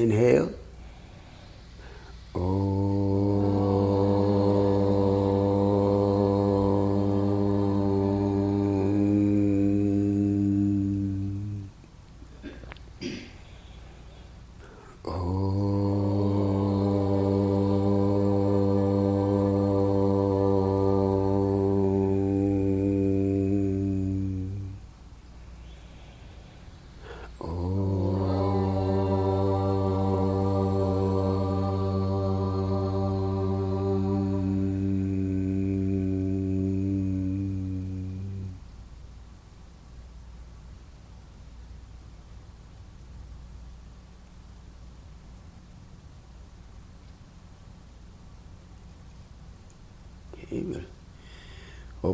Inhale.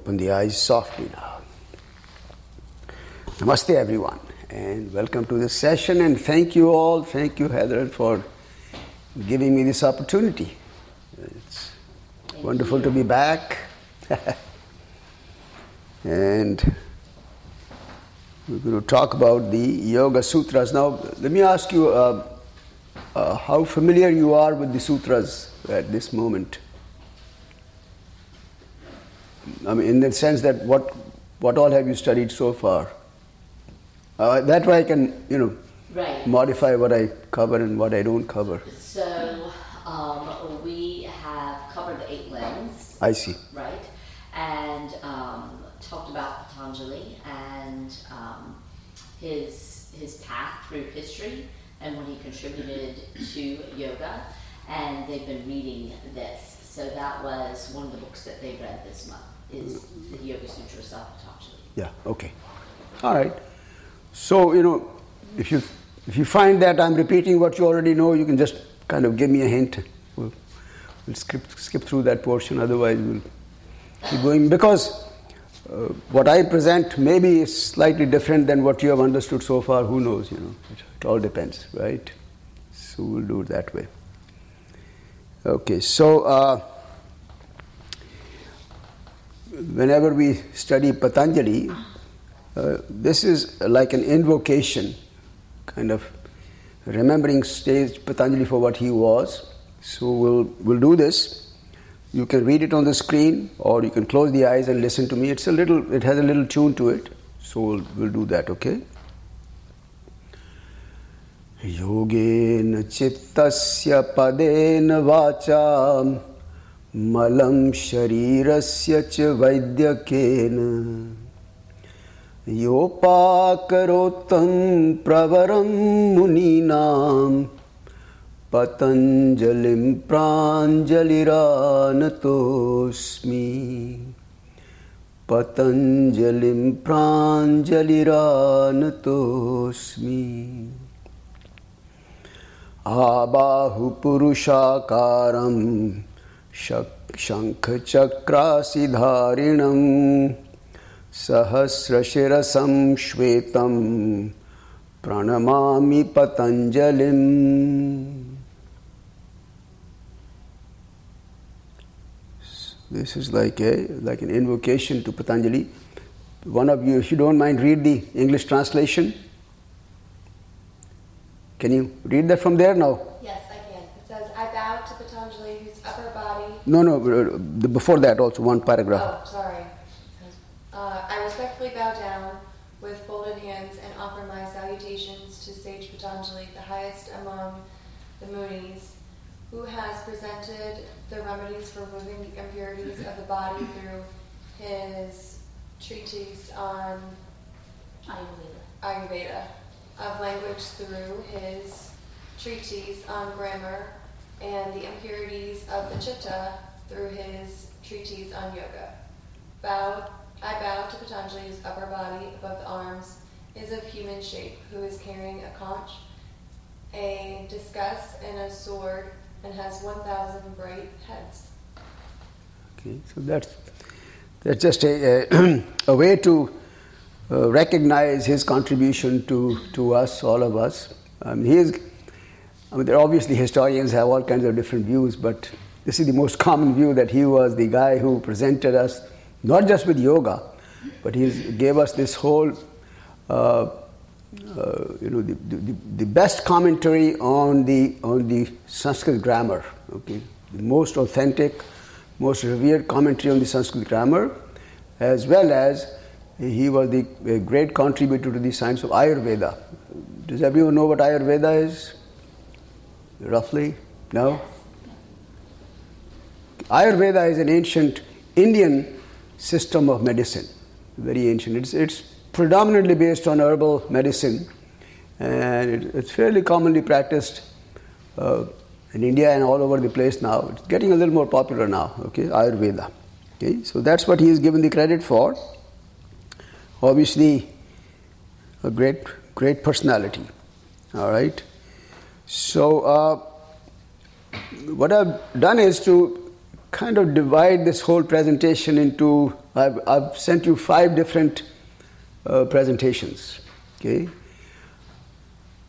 Open the eyes softly now. Namaste, everyone, and welcome to this session. And thank you all, thank you, Heather, for giving me this opportunity. It's wonderful to be back. and we're going to talk about the Yoga Sutras. Now, let me ask you uh, uh, how familiar you are with the sutras at this moment. I mean, in the sense that what what all have you studied so far? Uh, that way, I can you know Right. modify what I cover and what I don't cover. So um, we have covered the eight limbs, I see. right? And um, talked about Patanjali and um, his his path through history and what he contributed to yoga. And they've been reading this. So that was one of the books that they read this month is the Yoga of Patanjali. Yeah. Okay. All right. So you know, if you if you find that I'm repeating what you already know, you can just kind of give me a hint. We'll, we'll skip skip through that portion. Otherwise, we'll keep going because uh, what I present maybe is slightly different than what you have understood so far. Who knows? You know, it, it all depends, right? So we'll do it that way. Okay. So. Uh, whenever we study Patanjali, uh, this is like an invocation, kind of remembering stage Patanjali for what he was. So we'll we'll do this. You can read it on the screen, or you can close the eyes and listen to me. It's a little, it has a little tune to it. So we'll, we'll do that. Okay. योगेन चित्तस्य पदेन वाचा मलं शरीरस्य च वैद्यकेन। योपाकरोत्तं प्रवरं मुनीनां पतञ्जलिं प्राञ्जलिरानतोऽस्मि। पतञ्जलिं प्राञ्जलिरानतोऽस्मि। आबाहुपुरुषाकारं शक् शङ्खचक्रासिधारिणं सहस्रशिरसं श्वेतं प्रणमामि पतञ्जलिम् This is like a like an invocation to Patanjali. One of you, if you don't mind, read the English translation. Can you read that from there now? No, no, uh, before that also, one paragraph. Oh, sorry. Uh, I respectfully bow down with folded hands and offer my salutations to sage Patanjali, the highest among the Munis, who has presented the remedies for removing the impurities of the body through his treatise on Ayurveda. Ayurveda, of language through his treatise on grammar, and the impurities of the chitta through his treatise on yoga. Bow, I bow to Patanjali, whose upper body above the arms is of human shape, who is carrying a conch, a discus, and a sword, and has 1,000 bright heads. Okay, so that's that's just a, a, a way to uh, recognize his contribution to, to us, all of us. Um, he is, I mean, there obviously historians have all kinds of different views, but this is the most common view that he was the guy who presented us, not just with yoga, but he gave us this whole uh, uh, you know, the, the, the best commentary on the, on the Sanskrit grammar, okay? The most authentic, most revered commentary on the Sanskrit grammar, as well as he was the great contributor to the science of Ayurveda. Does everyone know what Ayurveda is? Roughly? No? Ayurveda is an ancient Indian system of medicine, very ancient. It's, it's predominantly based on herbal medicine and it, it's fairly commonly practiced uh, in India and all over the place now. It's getting a little more popular now, okay, Ayurveda. Okay, so that's what he is given the credit for. Obviously, a great, great personality. All right. So, uh, what I've done is to kind of divide this whole presentation into, I've, I've sent you five different uh, presentations. Okay.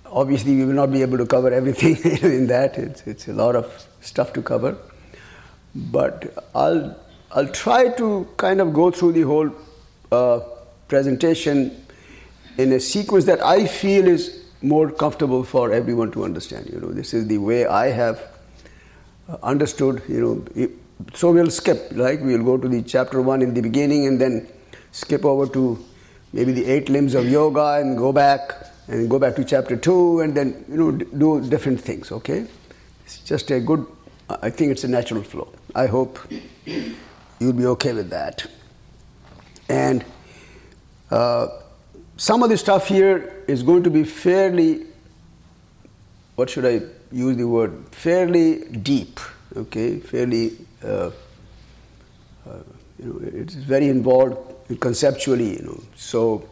Obviously, we will not be able to cover everything in that. It's, it's a lot of stuff to cover. But I'll, I'll try to kind of go through the whole uh, presentation in a sequence that I feel is more comfortable for everyone to understand. You know, this is the way I have uh, understood. You know, so we'll skip, like we'll go to the chapter one in the beginning and then skip over to maybe the eight limbs of yoga and go back and go back to chapter two and then you know do different things. Okay, it's just a good. I think it's a natural flow. I hope you'll be okay with that. And uh, some of the stuff here is going to be fairly. What should I use the word? Fairly deep. Okay, fairly uh, uh, you know, it's very involved conceptually, you know. So,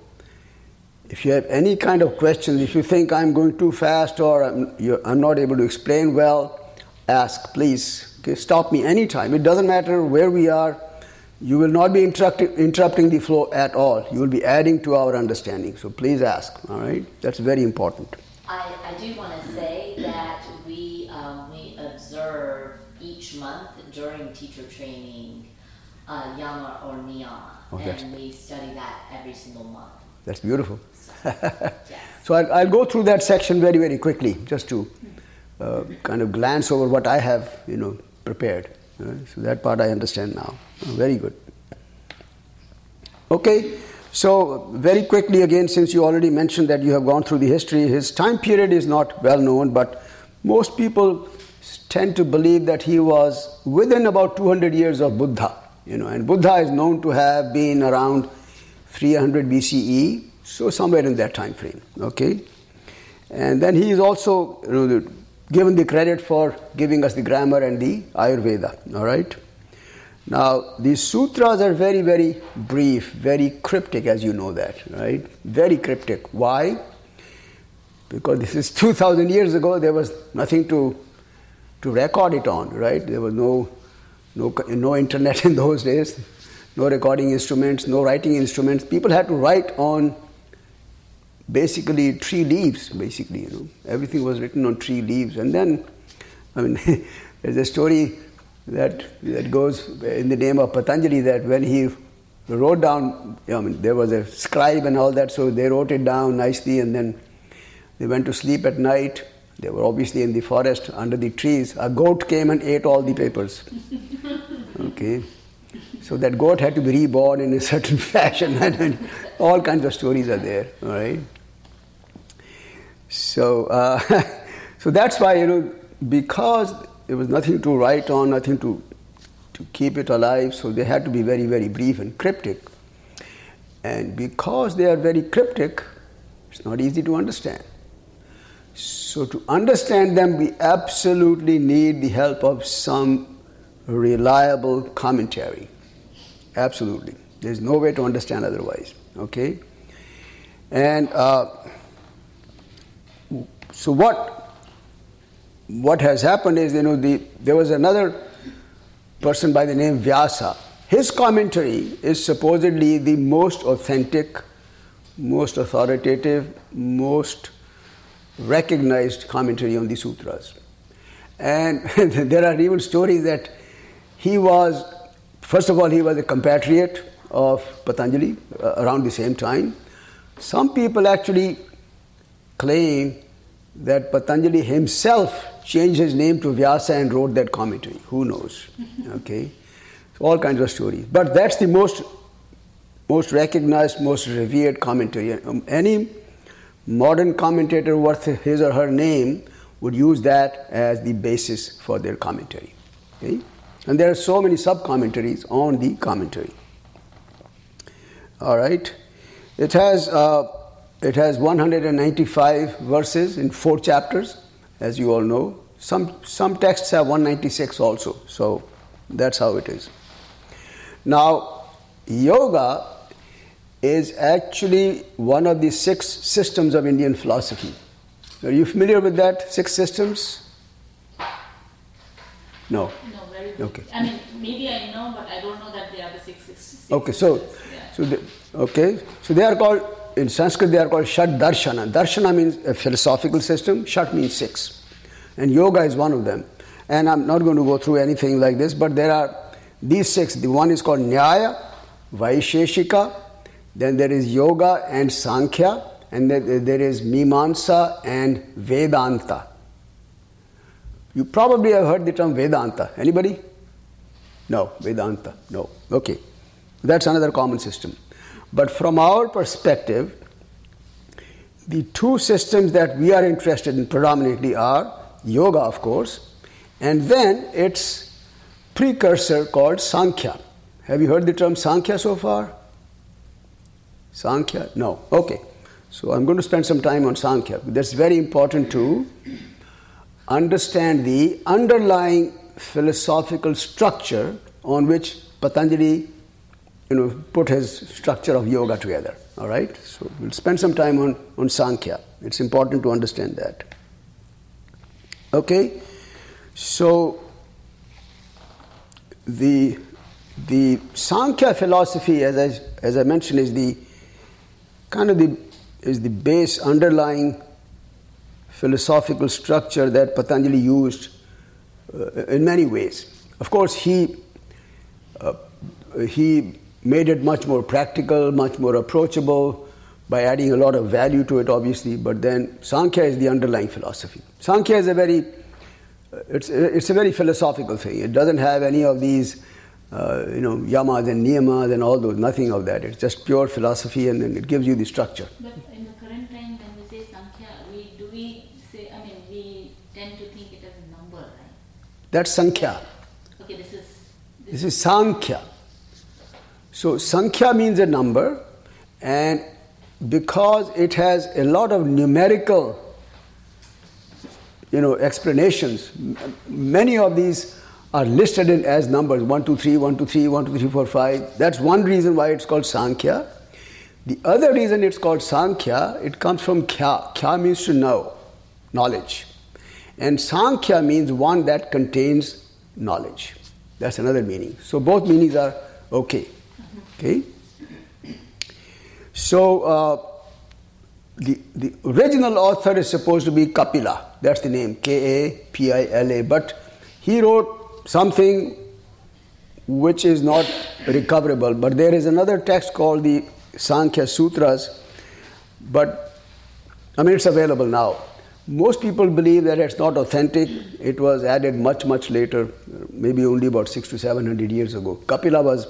if you have any kind of questions, if you think I'm going too fast or I'm, I'm not able to explain well, ask, please. Okay, stop me anytime. It doesn't matter where we are. You will not be interrupting the flow at all. You will be adding to our understanding. So please ask. All right, that's very important. I, I do want to say that we um, we observe each month during teacher training uh, yama or niyama, oh, and we study that every single month. That's beautiful. So, yes. so I'll, I'll, go through that section very, very quickly, just to uh, kind of glance over what I have, you know, prepared. So that part I understand now. Very good. Okay, so very quickly again, since you already mentioned that you have gone through the history, his time period is not well known, but most people tend to believe that he was within about 200 years of Buddha. You know, and Buddha is known to have been around 300 BCE, so somewhere in that time frame. Okay, and then he is also you know, given the credit for giving us the grammar and the Ayurveda. All right. Now these sutras are very very brief, very cryptic, as you know that, right? Very cryptic. Why? Because this is 2,000 years ago. There was nothing to to record it on, right? There was no, no, no internet in those days, no recording instruments, no writing instruments. People had to write on basically tree leaves, basically, you know. Everything was written on tree leaves. And then, I mean, there's a story that, that goes in the name of Patanjali that when he wrote down, I mean, there was a scribe and all that, so they wrote it down nicely and then they went to sleep at night they were obviously in the forest under the trees. A goat came and ate all the papers. Okay. So that goat had to be reborn in a certain fashion, and all kinds of stories are there. All right. So, uh, so that's why you know because there was nothing to write on, nothing to to keep it alive. So they had to be very, very brief and cryptic. And because they are very cryptic, it's not easy to understand. So, to understand them, we absolutely need the help of some reliable commentary. Absolutely. There's no way to understand otherwise. Okay? And uh, so, what, what has happened is, you know, the, there was another person by the name Vyasa. His commentary is supposedly the most authentic, most authoritative, most recognized commentary on the sutras. And there are even stories that he was, first of all, he was a compatriot of Patanjali uh, around the same time. Some people actually claim that Patanjali himself changed his name to Vyasa and wrote that commentary. Who knows? okay, so all kinds of stories. But that's the most most recognized, most revered commentary. Um, any modern commentator worth his or her name would use that as the basis for their commentary. Okay? And there are so many sub commentaries on the commentary. All right, it has uh, it has 195 verses in four chapters, as you all know. Some some texts have 196 also, so that's how it is. Now, yoga is actually one of the six systems of Indian philosophy. Are you familiar with that? Six systems? No. No, very good. Okay. I mean, maybe I know, but I don't know that they are the six. six Okay, so, Yeah. so the, okay, so they are called in Sanskrit they are called Shat Darshana. Darshana means a philosophical system. Shat means six, and yoga is one of them. And I'm not going to go through anything like this, but there are these six. The one is called Nyaya, Vaisheshika, then there is Yoga and Sankhya, and then there is Mimamsa and Vedanta. You probably have heard the term Vedanta. Anybody? No, Vedanta. No. Okay. That's another common system. But from our perspective, the two systems that we are interested in predominantly are yoga, of course, and then its precursor called Sankhya. Have you heard the term Sankhya so far? Sankhya? No. Okay. So I'm going to spend some time on Sankhya. That's very important to understand the underlying philosophical structure on which Patanjali you know, put his structure of yoga together. All right? So we'll spend some time on, on Sankhya. It's important to understand that. Okay? So the the Sankhya philosophy, as I, as I mentioned, is the kind of the is the base underlying philosophical structure that Patanjali used uh, in many ways. Of course, he uh, he made it much more practical, much more approachable by adding a lot of value to it, obviously. But then Sankhya is the underlying philosophy. Sankhya is a very it's it's a very philosophical thing. It doesn't have any of these uh, you know yamas and niyamas and all those. Nothing of that. It's just pure philosophy, and then it gives you the structure. But in the current time, when we say Sankhya, we do we say? I mean, we tend to think it as a number, right? That's Sankhya. Okay, this is This is Sankhya. So Sankhya means a number, and because it has a lot of numerical, you know, explanations, many of these are listed in as numbers 1, 2, 3, 1, 2, 3, 1, 2, 3, 4, 5. That's one reason why it's called Sankhya. The other reason it's called Sankhya, it comes from Kya. Kya means to know, knowledge. And Sankhya means one that contains knowledge. That's another meaning. So both meanings are okay. Okay? So uh, the, the original author is supposed to be Kapila. That's the name, K A P I L A. But he wrote something which is not recoverable. But there is another text called the Sankhya Sutras. But I mean, it's available now. Most people believe that it's not authentic. It was added much, much later, maybe only about six to seven hundred years ago. Kapila was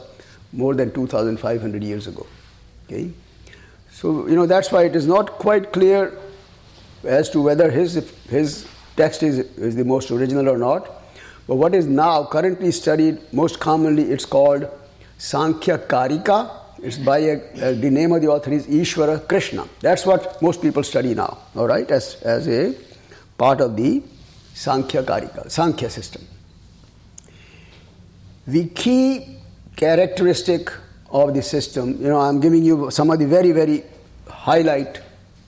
more than 2,500 years ago. Okay? So, you know, that's why it is not quite clear as to whether his, his text is, is the most original or not. But what is now currently studied most commonly, it's called Sankhya Karika. It's by a, uh, the name of the author is Ishvara Krishna. That's what most people study now, all right, as, as a part of the Sankhya Karika, Sankhya system. The key characteristic of the system, you know, I'm giving you some of the very, very highlight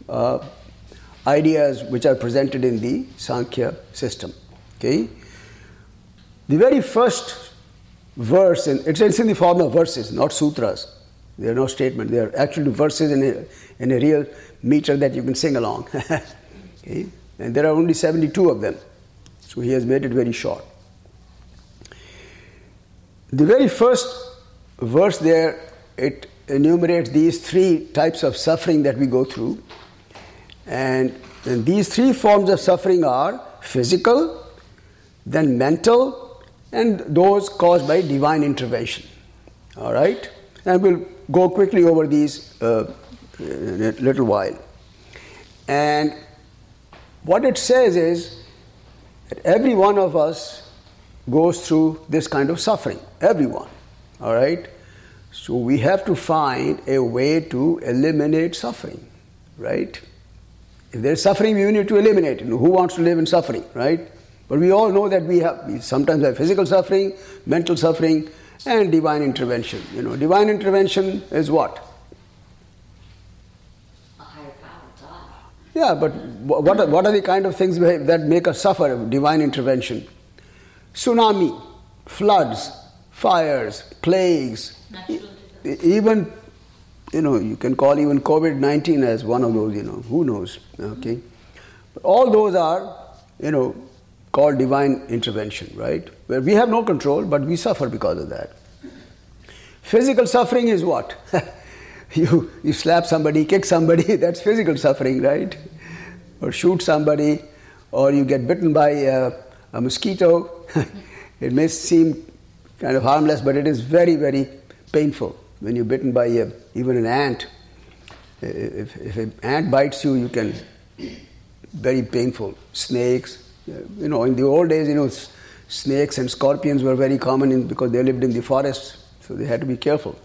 uh, ideas which are presented in the Sankhya system. Okay? The very first verse, and it's, it's in the form of verses, not sutras. They are no statement. They are actually verses in a, in a real meter that you can sing along. okay? And there are only 72 of them. So he has made it very short. The very first verse there, it enumerates these three types of suffering that we go through. And, and these three forms of suffering are physical, then mental, and those caused by divine intervention. All right? And we'll go quickly over these uh, in a little while. And what it says is that every one of us goes through this kind of suffering. Everyone. All right? So we have to find a way to eliminate suffering. Right? If there's suffering, we need to eliminate it. Who wants to live in suffering, right? But we all know that we have we sometimes have physical suffering, mental suffering, and divine intervention. You know, divine intervention is what? Higher power, Yeah, but what are, what are the kind of things that make us suffer? Divine intervention, tsunami, floods, fires, plagues, even you know you can call even COVID nineteen as one of those. You know, who knows? Okay, but all those are you know called divine intervention, right? Where we have no control, but we suffer because of that. Physical suffering is what? you, you slap somebody, kick somebody, that's physical suffering, right? Or shoot somebody, or you get bitten by a, a mosquito. it may seem kind of harmless, but it is very, very painful when you're bitten by a, even an ant. If, if an ant bites you, you can, very painful. Snakes, uh, you know, in the old days, you know, snakes and scorpions were very common in, because they lived in the forests, so they had to be careful.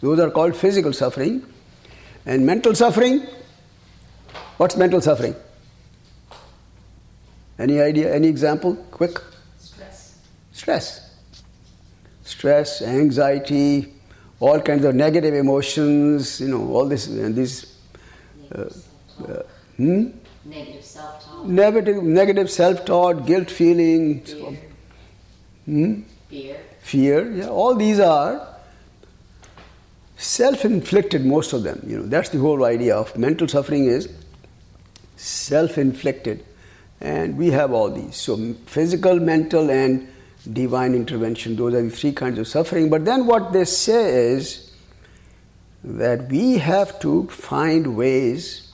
Those are called physical suffering. And mental suffering, what's mental suffering? Any idea, any example? Quick? Stress. Stress. Stress, anxiety, all kinds of negative emotions, you know, all this, and these Negative self-talk. uh, hmm? Negative self-talk. negative, negative self-talk, guilt feeling, Fear. hmm? Fear. fear. Yeah, all these are self-inflicted. Most of them, you know, that's the whole idea of mental suffering is self-inflicted, and we have all these. So physical, mental, and divine intervention. Those are the three kinds of suffering. But then what they say is that we have to find ways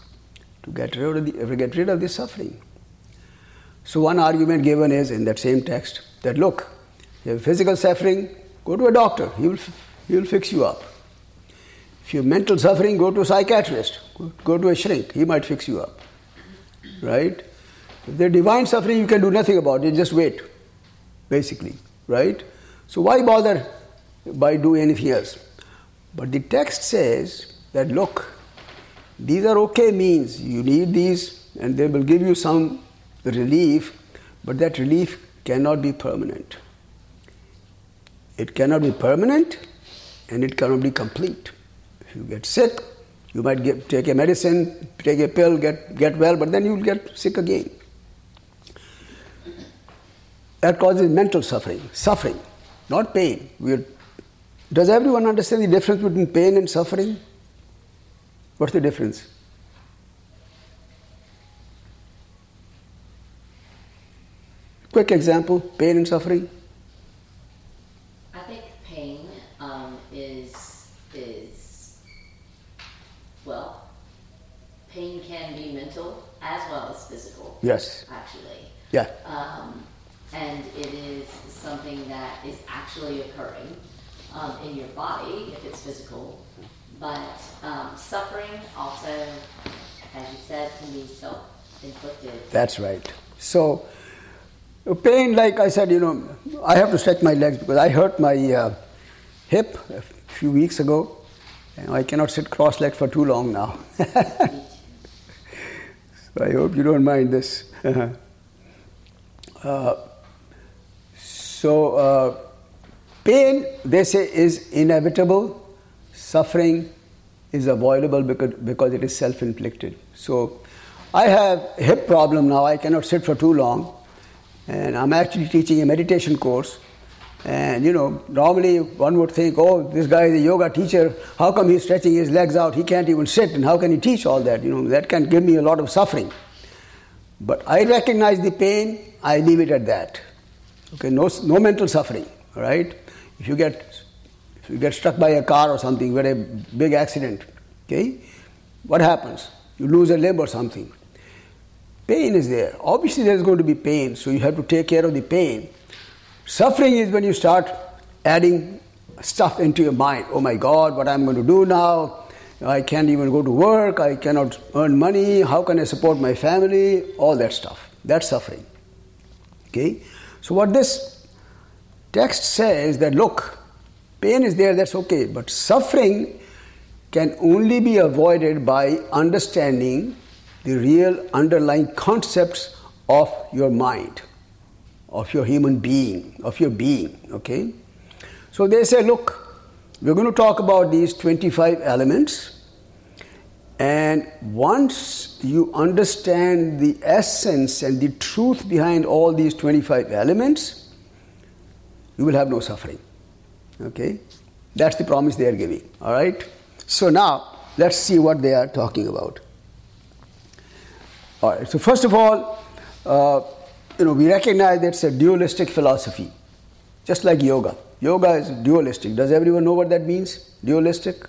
to get rid of the, uh, get rid of the suffering. So one argument given is in that same text that look, if you have physical suffering, go to a doctor. He will, he will fix you up. If you have mental suffering, go to a psychiatrist. Go to a shrink. He might fix you up. Right? There's divine suffering, you can do nothing about it. Just wait, basically. Right? So why bother by doing anything else? But the text says that look, these are okay means. You need these, and they will give you some relief, but that relief cannot be permanent. It cannot be permanent and it cannot be complete. If you get sick, you might get, take a medicine, take a pill, get, get well, but then you will get sick again. That causes mental suffering, suffering, not pain. We're, does everyone understand the difference between pain and suffering? What's the difference? Quick example pain and suffering. I think pain um, is is well, pain can be mental as well as physical. Yes. Actually, Yeah. um, and it is something that is actually occurring um, in your body if it's physical. But um, suffering also, as you said, can be self-inflicted. That's right. So, pain, like I said, you know, I have to stretch my legs because I hurt my uh, hip a few weeks ago, and I cannot sit cross-legged for too long now. so I hope you don't mind this. uh, so, uh, pain, they say, is inevitable. Suffering is avoidable because, because it is self-inflicted. So, I have hip problem now. I cannot sit for too long, and I'm actually teaching a meditation course. And you know, normally one would think, oh, this guy is a yoga teacher. How come he's stretching his legs out? He can't even sit, and how can he teach all that? You know, that can give me a lot of suffering. But I recognize the pain. I leave it at that. Okay, no, no mental suffering. Right. If you get if you get struck by a car or something, you get a big accident. Okay, what happens? You lose a limb or something. Pain is there. Obviously, there's going to be pain, so you have to take care of the pain. Suffering is when you start adding stuff into your mind. Oh my God, what am I'm going to do now? I can't even go to work. I cannot earn money. How can I support my family? All that stuff. That's suffering. Okay? So, what this text says that look, pain is there, that's okay, but suffering can only be avoided by understanding the real underlying concepts of your mind, of your human being, of your being. Okay? So they say, look, we're going to talk about these 25 elements, and once you understand the essence and the truth behind all these 25 elements, you will have no suffering. Okay? That's the promise they are giving. All right? So now, let's see what they are talking about. All right. So first of all, uh, you know, we recognize that it's a dualistic philosophy, just like yoga. Yoga is dualistic. Does everyone know what that means? Dualistic.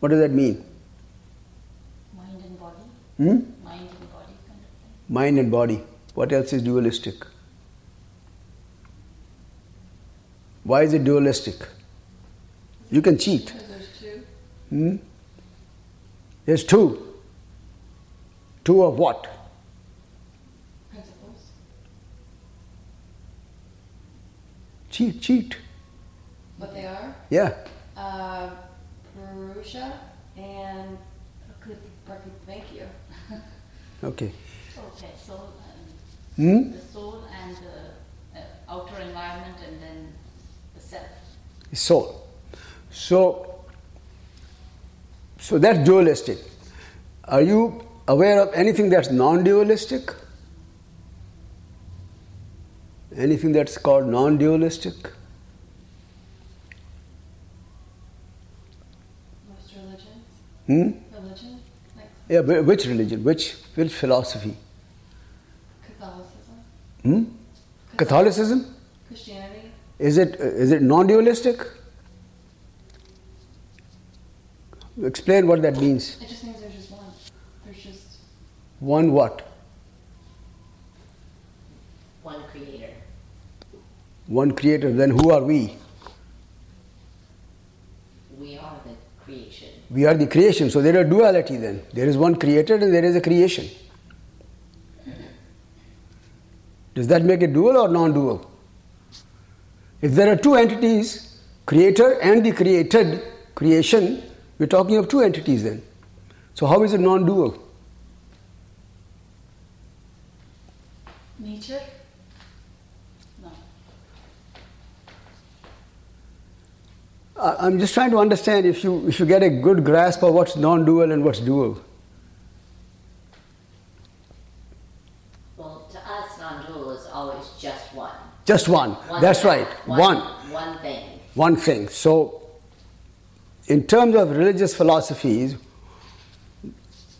What does that mean? Mind and body. Hmm? Mind and body kind of thing. Mind and body. What else is dualistic? Why is it dualistic? You can cheat. There's two. Hmm? There's two. Two of what? Principles. Cheat, cheat. What they are? Yeah. Uh, Purusha and Prakriti. Thank you. Okay. Okay, so um, Hmm? the soul and the uh, outer environment and then the self. Soul. So, so that's dualistic. Are you aware of anything that's non-dualistic? Anything that's called non-dualistic? Most religions. Hmm? Religion. Like Yeah, which religion? Which which philosophy? Catholicism. Hmm? Catholicism? Christianity. Is it is it non-dualistic? Explain what that means. It just means there's just one. There's just One what? One creator. One creator. Then who are we? We are the creation. We are the creation. So there is a duality then. There is one creator and there is a creation. Does that make it dual or non-dual? If there are two entities, creator and the created creation, we're talking of two entities then. So how is it non-dual? nature. No. I- I'm just trying to understand if you if you get a good grasp of what's non-dual and what's dual. Well, to us, non-dual is always just one. Just one. One That's thing. right. One. One thing. One thing. So, in terms of religious philosophies,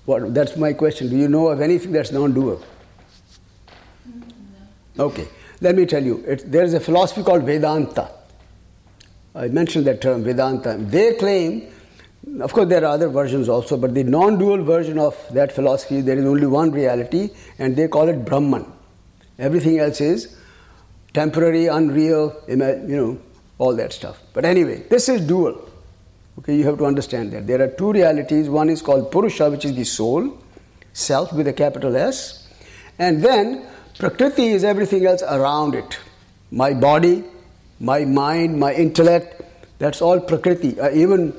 what, that's my question. Do you know of anything that's non-dual? No. Okay. Let me tell you. It, there is a philosophy called Vedanta. I mentioned that term, Vedanta. They claim, of course, there are other versions also, but the non-dual version of that philosophy, there is only one reality, and they call it Brahman. Everything else is temporary, unreal, you know, all that stuff. But anyway, this is dual. Okay, you have to understand that. There are two realities. One is called Purusha, which is the soul, self with a capital S. And then Prakriti is everything else around it. My body, my mind, my intellect, that's all Prakriti. Uh, even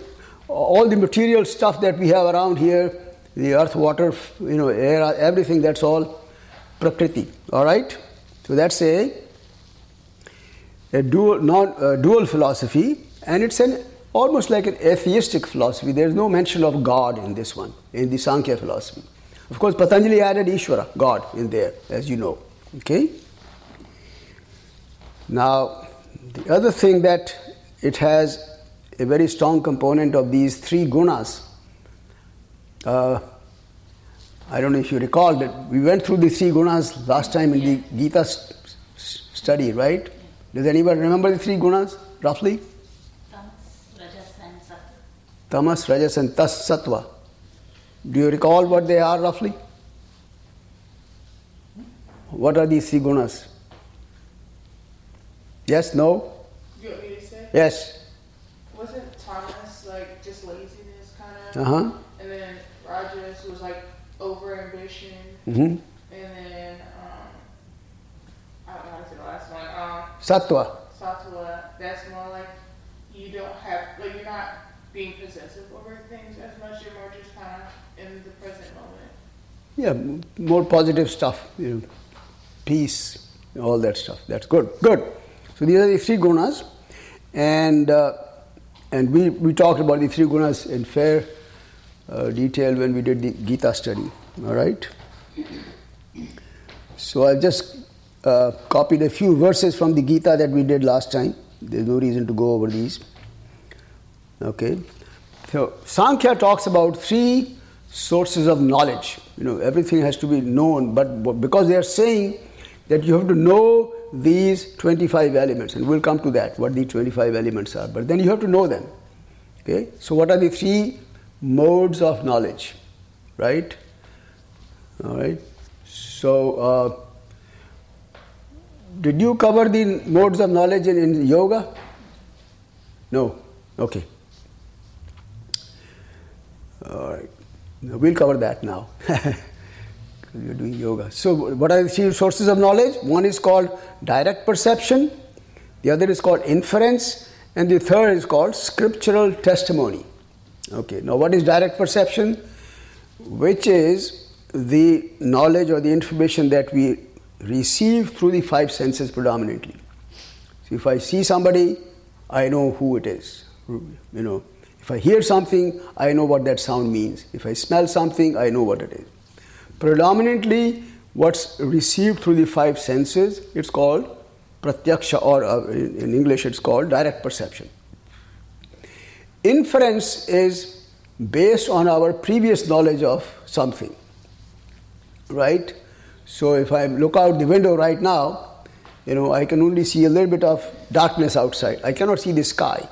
all the material stuff that we have around here, the earth, water, you know, air, everything, that's all Prakriti. All right? So that's a a dual, non, uh, dual philosophy, and it's an almost like an atheistic philosophy. There is no mention of God in this one, in the Sankhya philosophy. Of course, Patanjali added Ishvara, God, in there, as you know. Okay? Now, the other thing that it has a very strong component of these three gunas. Uh, I don't know if you recall that we went through the three gunas last time in the Gita s- s- study, right? Does anyone remember the three gunas roughly? Tamas, Rajas and Sattva. Tamas, Rajas, and Tas Sattva. Do you recall what they are roughly? What are these three gunas? Yes, no? You want me to say? Yes. Wasn't Tamas like just laziness kind of? Uh huh. And then Rajas was like over ambition. Mm-hmm. And then, um, I don't know how to say the last one. Um, Sattva. Sattva, that's more like you don't have, like you're not being possessive over things as much. You're more just kind of in the present moment. Yeah, m- more positive stuff, you know, peace, all that stuff. That's good. Good. So these are the three gunas, and uh, and we, we talked about the three gunas in fair uh, detail when we did the Gita study. All right. So I just uh, copied a few verses from the Gita that we did last time. There's no reason to go over these. Okay. So Sankhya talks about three sources of knowledge. You know, everything has to be known, but but because they are saying that you have to know these 25 elements, and we'll come to that, what the 25 elements are. But then you have to know them. Okay. So what are the three modes of knowledge? Right. All right. So. Uh, did you cover the modes of knowledge in, in yoga? No. Okay. All right. We'll cover that now. We're doing yoga. So, what are the three sources of knowledge? One is called direct perception, the other is called inference, and the third is called scriptural testimony. Okay, now what is direct perception? Which is the knowledge or the information that we receive through the five senses predominantly. So, if I see somebody, I know who it is. You know, if I hear something, I know what that sound means. If I smell something, I know what it is. Predominantly, what's received through the five senses, it's called pratyaksha, or uh, in in English, it's called direct perception. Inference is based on our previous knowledge of something, right? So if I look out the window right now, you know, I can only see a little bit of darkness outside. I cannot see the sky,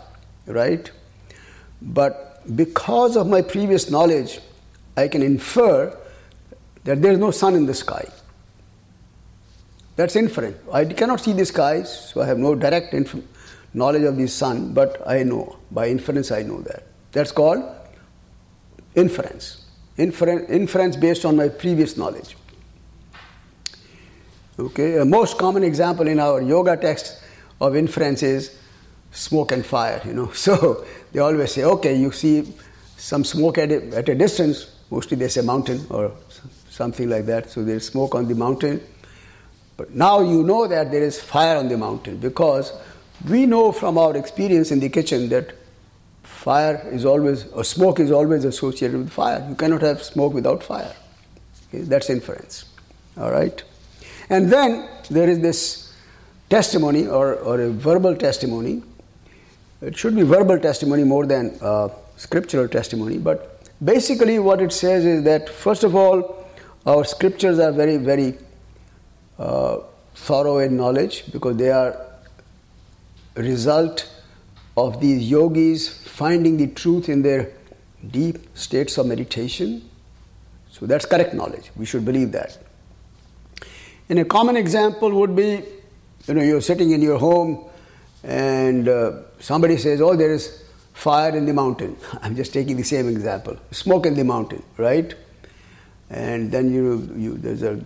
right? But because of my previous knowledge, I can infer that there is no sun in the sky. That's inference. I cannot see the skies, so I have no direct inf- knowledge of the sun, but I know. By inference, I know that. That's called inference. Infer- inference based on my previous knowledge. Okay, a most common example in our yoga text of inference is smoke and fire, you know. So they always say, okay, you see some smoke at a, at a distance, mostly they say mountain or something like that. So there's smoke on the mountain. But now you know that there is fire on the mountain because we know from our experience in the kitchen that fire is always, or smoke is always associated with fire. You cannot have smoke without fire. Okay, that's inference. All right? And then there is this testimony or, or a verbal testimony. It should be verbal testimony more than uh, scriptural testimony, but basically what it says is that, first of all, our scriptures are very, very uh, thorough in knowledge because they are result of these yogis finding the truth in their deep states of meditation. So that's correct knowledge. We should believe that. And a common example would be you know, you're sitting in your home and uh, somebody says, Oh, there is fire in the mountain. I'm just taking the same example smoke in the mountain, right? And then you, you there's a,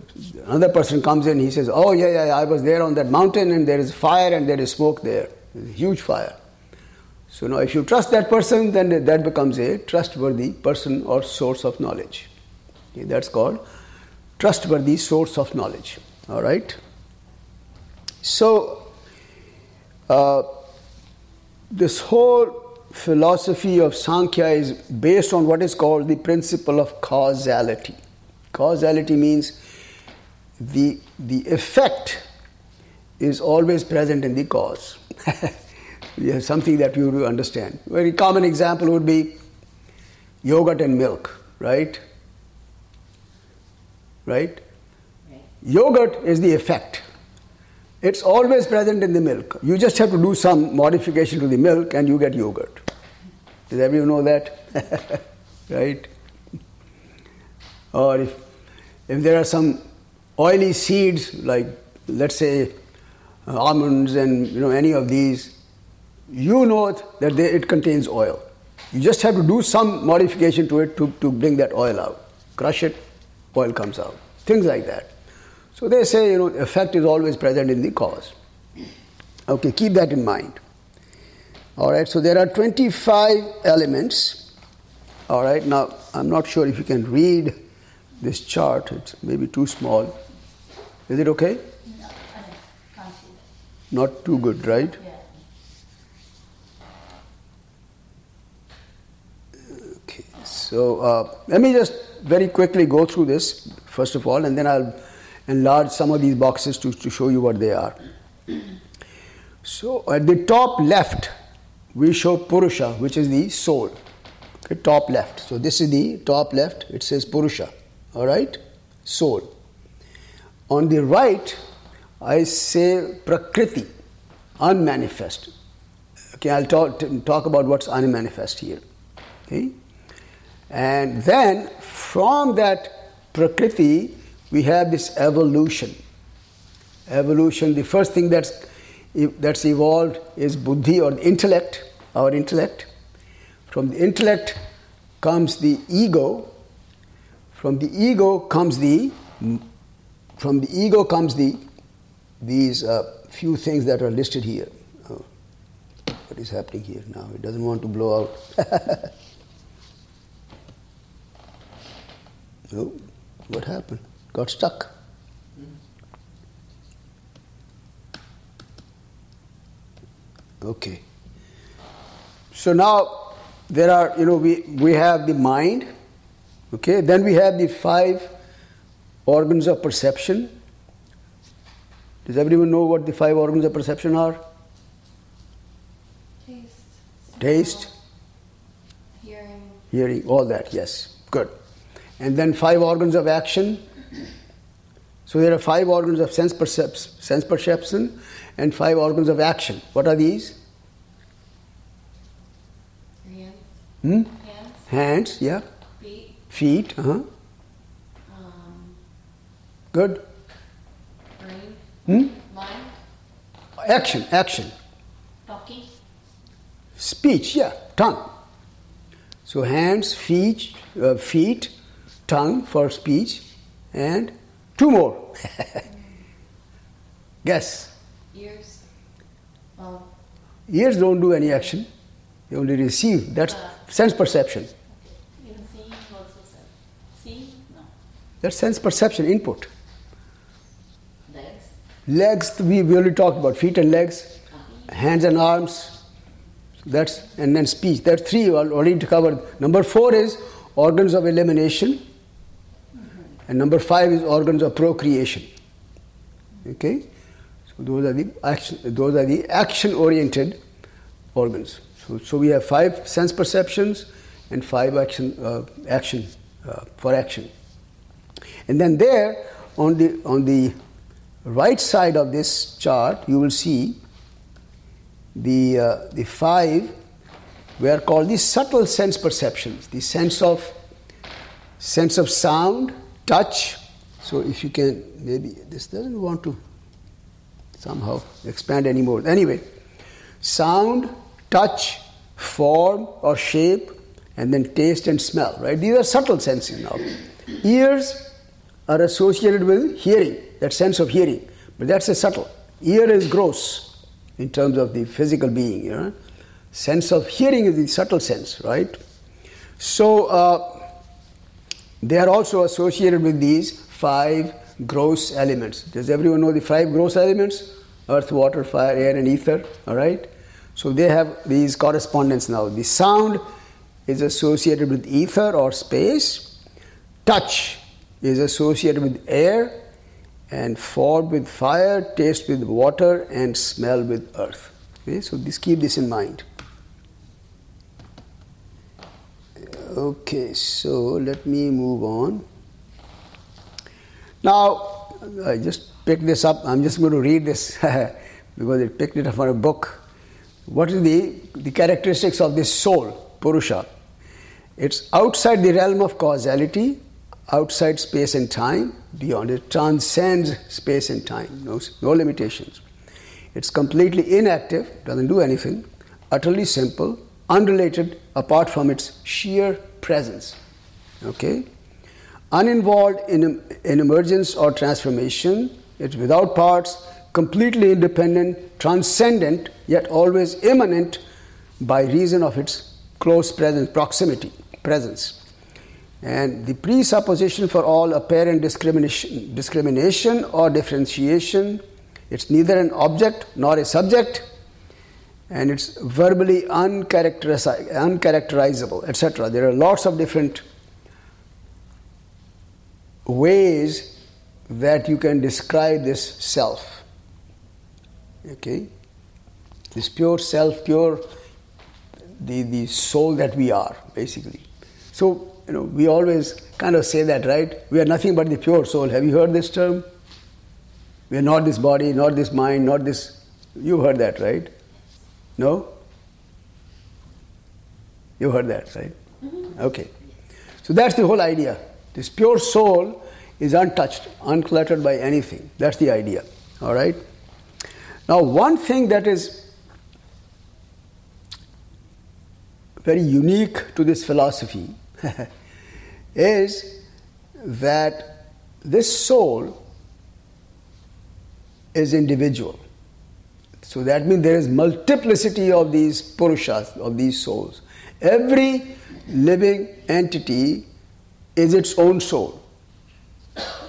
another person comes in, he says, Oh, yeah, yeah, I was there on that mountain and there is fire and there is smoke there. A huge fire. So now, if you trust that person, then that becomes a trustworthy person or source of knowledge. Okay, that's called trustworthy source of knowledge. All right? So, uh, this whole philosophy of Sankhya is based on what is called the principle of causality. Causality means the, the effect is always present in the cause. yeah, something that you do understand. Very common example would be yogurt and milk, right? Right? Right. Yogurt is the effect. It's always present in the milk. You just have to do some modification to the milk and you get yogurt. Does everyone know that? right? Or if, if there are some oily seeds like let's say uh, almonds and you know any of these, you know that they, it contains oil. You just have to do some modification to it to, to bring that oil out. Crush it, oil comes out. Things like that. So they say, you know, effect is always present in the cause. Okay, keep that in mind. All right, so there are 25 elements. All right, now I'm not sure if you can read this chart, it's maybe too small. Is it okay? Not too good, right? Okay, so uh, let me just very quickly go through this first of all, and then I'll enlarge some of these boxes to, to show you what they are. So at the top left, we show Purusha, which is the soul. Okay, top left. So this is the top left, it says Purusha. All right? Soul. On the right, I say Prakriti, unmanifest. Okay, I'll talk, talk about what's unmanifest here. Okay? And then from that Prakriti, we have this evolution. Evolution, the first thing that's, that's evolved is Buddhi or intellect, our intellect. From the intellect comes the ego. From the ego comes the from the ego comes the these uh, few things that are listed here. Oh, what is happening here now? It doesn't want to blow out. oh, what happened? Got stuck. Okay. So now there are, you know, we, we have the mind, okay, then we have the five organs of perception. Does everyone know what the five organs of perception are? Taste. Taste, Hearing. hearing, all that, yes, good. And then five organs of action. So there are five organs of sense, percep- sense perception and five organs of action. What are these? Hands. Hmm? Hands. Hands, yeah. Feet. Uh huh. Um, Good. brain. Hmm? Mind. Action, action. Talking, Speech, yeah, tongue. So hands, feet, uh, feet, tongue for speech, and two more. Guess. Ears. Well, Ears don't do any action; they only receive. That's sense perception. even seeing also, sir. Seeing? No. That's sense perception input. Legs. Legs, we, we already talked about feet and legs, hands and arms. That's and then speech. That's three al- already covered. Number four is organs of elimination, and number five is organs of procreation. Okay, so those are the action. Those are the action-oriented organs. So, so we have five sense perceptions and five action uh, action uh, for action. And then there on the on the right side of this chart, you will see the uh, the five were called the subtle sense perceptions. The sense of sense of sound, touch. So if you can maybe this doesn't want to somehow expand anymore. Anyway, sound, touch, form or shape, and then taste and smell. Right? These are subtle senses now. Ears are associated with hearing, that sense of hearing, but that's a subtle. Ear is gross in terms of the physical being. You know? Sense of hearing is the subtle sense, right? So uh, they are also associated with these five gross elements. Does everyone know the five gross elements? Earth, water, fire, air, and ether. All right. So they have these correspondence now. The sound is associated with ether or space. Touch is associated with air, and form with fire, taste with water, and smell with earth. Okay, so this keep this in mind. Okay, so let me move on. Now, I just picked this up. I'm just going to read this because I picked it up from a book. What is the, the characteristics of this soul, Purusha? It's outside the realm of causality, outside space and time, beyond. It transcends space and time, no, no limitations. It's completely inactive, doesn't do anything, utterly simple, unrelated apart from its sheer presence. Okay? Uninvolved in, in emergence or transformation, it's without parts, completely independent, transcendent, yet always immanent by reason of its close presence, proximity, presence. And the presupposition for all apparent discrimination, discrimination or differentiation, it's neither an object nor a subject, and it's verbally uncharacterizable, etc. There are lots of different ways that you can describe this self. Okay? This pure self, pure the, the soul that we are, basically. So, you know, we always kind of say that, right? We are nothing but the pure soul. Have you heard this term? We are not this body, not this mind, not this. You heard that, right? No? You heard that, right? Mm-hmm. Okay. So that's the whole idea. This pure soul is untouched, uncluttered by anything. That's the idea. All right? Now, one thing that is very unique to this philosophy is that this soul is individual. So that means there is multiplicity of these purushas, of these souls. Every living entity is its own soul.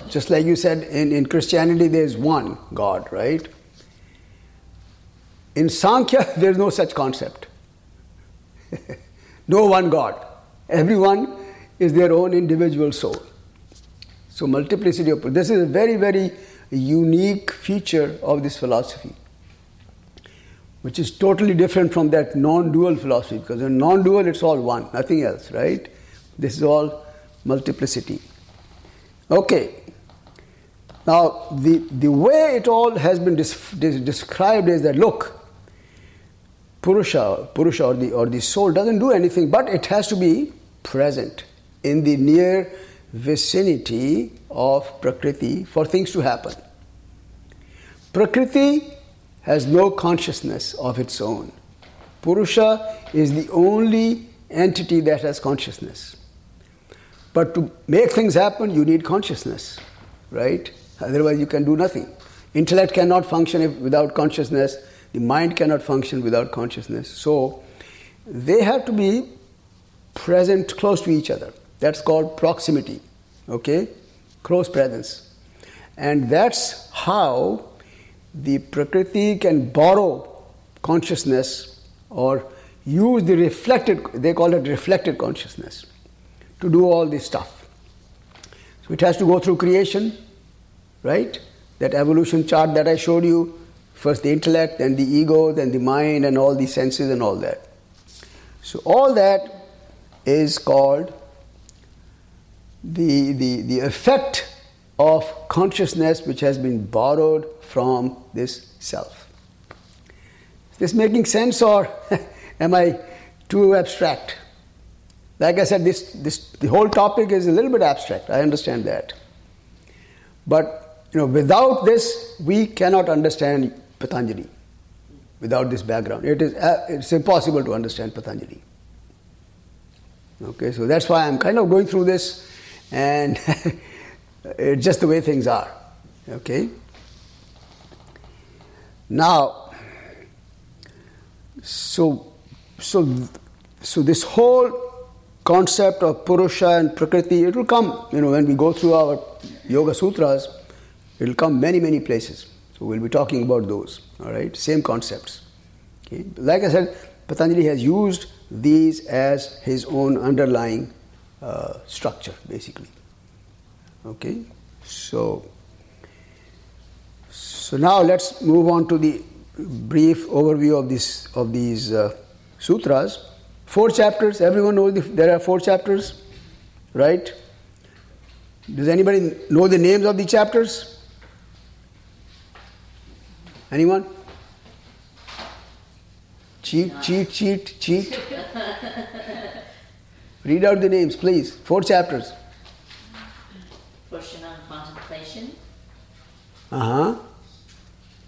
Just like you said, in, in Christianity there is one God, right? In Sankhya, there is no such concept. no one God. Everyone is their own individual soul. So, multiplicity of this is a very, very unique feature of this philosophy, which is totally different from that non dual philosophy, because in non dual it's all one, nothing else, right? This is all multiplicity. Okay. Now, the, the way it all has been dis- described is that look, Purusha, Purusha or the, or the soul doesn't do anything, but it has to be present in the near vicinity of Prakriti for things to happen. Prakriti has no consciousness of its own. Purusha is the only entity that has consciousness. But to make things happen, you need consciousness, right? Otherwise, you can do nothing. Intellect cannot function if, without consciousness, the mind cannot function without consciousness. So, they have to be present close to each other. That's called proximity, okay? Close presence. And that's how the Prakriti can borrow consciousness or use the reflected, they call it reflected consciousness, to do all this stuff. So it has to go through creation, right? That evolution chart that I showed you first the intellect, then the ego, then the mind, and all the senses, and all that. So, all that is called the, the, the effect of consciousness which has been borrowed from this self. Is this making sense or am I too abstract? Like I said, this, this, the whole topic is a little bit abstract, I understand that. But you know, without this, we cannot understand Patanjali. Without this background, it is uh, it's impossible to understand Patanjali. Okay, so that's why I'm kind of going through this and it's just the way things are. Okay? Now, so, so, so this whole concept of Purusha and Prakriti, it will come, you know, when we go through our Yoga Sutras, it will come many, many places. So we'll be talking about those, all right? Same concepts. Okay? Like I said, Patanjali has used these as his own underlying uh, structure, basically. Okay, so so now let's move on to the brief overview of this of these uh, sutras. Four chapters. Everyone knows the, there are four chapters, right? Does anybody know the names of the chapters? Anyone? Cheat, cheat, cheat, cheat. Read out the names, please. Four chapters. Portion on contemplation Uh huh.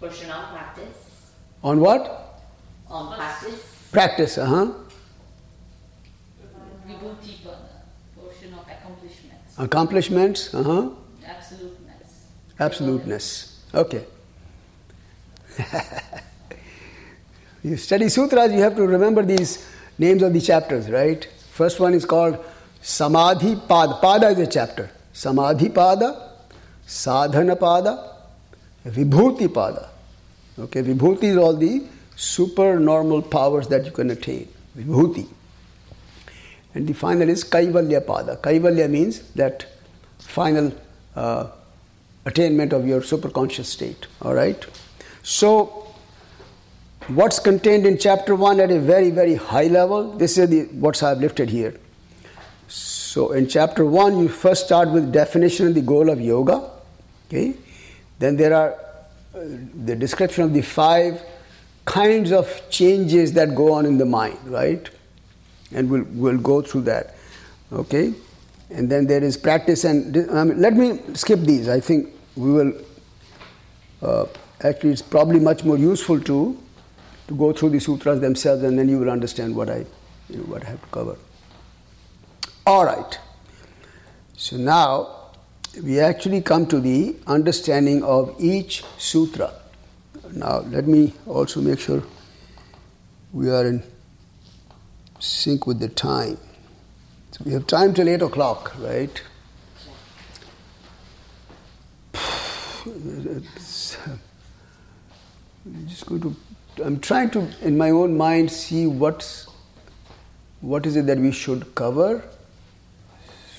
portion on practice, On what? on practice, Practice. Uh huh. Vibhuti pada, portion of accomplishments, Accomplishments. Uh huh. absoluteness. Absoluteness. Okay. you study sutras, you have to remember these names of the chapters, right? First one is called Samadhi Pada. Pada is a chapter. Samadhi Pada, Sadhana Pada, Vibhuti Pada. Okay, Vibhuti is all the supernormal powers that you can attain. Vibhuti. And the final is Kaivalya Pada. Kaivalya means that final uh, attainment of your superconscious state. All right? So, what's contained in chapter 1 at a very, very high level, this is the, what I've lifted here. So, in chapter 1, you first start with definition and the goal of yoga. Okay? Then there are uh, the description of the five kinds of changes that go on in the mind, right? And we'll, we'll go through that. Okay? And then there is practice and mean, let me skip these. I think we will uh, actually it's probably much more useful to to go through the sutras themselves and then you will understand what I you know, what I have to cover. All right. So now we actually come to the understanding of each sutra. Now let me also make sure we are in sync with the time. So we have time till 8 o'clock, right? It's, uh, I'm just going to. I'm trying to, in my own mind, see what's what is it that we should cover,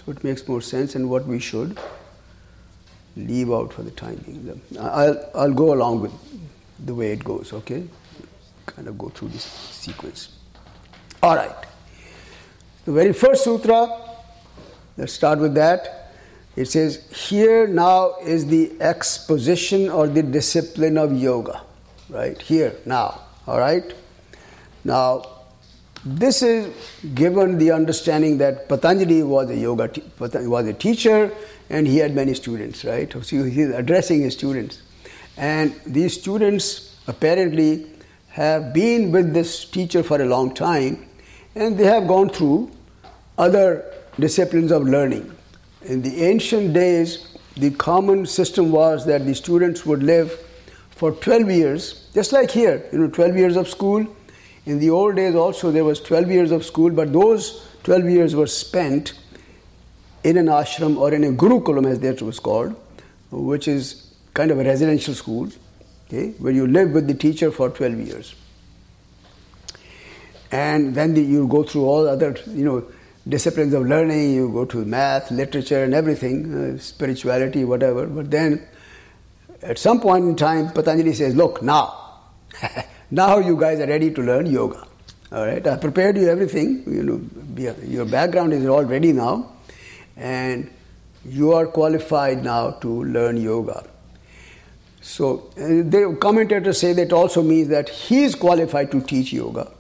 it makes more sense, and what we should leave out for the time being. I'll I'll go along with the way it goes. Okay, kind of go through this sequence. All right. The very first sutra, let's start with that. It says, Here now is the exposition or the discipline of yoga. Right? Here, now. All right? Now, this is given the understanding that Patanjali was a yoga te- was a teacher and he had many students, right? So he's addressing his students. And these students apparently have been with this teacher for a long time and they have gone through other disciplines of learning. In the ancient days, the common system was that the students would live for 12 years, just like here, you know, 12 years of school. In the old days also there was 12 years of school, but those 12 years were spent in an ashram or in a gurukulam as that was called, which is kind of a residential school, okay, where you live with the teacher for 12 years. And then the, you go through all other, you know, disciplines of learning, you go to math, literature, and everything, uh, spirituality, whatever. But then, at some point in time, Patanjali says, Look, now, now you guys are ready to learn yoga. All right, I prepared you everything. You know, your background is all ready now, and you are qualified now to learn yoga. So, uh, the commentators say that also means that he is qualified to teach yoga.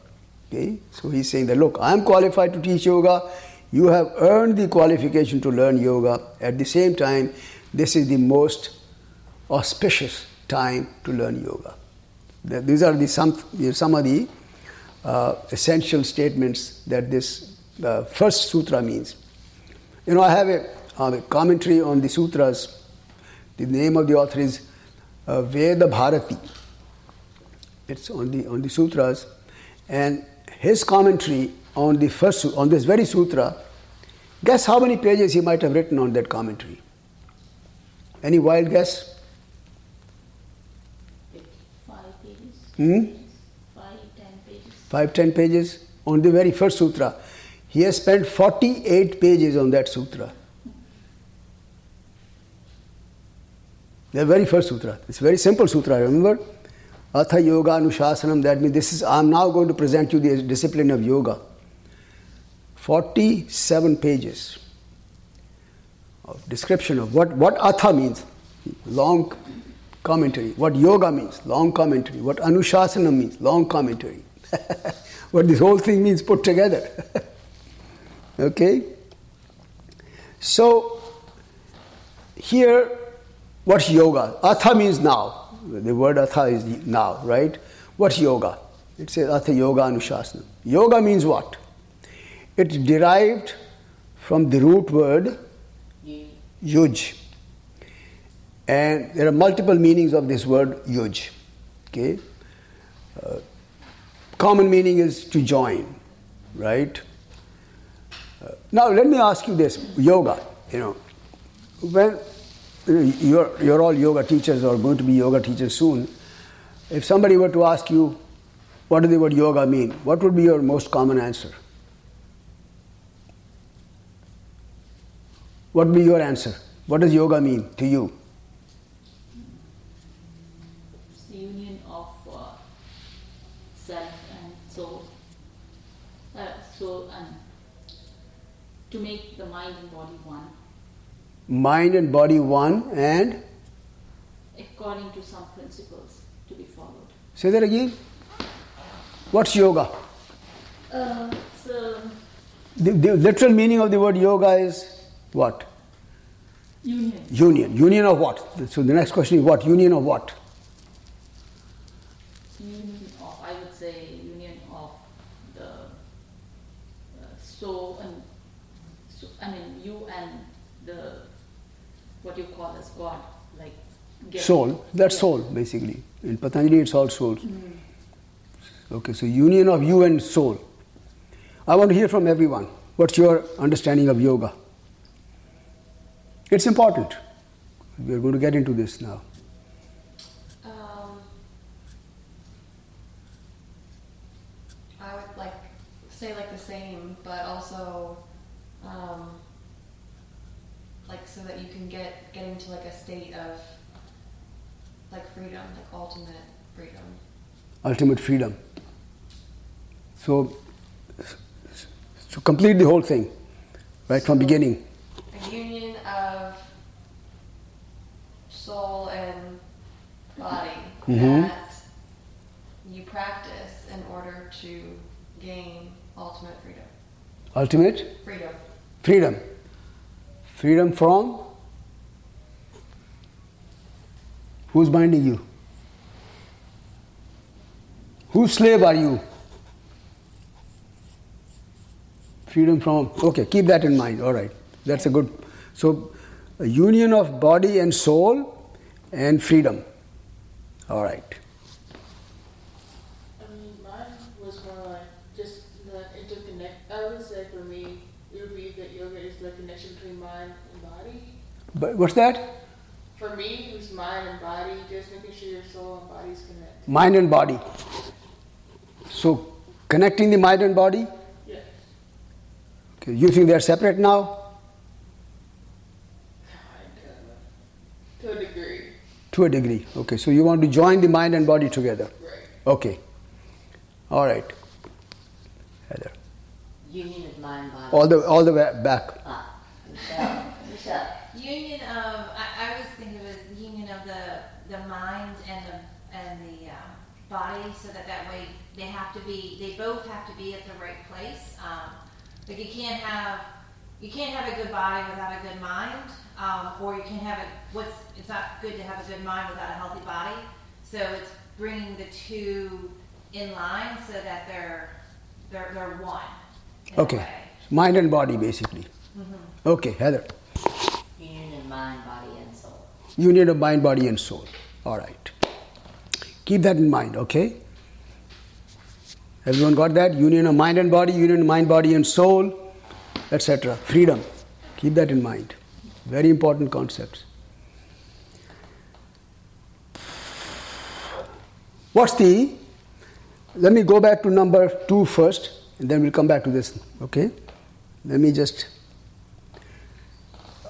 Okay? So he's saying that look, I'm qualified to teach yoga, you have earned the qualification to learn yoga. At the same time, this is the most auspicious time to learn yoga. These are the some, some of the uh, essential statements that this uh, first sutra means. You know, I have a, uh, a, commentary on the sutras. The name of the author is uh, Veda Bharati. It's on the on the sutras, and his commentary on the first on this very sutra, guess how many pages he might have written on that commentary? Any wild guess? Five pages. Hmm? Five, ten pages. Five, ten pages on the very first sutra. He has spent 48 pages on that sutra. The very first sutra. It's a very simple sutra, remember? Atha Yoga Anushasanam, that means this is, I'm now going to present you the discipline of yoga. 47 pages of description of what, what Atha means, long commentary, what yoga means, long commentary, what Anushasana means, long commentary, what this whole thing means put together. okay? So, here What's yoga? Atha means now. The word atha is now, right? What's yoga? It says atha yoga anushasana. Yoga means what? It's derived from the root word yuj. And there are multiple meanings of this word yuj. Okay? Uh, common meaning is to join, right? Uh, now let me ask you this yoga, you know, when you're, you're all yoga teachers or going to be yoga teachers soon, if somebody were to ask you, what does the word yoga mean? What would be your most common answer? What would be your answer? What does yoga mean to you? It's the union of uh, self and soul. Uh, soul and to make the mind and body one Mind and body one, and according to some principles to be followed. say that again. What's yoga? Uh, so The, the literal meaning of the word yoga is what? union. Union. Union of what? So the next question is what? Union of what? Union of I would say union of the uh, soul and so, I mean you and the what you call as God, like get- Soul. That's Yeah. soul, basically. In Patanjali, it's all souls. Okay, so union of you and soul. I want to hear from everyone. What's your understanding of yoga? It's important. We're going to get into this now. Um, I would like say like the same, but also um, like so that you can get get into like a state of like freedom, like ultimate freedom. ultimate freedom. So, to complete the whole thing, right from beginning. A union of soul and body Mhm. that you practice in order to gain ultimate freedom. Ultimate Freedom. freedom. Freedom from? Who's binding you? Whose slave are you? Freedom from. Okay, keep that in mind. All right, that's a good. So, a union of body and soul and freedom. All right. I mean, mine was more like just the interconnect. I would say for me, it would be that yoga is the connection between mind and body. But what's that? For me, it was mind and body, just making sure your soul and body is connected. Mind and body. So, connecting the mind and body. Yes. Okay, you think they're separate now? To a degree. To a degree. Okay, so you want to join the mind and body together. Right. Okay. All right. Heather. union of mind, body. All the all the way back. Ah, Michelle, Michelle. Union of, I, I was thinking it was union of the, the mind and the, and the, um, body, so that that way they have to be, they both have to be at the right place. Um, like you can't have, you can't have a good body without a good mind, um, or you can't have a, what's, it's not good to have a good mind without a healthy body. So it's bringing the two in line so that they're, they're, they're one. in a Okay. way. Mind and body basically. Okay, Heather. Mind, body, and soul. Union of mind, body, and soul. All right. Keep that in mind, okay? Everyone got that? Union of mind and body, union of mind, body, and soul, etc. Freedom. Keep that in mind. Very important concepts. What's the. Let me go back to number two first, and then we'll come back to this, okay? Let me just.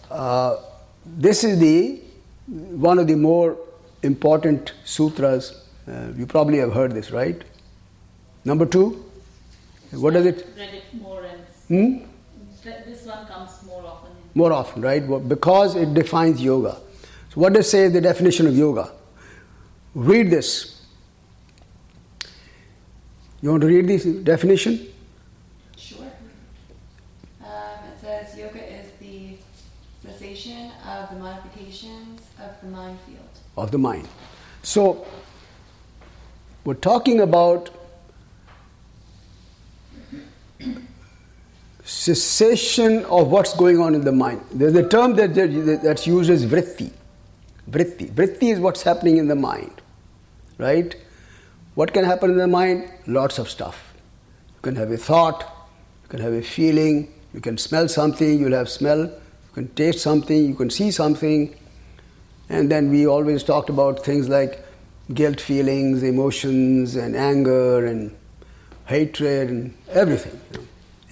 Uh, this is the one of the more important sutras. Uh, you probably have heard this, right? Number two. What does it? Read it more and Hmm? this one comes more often. More often, right? Because it defines yoga. So, what does say the definition of yoga? Read this. You want to read this definition? Sure. Um, it says yoga is the cessation of the modifications Of the mind field. Of the mind. So, we're talking about cessation of what's going on in the mind. There's a term that, that- that's used as vritti. Vritti. Vritti is what's happening in the mind, right? What can happen in the mind? Lots of stuff. You can have a thought, you can have a feeling, you can smell something, you'll have smell, you can taste something, you can see something, and then we always talked about things like guilt feelings, emotions, and anger, and hatred, and everything.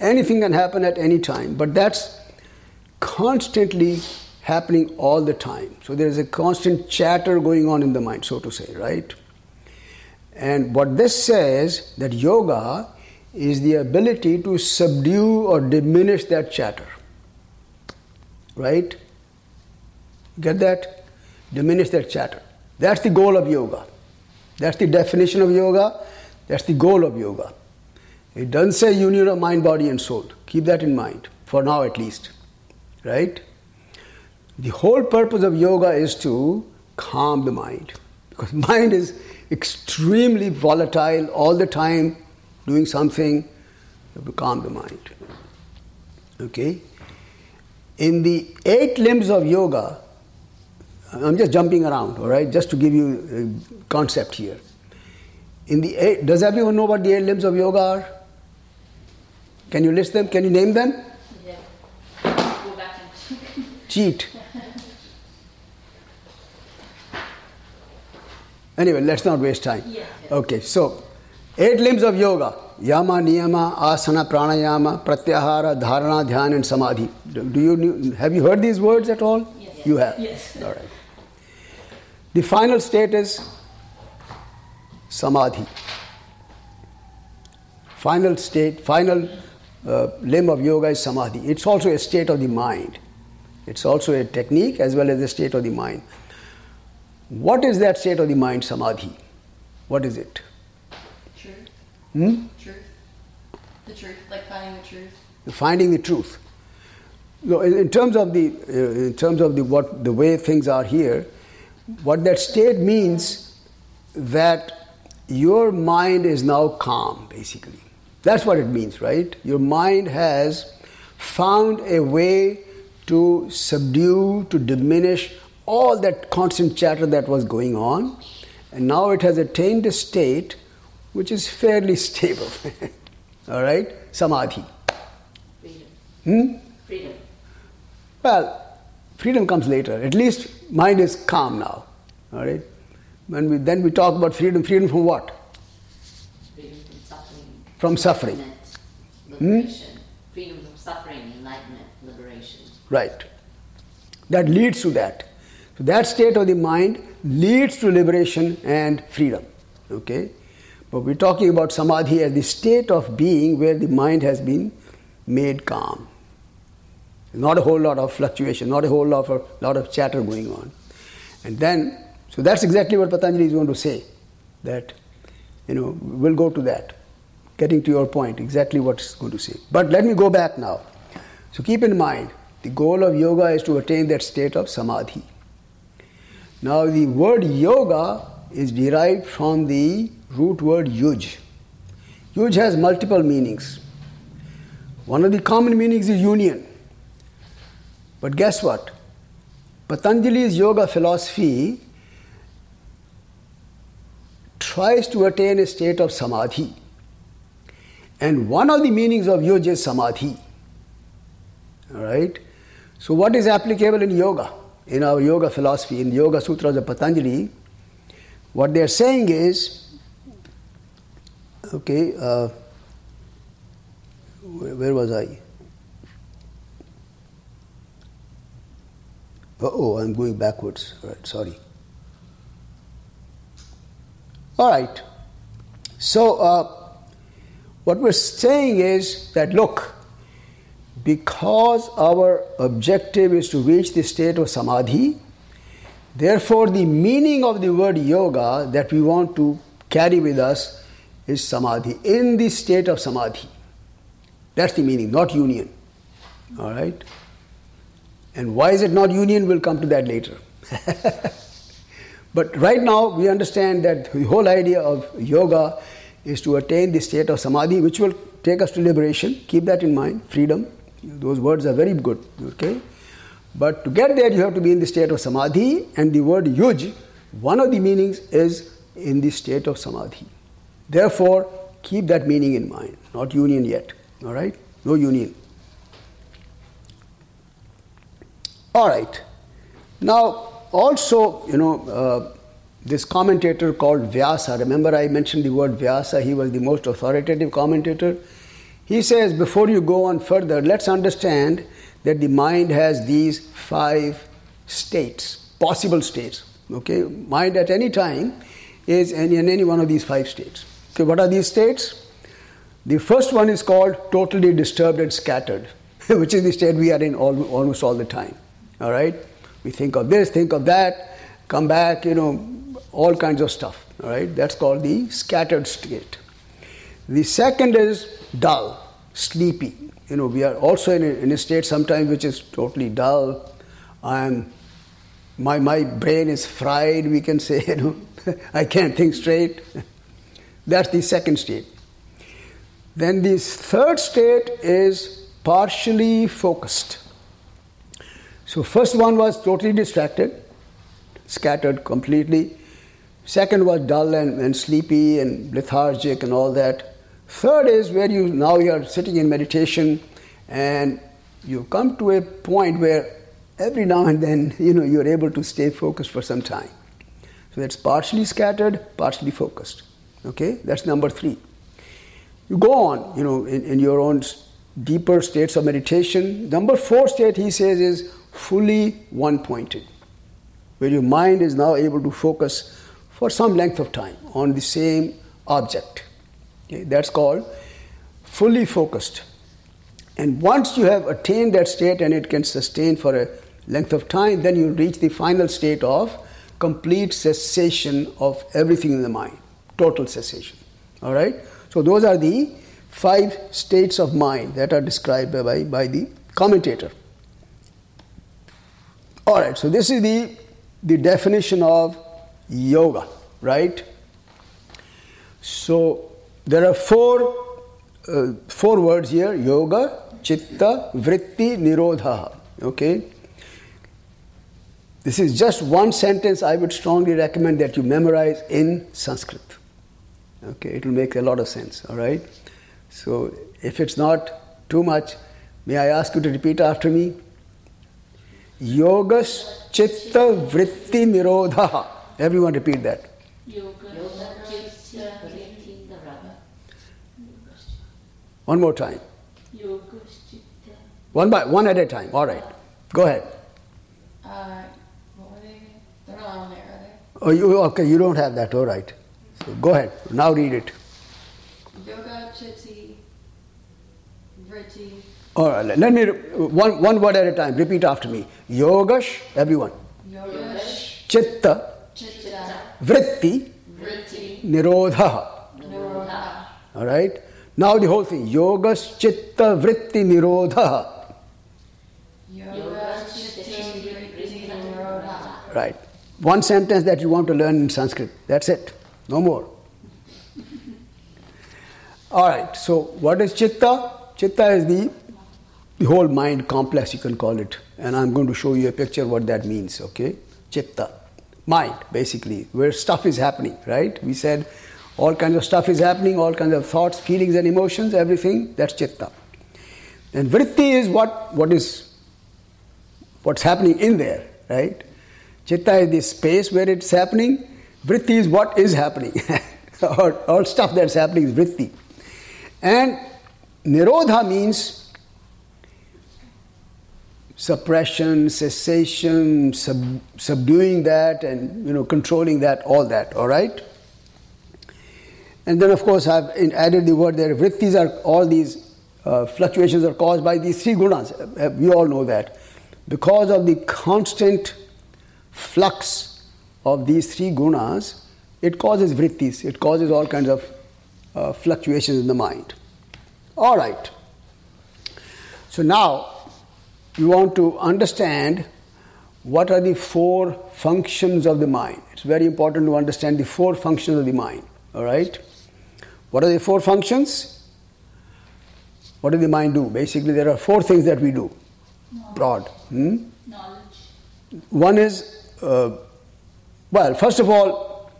Anything can happen at any time, but that's constantly happening all the time. So there is a constant chatter going on in the mind, so to say, right? And what this says that yoga is the ability to subdue or diminish that chatter. Right? Get that? Diminish that chatter. That's the goal of yoga. That's the definition of yoga. That's the goal of yoga. It doesn't say union of mind, body, and soul. Keep that in mind, for now at least. Right? The whole purpose of yoga is to calm the mind. Because mind is extremely volatile all the time, doing something to calm the mind. Okay? In the eight limbs of yoga, I'm just jumping around, all right, just to give you a concept here. In the eight, does everyone know what the eight limbs of yoga are? Can you list them? Can you name them? Yeah. Go back and Cheat. Anyway, let's not waste time. Yeah. Okay, so eight limbs of yoga yama, niyama, asana, pranayama, pratyahara, dharana, dhyan, and samadhi. Do do you have you heard these words at all? Yes. You have. Yes. All right. The final state is samadhi. Final state, final uh, limb of yoga is samadhi. It's also a state of the mind. It's also a technique as well as a state of the mind. What is that state of the mind, samadhi? What is it? Truth. Hmm? Truth. The truth. Like finding the truth. Finding the truth. So in in terms of the, uh, in terms of the what the way things are here, what that state means that your mind is now calm, basically. That's what it means, right? Your mind has found a way to subdue, to diminish all that constant chatter that was going on, and now it has attained a state which is fairly stable. all right? Samadhi. Freedom. Hmm? Freedom. Well, freedom comes later. At least mind is calm now. All right. When we then we talk about freedom. Freedom from what? Freedom from suffering. From suffering. enlightenment, hmm? Liberation. Freedom from suffering, enlightenment, liberation. Right. That leads to that. So that state of the mind leads to liberation and freedom. Okay. But we're talking about samadhi as the state of being where the mind has been made calm. Not a whole lot of fluctuation, not a whole lot of, lot of chatter going on. And then, so that's exactly what Patanjali is going to say. That, you know, we'll go to that. Getting to your point, exactly what it's going to say. But let me go back now. So keep in mind, the goal of yoga is to attain that state of samadhi. Now, the word yoga is derived from the root word yuj. Yuj has multiple meanings. One of the common meanings is union. But guess what? Patanjali's yoga philosophy tries to attain a state of samadhi. And one of the meanings of yoga is samadhi. Alright? So, what is applicable in yoga? In our yoga philosophy, in the Yoga Sutras of Patanjali, what they are saying is okay, uh, where was I? Oh, I'm going backwards. All right, sorry. All right. So, uh, what we're saying is that look, because our objective is to reach the state of samadhi, therefore, the meaning of the word yoga that we want to carry with us is samadhi, in the state of samadhi. That's the meaning, not union. All right? And why is it not union? We'll come to that later. but right now we understand that the whole idea of yoga is to attain the state of samadhi, which will take us to liberation. Keep that in mind, freedom. Those words are very good, okay? But to get there, you have to be in the state of samadhi, and the word yuj, one of the meanings is in the state of samadhi. Therefore, keep that meaning in mind, not union yet, all right? No union. All right. Now, also, you know, uh, this commentator called Vyasa, remember I mentioned the word Vyasa, he was the most authoritative commentator. He says, before you go on further, let's understand that the mind has these five states, possible states. Okay, mind at any time is in, any one of these five states. Okay, what are these states? The first one is called totally disturbed and scattered, which is the state we are in all, almost all the time. All right, we think of this, think of that, come back, you know, all kinds of stuff. All right, that's called the scattered state. The second is dull, sleepy. You know, we are also in a, in a state sometimes which is totally dull. I'm, my, my brain is fried, we can say, you know, I can't think straight. That's the second state. Then this third state is partially focused. So first one was totally distracted, scattered completely. Second was dull and, and sleepy and lethargic and all that. Third is where you now you are sitting in meditation and you come to a point where every now and then you know you're able to stay focused for some time. So that's partially scattered, partially focused. Okay, that's number three. You go on, you know, in, in your own deeper states of meditation. Number four state, he says, is fully one pointed, where your mind is now able to focus for some length of time on the same object. Okay, that's called fully focused. And once you have attained that state and it can sustain for a length of time, then you reach the final state of complete cessation of everything in the mind, total cessation. All right? So, those are the five states of mind that are described by, by the commentator. All right, so this is the, the definition of yoga, right? So, there are four, uh, four words here yoga, chitta, vritti, nirodha. Okay? This is just one sentence I would strongly recommend that you memorize in Sanskrit. Okay, it will make a lot of sense, all right? So if it's not too much, may I ask you to repeat after me? Yogas chitta vritti nirodha. Everyone repeat that. One more time. One by one at a time. All right. Go ahead. There? Oh, you, okay, you don't have that. All right. So go ahead. Now read it. Yoga, chitti, vritti, All right. Let me one one word at a time. Repeat after me. Yogash. Everyone. yoga, Chitta. chitta, Vritti. vritti, Nirodha. nirodha. All right. Now the whole thing. Yogas chitta vritti nirodha. Yoga, chitti, vritti, nirodha. Right. One sentence that you want to learn in Sanskrit. That's it. No more. All right. So what is chitta? Chitta is the the whole mind complex you can call it. And i'm going to show you a picture what that means okay? Chitta. Mind basically where stuff is happening right? We said all kinds of stuff is happening all kinds of thoughts feelings and emotions everything that's chitta. And vritti is what what is what's happening in there right? Chitta is the space where it's happening. Vritti is what is happening. All, all stuff that's happening is vritti. And nirodha means suppression, cessation, sub, subduing that, and you know controlling that, all that. All right. And then, of course, I've added the word there. Vrittis are all these uh, fluctuations are caused by these three gunas. Uh, We all know that because of the constant flux of these three gunas, it causes vrittis. It causes all kinds of uh, fluctuations in the mind. All right. So now you want to understand what are the four functions of the mind. It's very important to understand the four functions of the mind. All right? What are the four functions? What does the mind do? Basically, there are four things that we do. Broad. Hmm? Knowledge. One is, uh, well, first of all,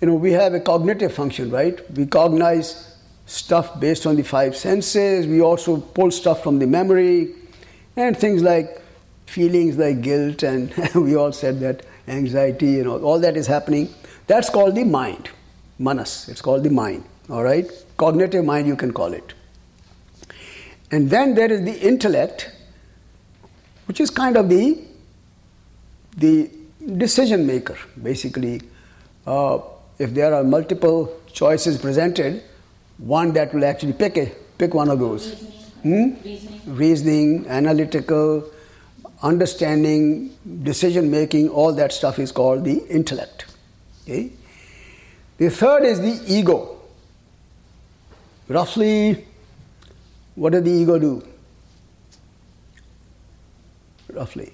you know, we have a cognitive function, right? We cognize stuff based on the five senses. We also pull stuff from the memory and things like feelings like guilt, and we all said that anxiety, you know, all that is happening. That's called the mind, manas. It's called the mind, all right? Cognitive mind, you can call it. And then there is the intellect, which is kind of the the decision maker. Basically, uh, if there are multiple choices presented, one that will actually pick a, pick one of those. Reasoning. Hmm? Reasoning. Reasoning, analytical, understanding, decision making, all that stuff is called the intellect. Okay? The third is the ego. Roughly, what does the ego do? Roughly.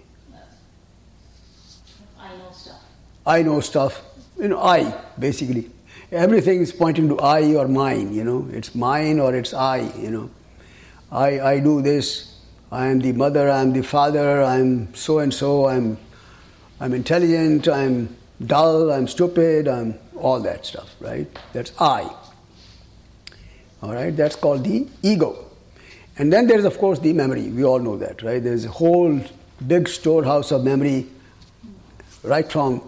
I know stuff. I know stuff. You know, I, basically. Everything is pointing to I or mine, you know. It's mine or it's I, you know. I, I do this. I am the mother, I am the father, I'm so and so, I'm, I'm intelligent, I'm dull, I'm stupid, I'm all that stuff, right? That's I. All right, that's called the ego. And then there's, of course, the memory. We all know that, right? There's a whole big storehouse of memory right from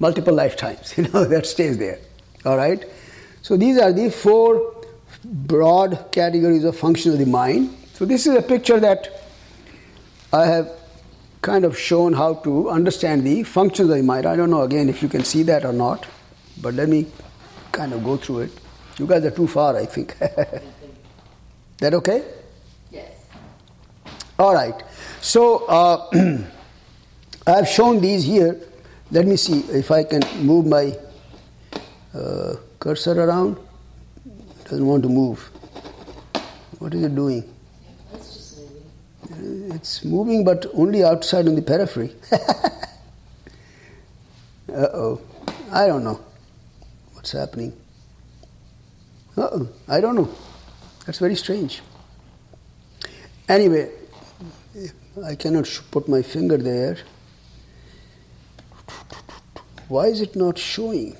multiple lifetimes, you know, that stays there. All right? So these are the four broad categories of function of the mind. So this is a picture that I have kind of shown how to understand the functions of the mind. I don't know again if you can see that or not, but let me kind of go through it. You guys are too far, I think. that okay? Yes. All right. So uh, I have shown these here. Let me see if I can move my uh, cursor around. Doesn't want to move. What is it doing? It's moving, but only outside on the periphery. uh oh. I don't know what's happening. Uh oh. I don't know. That's very strange. Anyway, I cannot put my finger there. Why is it not showing?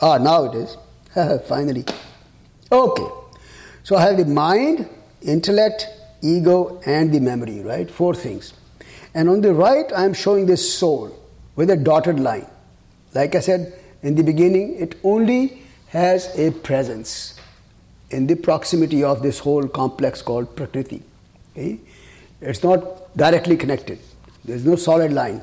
Ah, now it is. Finally. Okay. So I have the mind, intellect, ego, and the memory, right? Four things. And on the right, I am showing this soul with a dotted line. Like I said in the beginning, it only has a presence in the proximity of this whole complex called Prakriti. Okay? It's not directly connected. There's no solid line.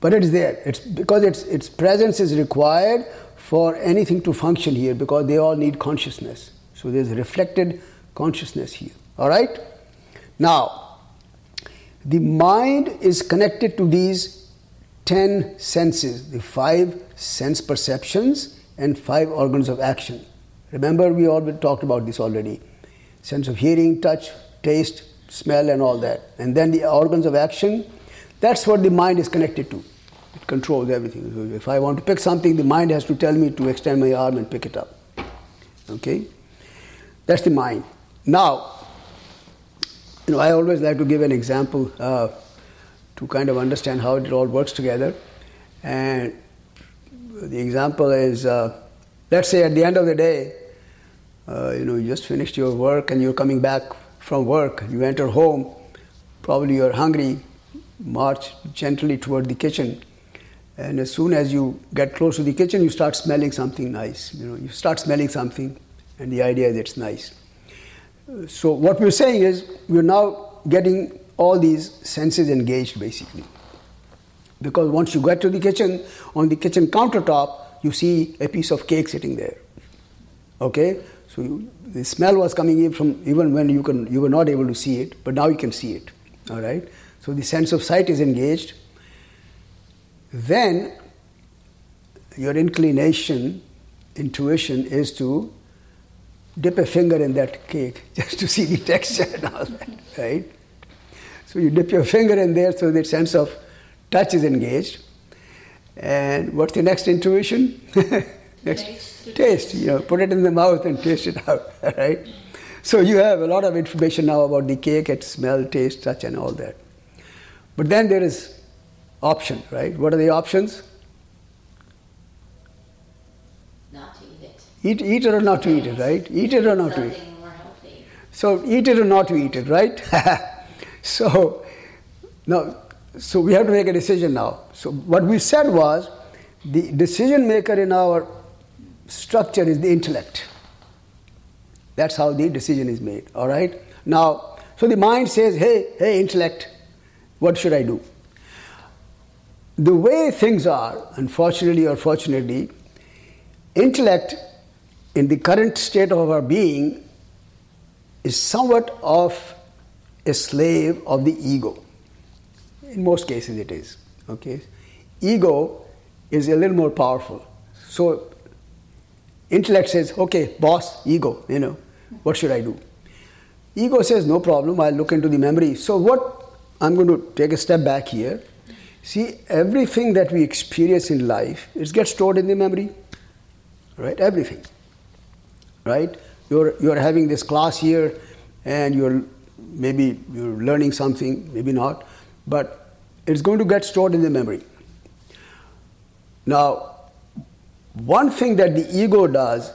But it's there. It's because its its presence is required for anything to function here because they all need consciousness. So there's reflected consciousness here. All right? Now, the mind is connected to these 10 senses, the five sense perceptions and five organs of action. Remember, we all talked about this already sense of hearing, touch, taste, smell, and all that. And then the organs of action, that's what the mind is connected to. It controls everything. If I want to pick something, the mind has to tell me to extend my arm and pick it up. Okay? That's the mind. Now, you know, I always like to give an example uh, to kind of understand how it all works together. And the example is, uh, let's say at the end of the day, uh, you know, you just finished your work and you're coming back from work. You enter home, probably you're hungry. March gently toward the kitchen, and as soon as you get close to the kitchen, you start smelling something nice. You know, you start smelling something, and the idea is it's nice. So what we're saying is we're now getting all these senses engaged basically. Because once you get to the kitchen, on the kitchen countertop, you see a piece of cake sitting there. Okay, so you, the smell was coming in from even when you can you were not able to see it, but now you can see it. All right. So the sense of sight is engaged. Then your inclination, intuition is to dip a finger in that cake just to see the texture and all that, right? So you dip your finger in there so the sense of touch is engaged. And what's the next intuition? next, Taste. taste. You know, put it in the mouth and taste it out, right? So you have a lot of information now about the cake, its smell, taste, touch, and all that. But then there is option, right? What are the options? Not to eat it. Eat, eat it or not to eat it, right? Eat it or not to eat. it. more healthy. So eat it or not to eat it, right? so now, so we have to make a decision now. So what we said was, the decision maker in our structure is the intellect. That's how the decision is made. All right. Now, so the mind says, "Hey, hey, intellect, what should I do?" The way things are, unfortunately or fortunately, intellect in the current state of our being is somewhat of a slave of the ego. In most cases, it is. Okay, ego is a little more powerful. So, intellect says, "Okay, boss, ego, you know, what should I do?" Ego says, "No problem. I'll look into the memory." So, what I'm going to take a step back here. See, everything that we experience in life, it gets stored in the memory, right? Everything right? You're, you're having this class here and you're maybe you're learning something, maybe not, but it's going to get stored in the memory. Now, one thing that the ego does,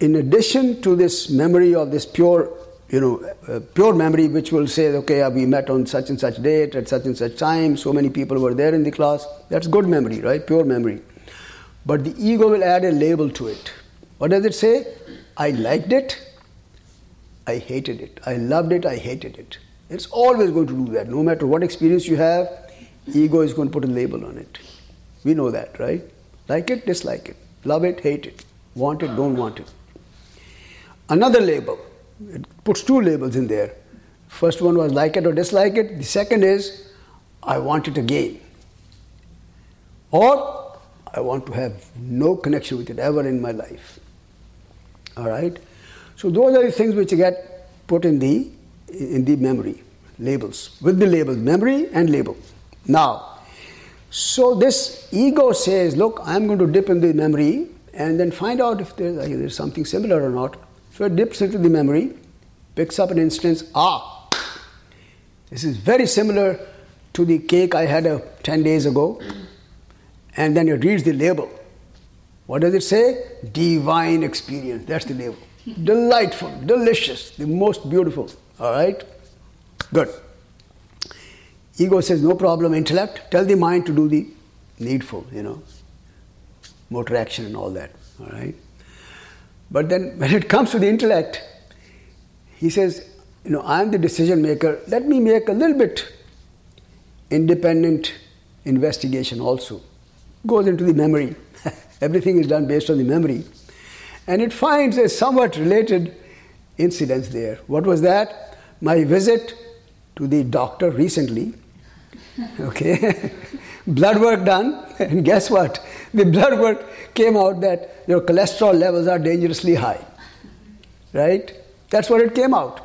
in addition to this memory of this pure, you know, uh, pure memory, which will say, okay, uh, we met on such and such date at such and such time, so many people were there in the class. That's good memory, right? Pure memory. But the ego will add a label to it. What does it say? I liked it, I hated it. I loved it, I hated it. It's always going to do that. No matter what experience you have, ego is going to put a label on it. We know that, right? Like it, dislike it. Love it, hate it. Want it, don't want it. Another label. It puts two labels in there. First one was like it or dislike it. The second is I want it again. Or I want to have no connection with it ever in my life. All right. So those are the things which get put in the in the memory labels with the labels memory and label. Now, so this ego says, look, I'm going to dip in the memory and then find out if there's, there's something similar or not. So it dips into the memory, picks up an instance. Ah, this is very similar to the cake I had uh, 10 days ago. And then it reads the label. What does it say? Divine experience. That's the label. Delightful, delicious, the most beautiful. All right? Good. Ego says, no problem, intellect. Tell the mind to do the needful, you know, motor action and all that. All right? But then when it comes to the intellect, he says, you know, I'm the decision maker. Let me make a little bit independent investigation also. Goes into the memory. Everything is done based on the memory. And it finds a somewhat related incident there. What was that? My visit to the doctor recently. Okay. blood work done, and guess what? The blood work came out that your cholesterol levels are dangerously high. Right? That's what it came out.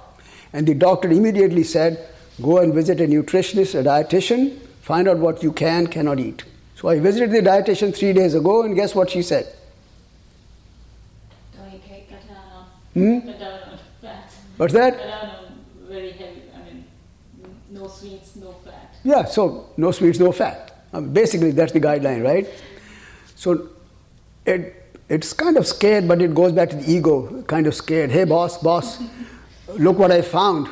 And the doctor immediately said, Go and visit a nutritionist, a dietitian, find out what you can, cannot eat. So I visited the dietitian three days ago, and guess what she said? Don't eat cake. Cut down on, Hmm? cut down on fat. What's that? Cut down on very heavy, I mean, no sweets, no fat. Yeah, so no sweets, no fat. Um, basically, that's the guideline, right? So it it's kind of scared, but it goes back to the ego, kind of scared. Hey, boss, boss, look what I found.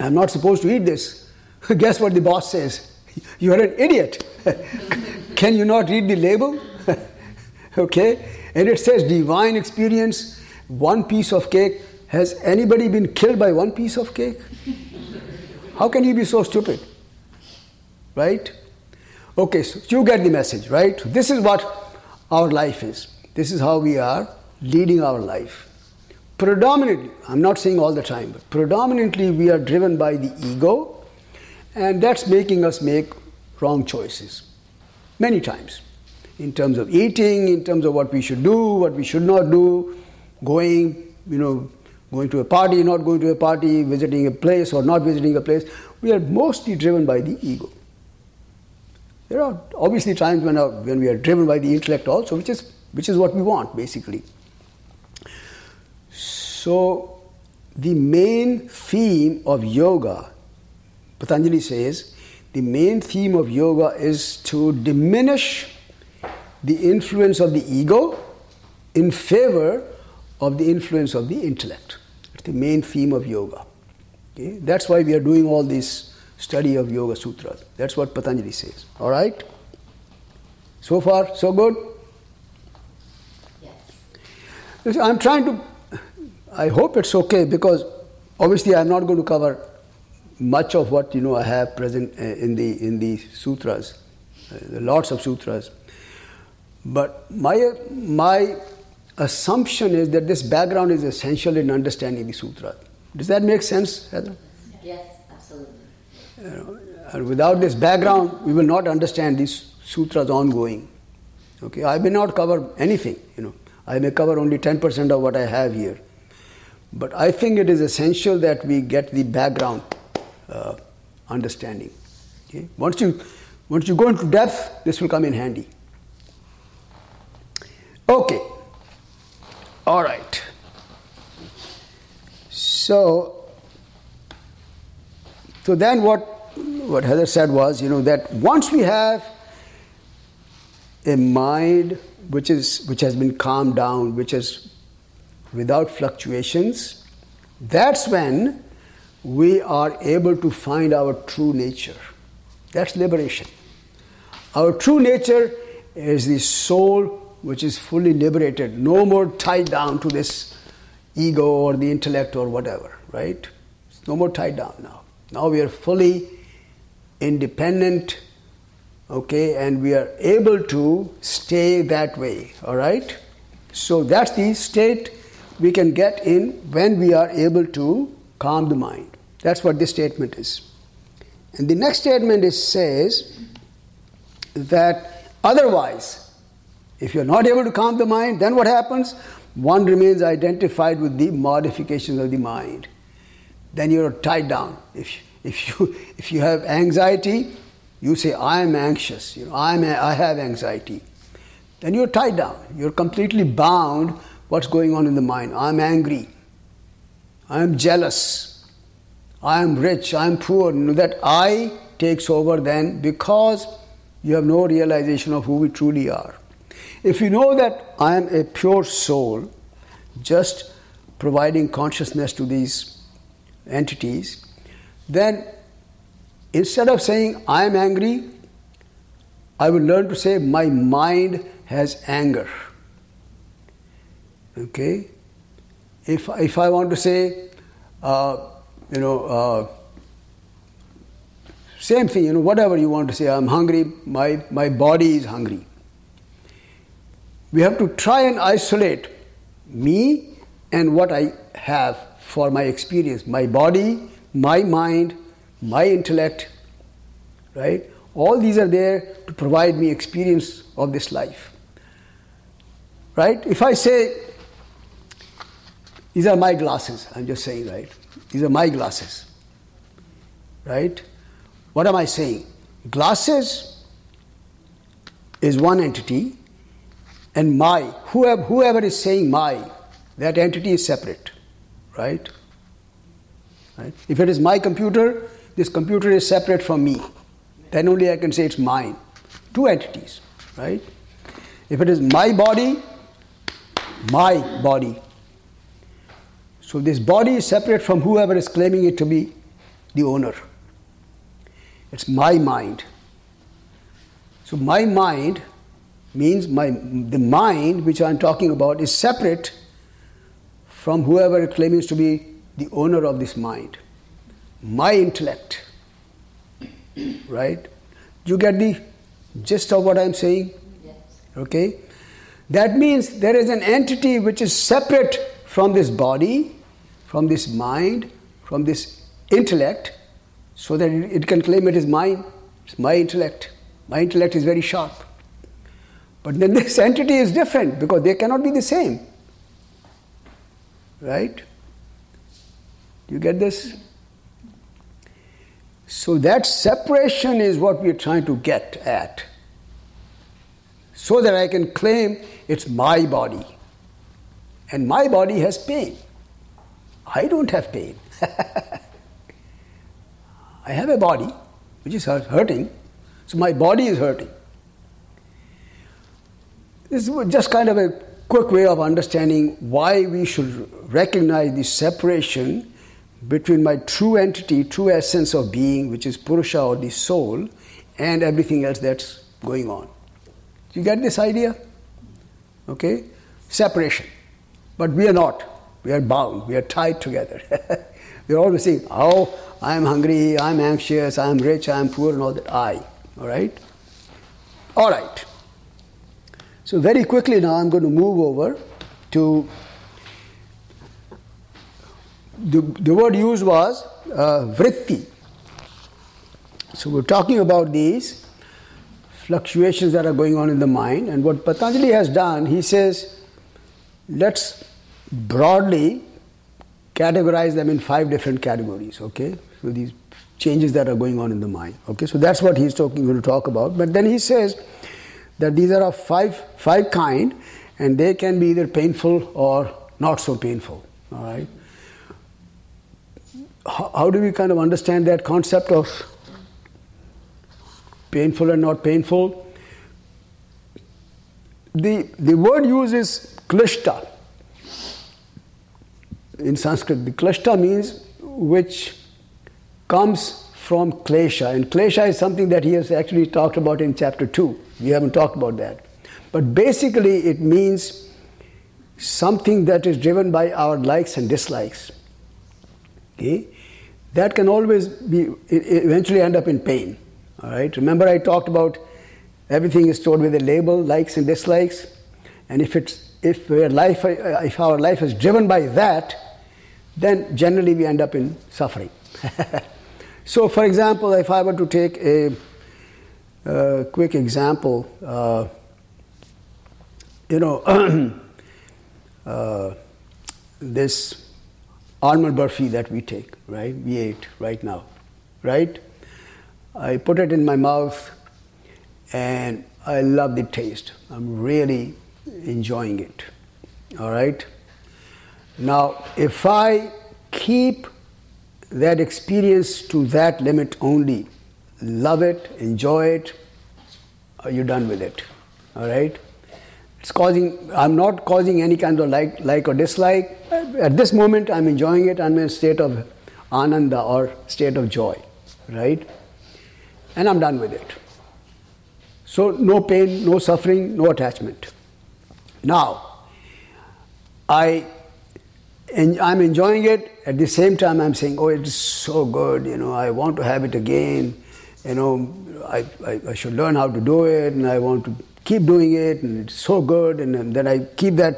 I'm not supposed to eat this. Guess what the boss says? You're an idiot. Can you not read the label? okay? And it says divine experience, one piece of cake. Has anybody been killed by one piece of cake? How can you be so stupid? Right? Okay, so you get the message, right? This is what our life is. This is how we are leading our life. Predominantly, I'm not saying all the time, but predominantly we are driven by the ego, and that's making us make wrong choices many times in terms of eating, in terms of what we should do, what we should not do, going, you know, going to a party, not going to a party, visiting a place or not visiting a place. We are mostly driven by the ego. There are obviously times when, our, when we are driven by the intellect also, which is, which is what we want basically. So, the main theme of yoga, Patanjali says, the main theme of yoga is to diminish the influence of the ego in favor of the influence of the intellect. It's the main theme of yoga. Okay? That's why we are doing all this study of Yoga Sutras. That's what Patanjali says. All right? So far, so good? Yes. I'm trying to, I hope it's okay because obviously I'm not going to cover much of what you know I have present uh, in the in the sutras, uh, lots of sutras. But my my assumption is that this background is essential in understanding the sutra. Does that make sense, Heather? Yes, absolutely. You know, without this background, we will not understand these sutras ongoing. Okay, I may not cover anything. You know, I may cover only ten percent of what I have here. But I think it is essential that we get the background uh, understanding. Okay? Once you once you go into depth, this will come in handy. Okay. All right. So, so then what what Heather said was, you know, that once we have a mind which is which has been calmed down, which is without fluctuations, that's when we are able to find our true nature. That's liberation. Our true nature is the soul which is fully liberated, no more tied down to this ego or the intellect or whatever, right? It's no more tied down now. Now we are fully independent, okay, and we are able to stay that way, all right? So that's the state we can get in when we are able to calm the mind. That's what this statement is. And the next statement is says that otherwise, if you're not able to calm the mind, then what happens? One remains identified with the modifications of the mind. Then you're tied down. If, if, you, if you have anxiety, you say, I am anxious, you know, I'm I have anxiety. Then you're tied down. You're completely bound what's going on in the mind. I'm angry. I'm jealous. I'm rich, I'm poor. You know, that I takes over then because you have no realization of who we truly are. If you know that I am a pure soul, just providing consciousness to these entities, then instead of saying I am angry, I will learn to say my mind has anger. Okay? If, if I want to say, uh, you know, uh, same thing, you know, whatever you want to say, I'm hungry, my, my body is hungry. We have to try and isolate me and what I have for my experience my body, my mind, my intellect, right? All these are there to provide me experience of this life. Right? If I say, these are my glasses, I'm just saying, right? These are my glasses. Right? What am I saying? Glasses is one entity, and my, whoever, whoever is saying my, that entity is separate. Right? Right? If it is my computer, this computer is separate from me. Then only I can say it's mine. Two entities. Right? If it is my body, my body. So this body is separate from whoever is claiming it to be the owner. It's my mind. So my mind means my the mind which I'm talking about is separate from whoever claims to be the owner of this mind. My intellect. Right? You get the gist of what I'm saying? Yes. Okay? That means there is an entity which is separate from this body, from this mind, from this intellect, so that it, it can claim it is mine. It's my intellect. My intellect is very sharp. But then this entity is different because they cannot be the same. Right? You get this? So that separation is what we're trying to get at. So that I can claim it's my body. And my body has pain. I don't have pain. I have a body which is hurting, so my body is hurting. This is just kind of a quick way of understanding why we should recognize the separation between my true entity, true essence of being, which is Purusha or the soul, and everything else that's going on. You get this idea? Okay? Separation. But we are not. We are bound. We are tied together. We're always saying, oh, I'm hungry, I'm anxious, I'm rich, I'm poor, and all that. I. All right? All right. So, very quickly now, I'm going to move over to the, the word used was uh, vritti. So, we're talking about these fluctuations that are going on in the mind, and what Patanjali has done, he says, let's broadly categorize them in five different categories, okay? So, these changes that are going on in the mind, okay? So, that's what he's talking, going to talk about. But then he says, that these are of five, five kind and they can be either painful or not so painful. All right. How, how do we kind of understand that concept of painful and not painful? The, the word used is klishta. In Sanskrit, the klishta means which comes from klesha, and klesha is something that he has actually talked about in chapter 2 we haven't talked about that. But basically, it means something that is driven by our likes and dislikes. Okay? That can always be, eventually end up in pain. All right? Remember, I talked about everything is stored with a label, likes and dislikes. And if, it's, if, our life, if our life is driven by that, then generally we end up in suffering. so, for example, if I were to take a uh, quick example. Uh, you know, uh, this almond burfi that we take, right? We ate right now, right? I put it in my mouth and I love the taste. I'm really enjoying it. All right? Now, if I keep that experience to that limit only, love it, enjoy it, are you done with it? All right? It's causing, I'm not causing any kind of like, like or dislike. At this moment, I'm enjoying it. I'm in a state of ananda or state of joy, right? And I'm done with it. So, no pain, no suffering, no attachment. Now, I I'm enjoying it. At the same time, I'm saying, "Oh, it is so good. You know, I want to have it again you know, I, I, I, should learn how to do it and I want to keep doing it and it's so good and, and then I keep that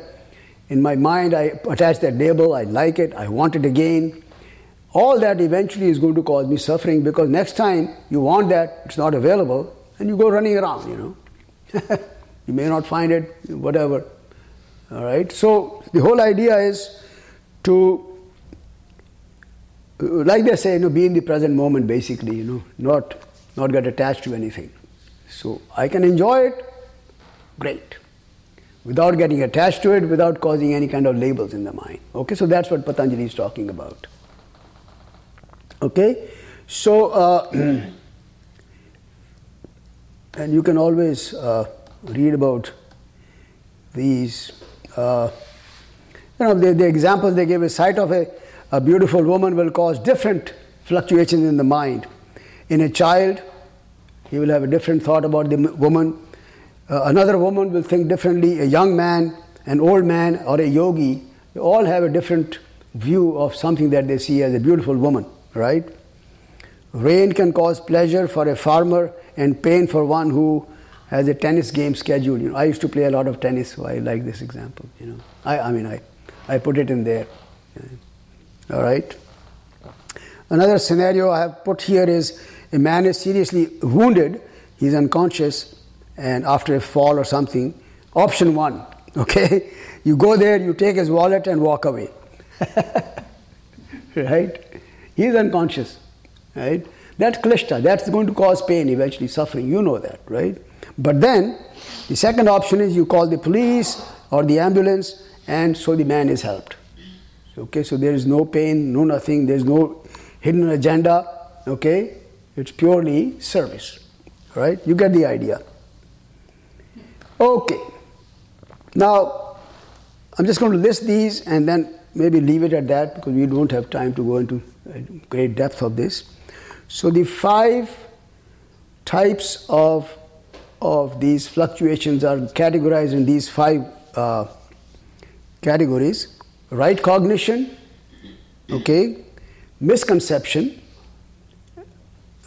in my mind, I attach that label, I like it, I want it again. All that eventually is going to cause me suffering because next time you want that, it's not available, and you go running around, you know. you may not find it, whatever. All right, so the whole idea is to, like they say, you know, be in the present moment basically, you know, not not get attached to anything. So I can enjoy it, great. Without getting attached to it, without causing any kind of labels in the mind. Okay, so that's what Patanjali is talking about. Okay, so, uh, and you can always uh, read about these. Uh, you know, the, the examples they give a sight of a, a beautiful woman will cause different fluctuations in the mind. In a child, he will have a different thought about the woman. Uh, another woman will think differently. A young man, an old man, or a yogi, they all have a different view of something that they see as a beautiful woman, right? Rain can cause pleasure for a farmer and pain for one who has a tennis game scheduled. You know, I used to play a lot of tennis, so I like this example. You know, I, I mean, I, I put it in there. All right. Another scenario I have put here is a man is seriously wounded, he's unconscious, and after a fall or something, option one, okay? You go there, you take his wallet and walk away. right? He is unconscious, right? That's klishta. That's going to cause pain, eventually suffering. You know that, right? But then, the second option is you call the police or the ambulance, and so the man is helped. Okay, so there is no pain, no nothing. There is no hidden agenda. Okay, it's purely service, right? You get the idea. Okay. Now, I'm just going to list these and then maybe leave it at that because we don't have time to go into uh, great depth of this. So, the five types of, of these fluctuations are categorized in these five uh, categories right cognition, okay, misconception,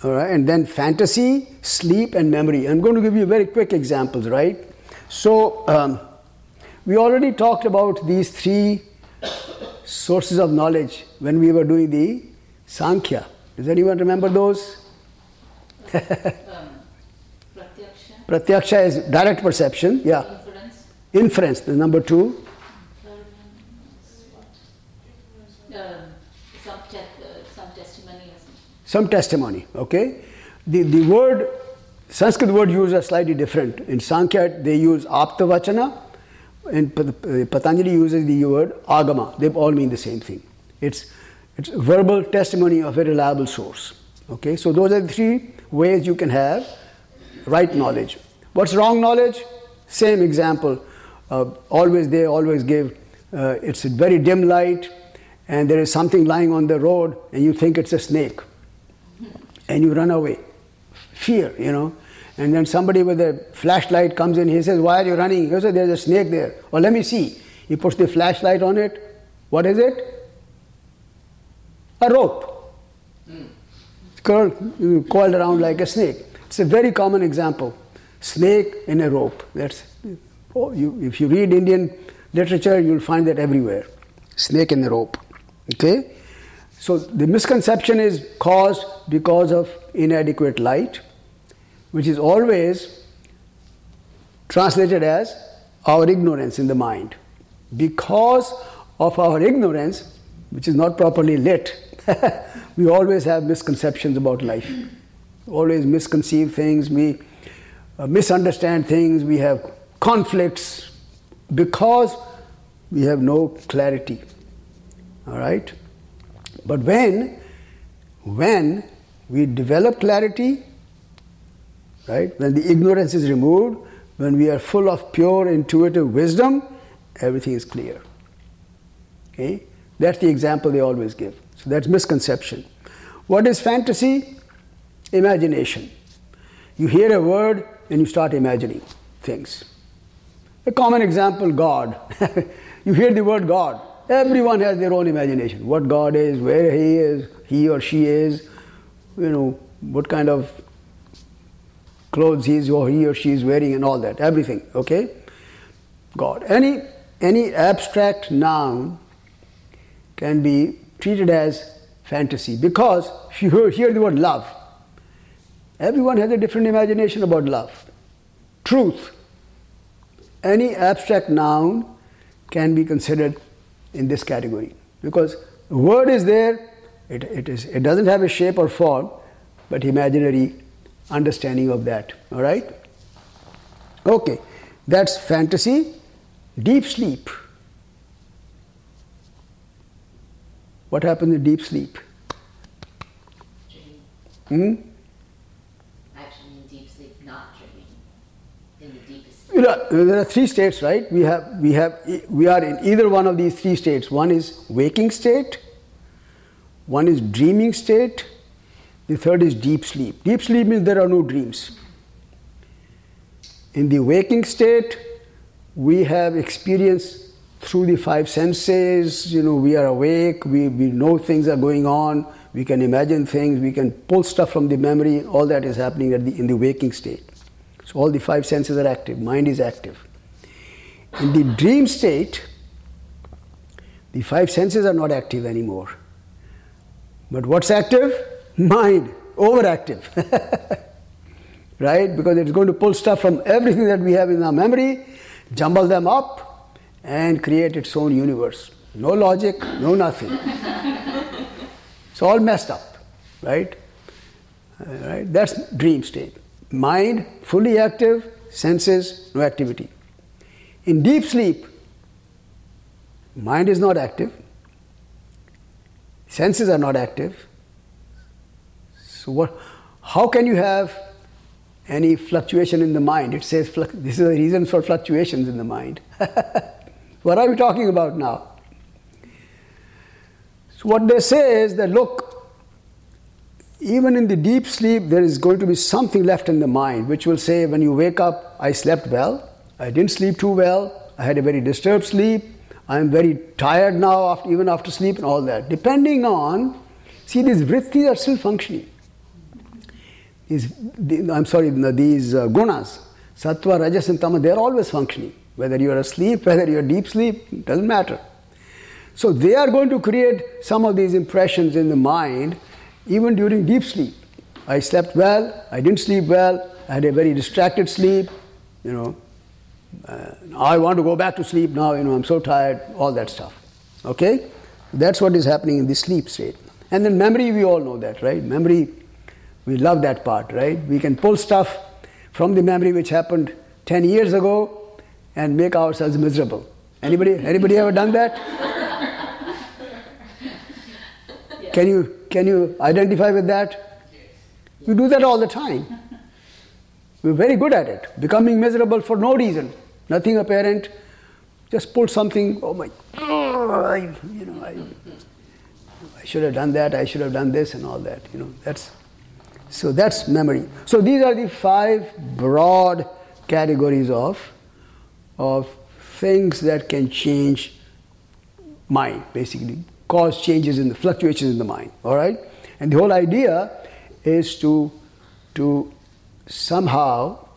all right, and then fantasy, sleep, and memory. I'm going to give you very quick examples, right? So, um, we already talked about these three sources of knowledge when we were doing the Sankhya. Does anyone remember those? um, pratyaksha, Pratyaksha is direct perception, yeah. inference, Inference, the number two. third one is what? Um, uh, some testimony some testimony okay the, the word sanskrit word used are slightly different. In sankhya they use aptavachana. Uh, patanjali uses the word agama. They all mean the same thing. It's it's verbal testimony of a reliable source. Okay? So those are the three ways you can have right knowledge. What's wrong knowledge? Same example. Uh, always they always give uh, it's a very dim light and there is something lying on the road and you think it's a snake and you run away. Fear, you know. And then somebody with a flashlight comes in, he says, Why are you running? He says, There's a snake there. Well, let me see. He puts the flashlight on it. What is it? A rope. Hmm. Curled, coiled around like a snake. It's a very common example. Snake in a rope. That's oh, you, if you read Indian literature, you'll find that everywhere. Snake in a rope. Okay? So the misconception is caused because of inadequate light, which is always translated as our ignorance in the mind. Because of our ignorance, which is not properly lit, we always have misconceptions about life. Always misconceive things, we uh, misunderstand things, we have conflicts because we have no clarity. All right? But when, when we develop clarity, right, when the ignorance is removed, when we are full of pure intuitive wisdom, everything is clear. Okay? That's the example they always give. So that's misconception. What is fantasy? Imagination. You hear a word and you start imagining things. A common example God. you hear the word God, everyone has their own imagination. What God is, where He is, He or she is, you know, what kind of clothes he or he or she is wearing and all that, everything, okay? God. Any, any abstract noun can be treated as fantasy because if you hear the word love, everyone has a different imagination about love. Truth. Any abstract noun can be considered in this category because word is there, it, it, is, it doesn't have a shape or form, but imaginary understanding of that. All right? Okay, that's fantasy. Deep sleep. What happens in deep sleep? Dreaming. Hmm? Actually, in deep sleep, not dreaming. In the deepest sleep. You know, there are three states, right? We have, we have, we are in either one of these three states. One is waking state, one is dreaming state, the third is deep sleep. Deep sleep means there are no dreams. In the waking state, we have experience through the five senses. You know, we are awake, we, we know things are going on, we can imagine things, we can pull stuff from the memory, all that is happening at the, in the waking state. So all the five senses are active, mind is active. In the dream state, the five senses are not active anymore. But what's active? Mind, overactive. right? Because it's going to pull stuff from everything that we have in our memory, jumble them up, and create its own universe. no logic, no nothing. it's all messed up, right? Uh, right? That's dream state. Mind fully active, senses no activity. In deep sleep, mind is not active, senses are not active. What? How can you have any fluctuation in the mind? It says this is the reason for fluctuations in the mind. what are we talking about now? So what they say is that look, even in the deep sleep, there is going to be something left in the mind which will say, when you wake up, I slept well, I didn't sleep too well, I had a very disturbed sleep, I am very tired now, after, even after sleep, and all that. Depending on, see, these vrittis are still functioning. These, I'm sorry, these uh, gunas, sattva, rajas, and tama, they're always functioning. Whether you're asleep, whether you're deep sleep, doesn't matter. So they are going to create some of these impressions in the mind even during deep sleep. I slept well, I didn't sleep well, I had a very distracted sleep, you know. Uh, I want to go back to sleep now, you know, I'm so tired, all that stuff. Okay? That's what is happening in the sleep state. And then memory, we all know that, right? Memory, we love that part, right? We can pull stuff from the memory which happened 10 years ago and make ourselves miserable. Anybody, anybody ever done that? Can you can you identify with that? We do that all the time. We're very good at it. Becoming miserable for no reason, nothing apparent. Just pull something. Oh my, I, you know, I, I should have done that. I should have done this and all that. You know, that's so that's memory. So these are the five broad categories of of things that can change mind, basically cause changes in the fluctuations in the mind. All right, and the whole idea is to to somehow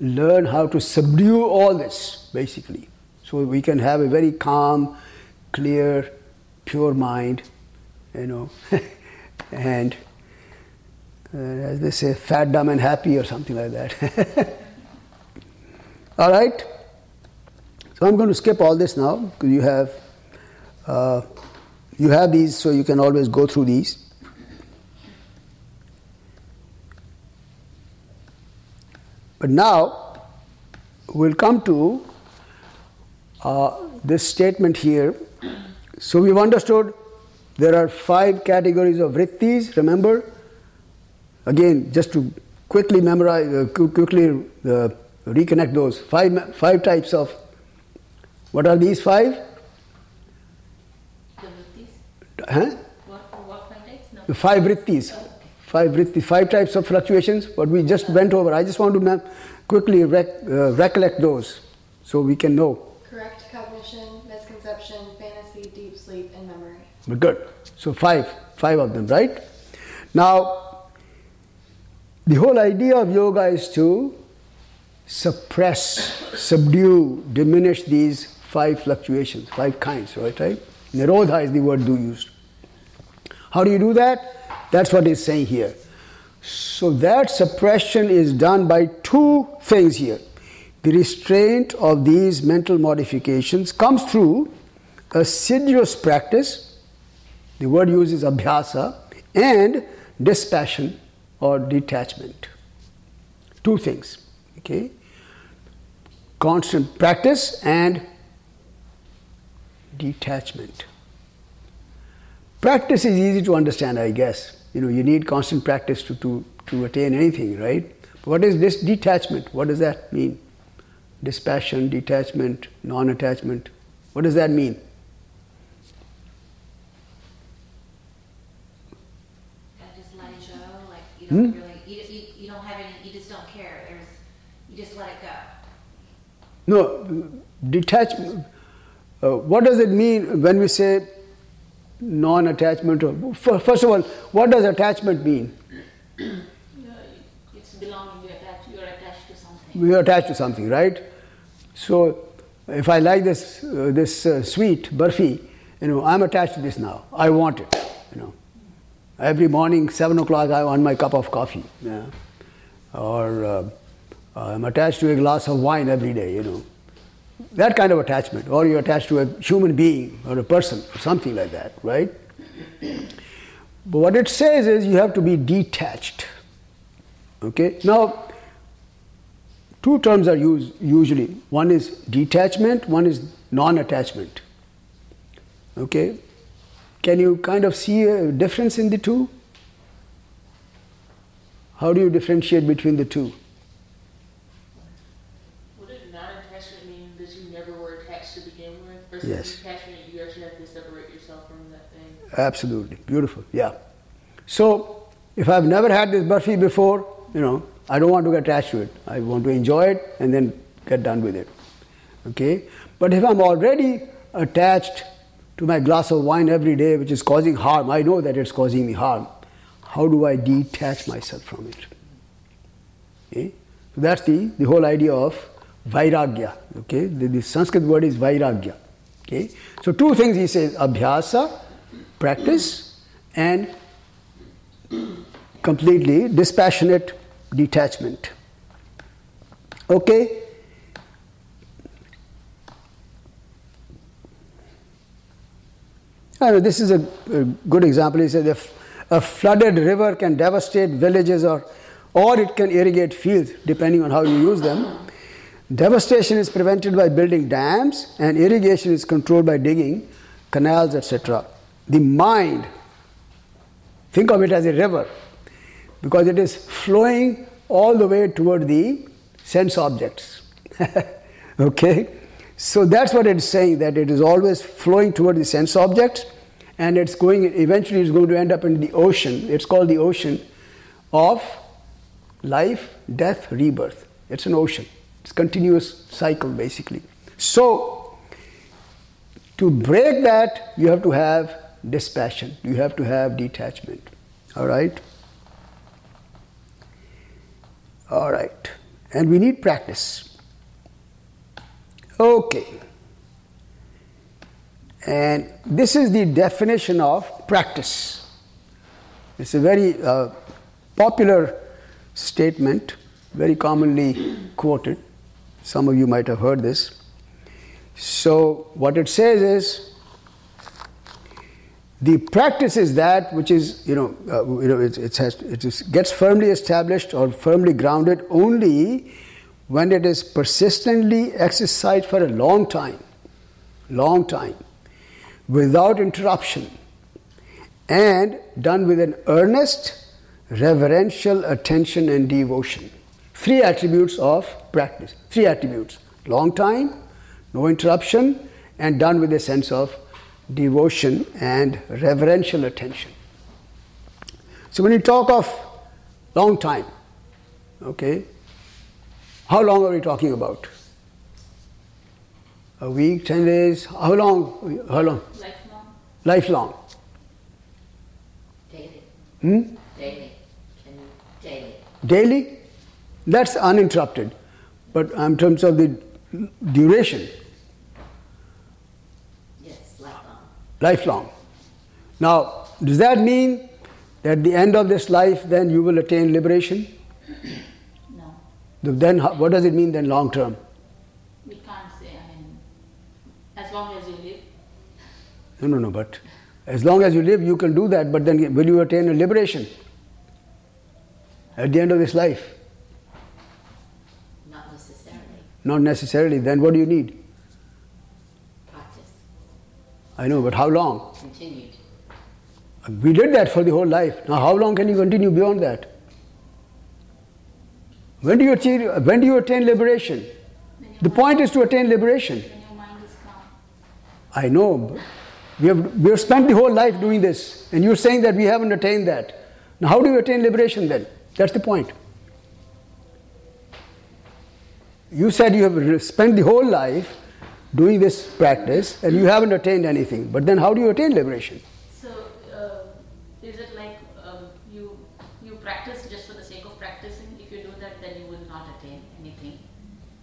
learn how to subdue all this, basically, so we can have a very calm, clear, pure mind, you know, and uh, as they say, fat, dumb, and happy, or something like that. all right. So I'm going to skip all this now because you have uh, you have these, so you can always go through these. But now we'll come to uh, this statement here. So we've understood there are five categories of vrittis, remember? Again, just to quickly memorize, uh, quickly uh, reconnect those. Five, five types of, what are these five? The? Huh? What, what five types? No. The five vrittis. Five vritti, five types of fluctuations, what we just went over. I just want to mem- quickly rec- uh, recollect those so we can know. Correct cognition, misconception, fantasy, deep sleep, and memory. We're good. So five, five of them, right? Now, the whole idea of yoga is to suppress, subdue, diminish these five fluctuations, five kinds, right? right? Nirodha is the word do used. How do you do that? That's what he's saying here. So that suppression is done by two things here. The restraint of these mental modifications comes through assiduous practice, the word used is abhyasa, and dispassion or detachment. Two things, okay? Constant practice and detachment. Practice is easy to understand, I guess. You know, you need constant practice to, to, to attain anything, right? What is this detachment? What does that mean? Dispassion, detachment, non attachment. What does that mean? Gotta just let it go, like you Hmm? really, you, you, you don't have any, you just don't care. There's, you just let it go. No, detachment. Uh, what does it mean when we say non attachment? First of all, what does attachment mean? It's belonging, you're attached, you're attached to something. We are attached to something, right? So, if I like this, uh, this uh, sweet burfi, you know, I'm attached to this now. I want it, you know. Every morning, 7 o'clock, I want my cup of coffee. Yeah. Or uh, I'm attached to a glass of wine every day, you know. that kind of attachment, or you're attached to a human being or a person or something like that, right? But what it says is you have to be detached. Okay? Now, two terms are used usually. One is detachment, one is non attachment. Okay? Can you kind of see a difference in the two? How do you differentiate between the two? Would it non-attachment mean that you never were attached to begin with? Versus Yes. attachment, you actually have to separate yourself from that thing? Absolutely. Beautiful. Yeah. So, if I've never had this burfi before, you know, I don't want to get attached to it. I want to enjoy it and then get done with it. Okay? But if I'm already attached to my glass of wine every day, which is causing harm, I know that it's causing me harm. How do I detach myself from it? Okay? So that's the, the whole idea of vairagya. Okay? The, the Sanskrit word is vairagya. Okay? So two things he says, abhyasa, practice, and completely dispassionate detachment. Okay? This is a, a good example. He said if a flooded river can devastate villages or, or it can irrigate fields, depending on how you use them. Devastation is prevented by building dams, and irrigation is controlled by digging canals, etc. The mind, think of it as a river, because it is flowing all the way toward the sense objects. okay? So that's what it's saying, that it is always flowing toward the sense objects and it's going, eventually it's going to end up in the ocean. It's called the ocean of life, death, rebirth. It's an ocean. It's continuous cycle basically. So, to break that, you have to have dispassion, you have to have detachment. All right? All right. And we need practice. Okay. And this is the definition of practice. It's a very uh, popular statement, very commonly quoted. Some of you might have heard this. So, what it says is the practice is that which is, you know, uh, you know it, it, has, it is, gets firmly established or firmly grounded only when it is persistently exercised for a long time, long time, without interruption, and done with an earnest, reverential attention and devotion. Three attributes of practice. Three attributes long time, no interruption, and done with a sense of devotion and reverential attention. So, when you talk of long time, okay, how long are we talking about? A week, 10 days? How long? How long? Lifelong. Lifelong. Daily. Hmm? Daily. Daily. Daily? That's uninterrupted. But in terms of the duration, Yes, lifelong. lifelong. Now, does that mean that at the end of this life, then you will attain liberation? No, Then, what does it mean then, long term? we can't say. I mean, as long as you live, No, no, no, but as long as you live, you can do that, but then will you attain a liberation at the end of this life? Not necessarily. Not necessarily. Then what do you need? Practice. I know, but how long? Continued. We did that for the whole life. Now, how long can you continue beyond that? When do you achieve? When do you attain liberation? The point is to attain liberation. when your mind is calm. I know. We have, we have spent the whole life doing this, and you're saying that we haven't attained that. Now, how do you attain liberation then? That's the point. You said you have spent the whole life doing this practice, and you haven't attained anything. But then, how do you attain liberation? So, uh, is it like um, you you practice just for the sake of practicing? If you do that, then you will not attain anything.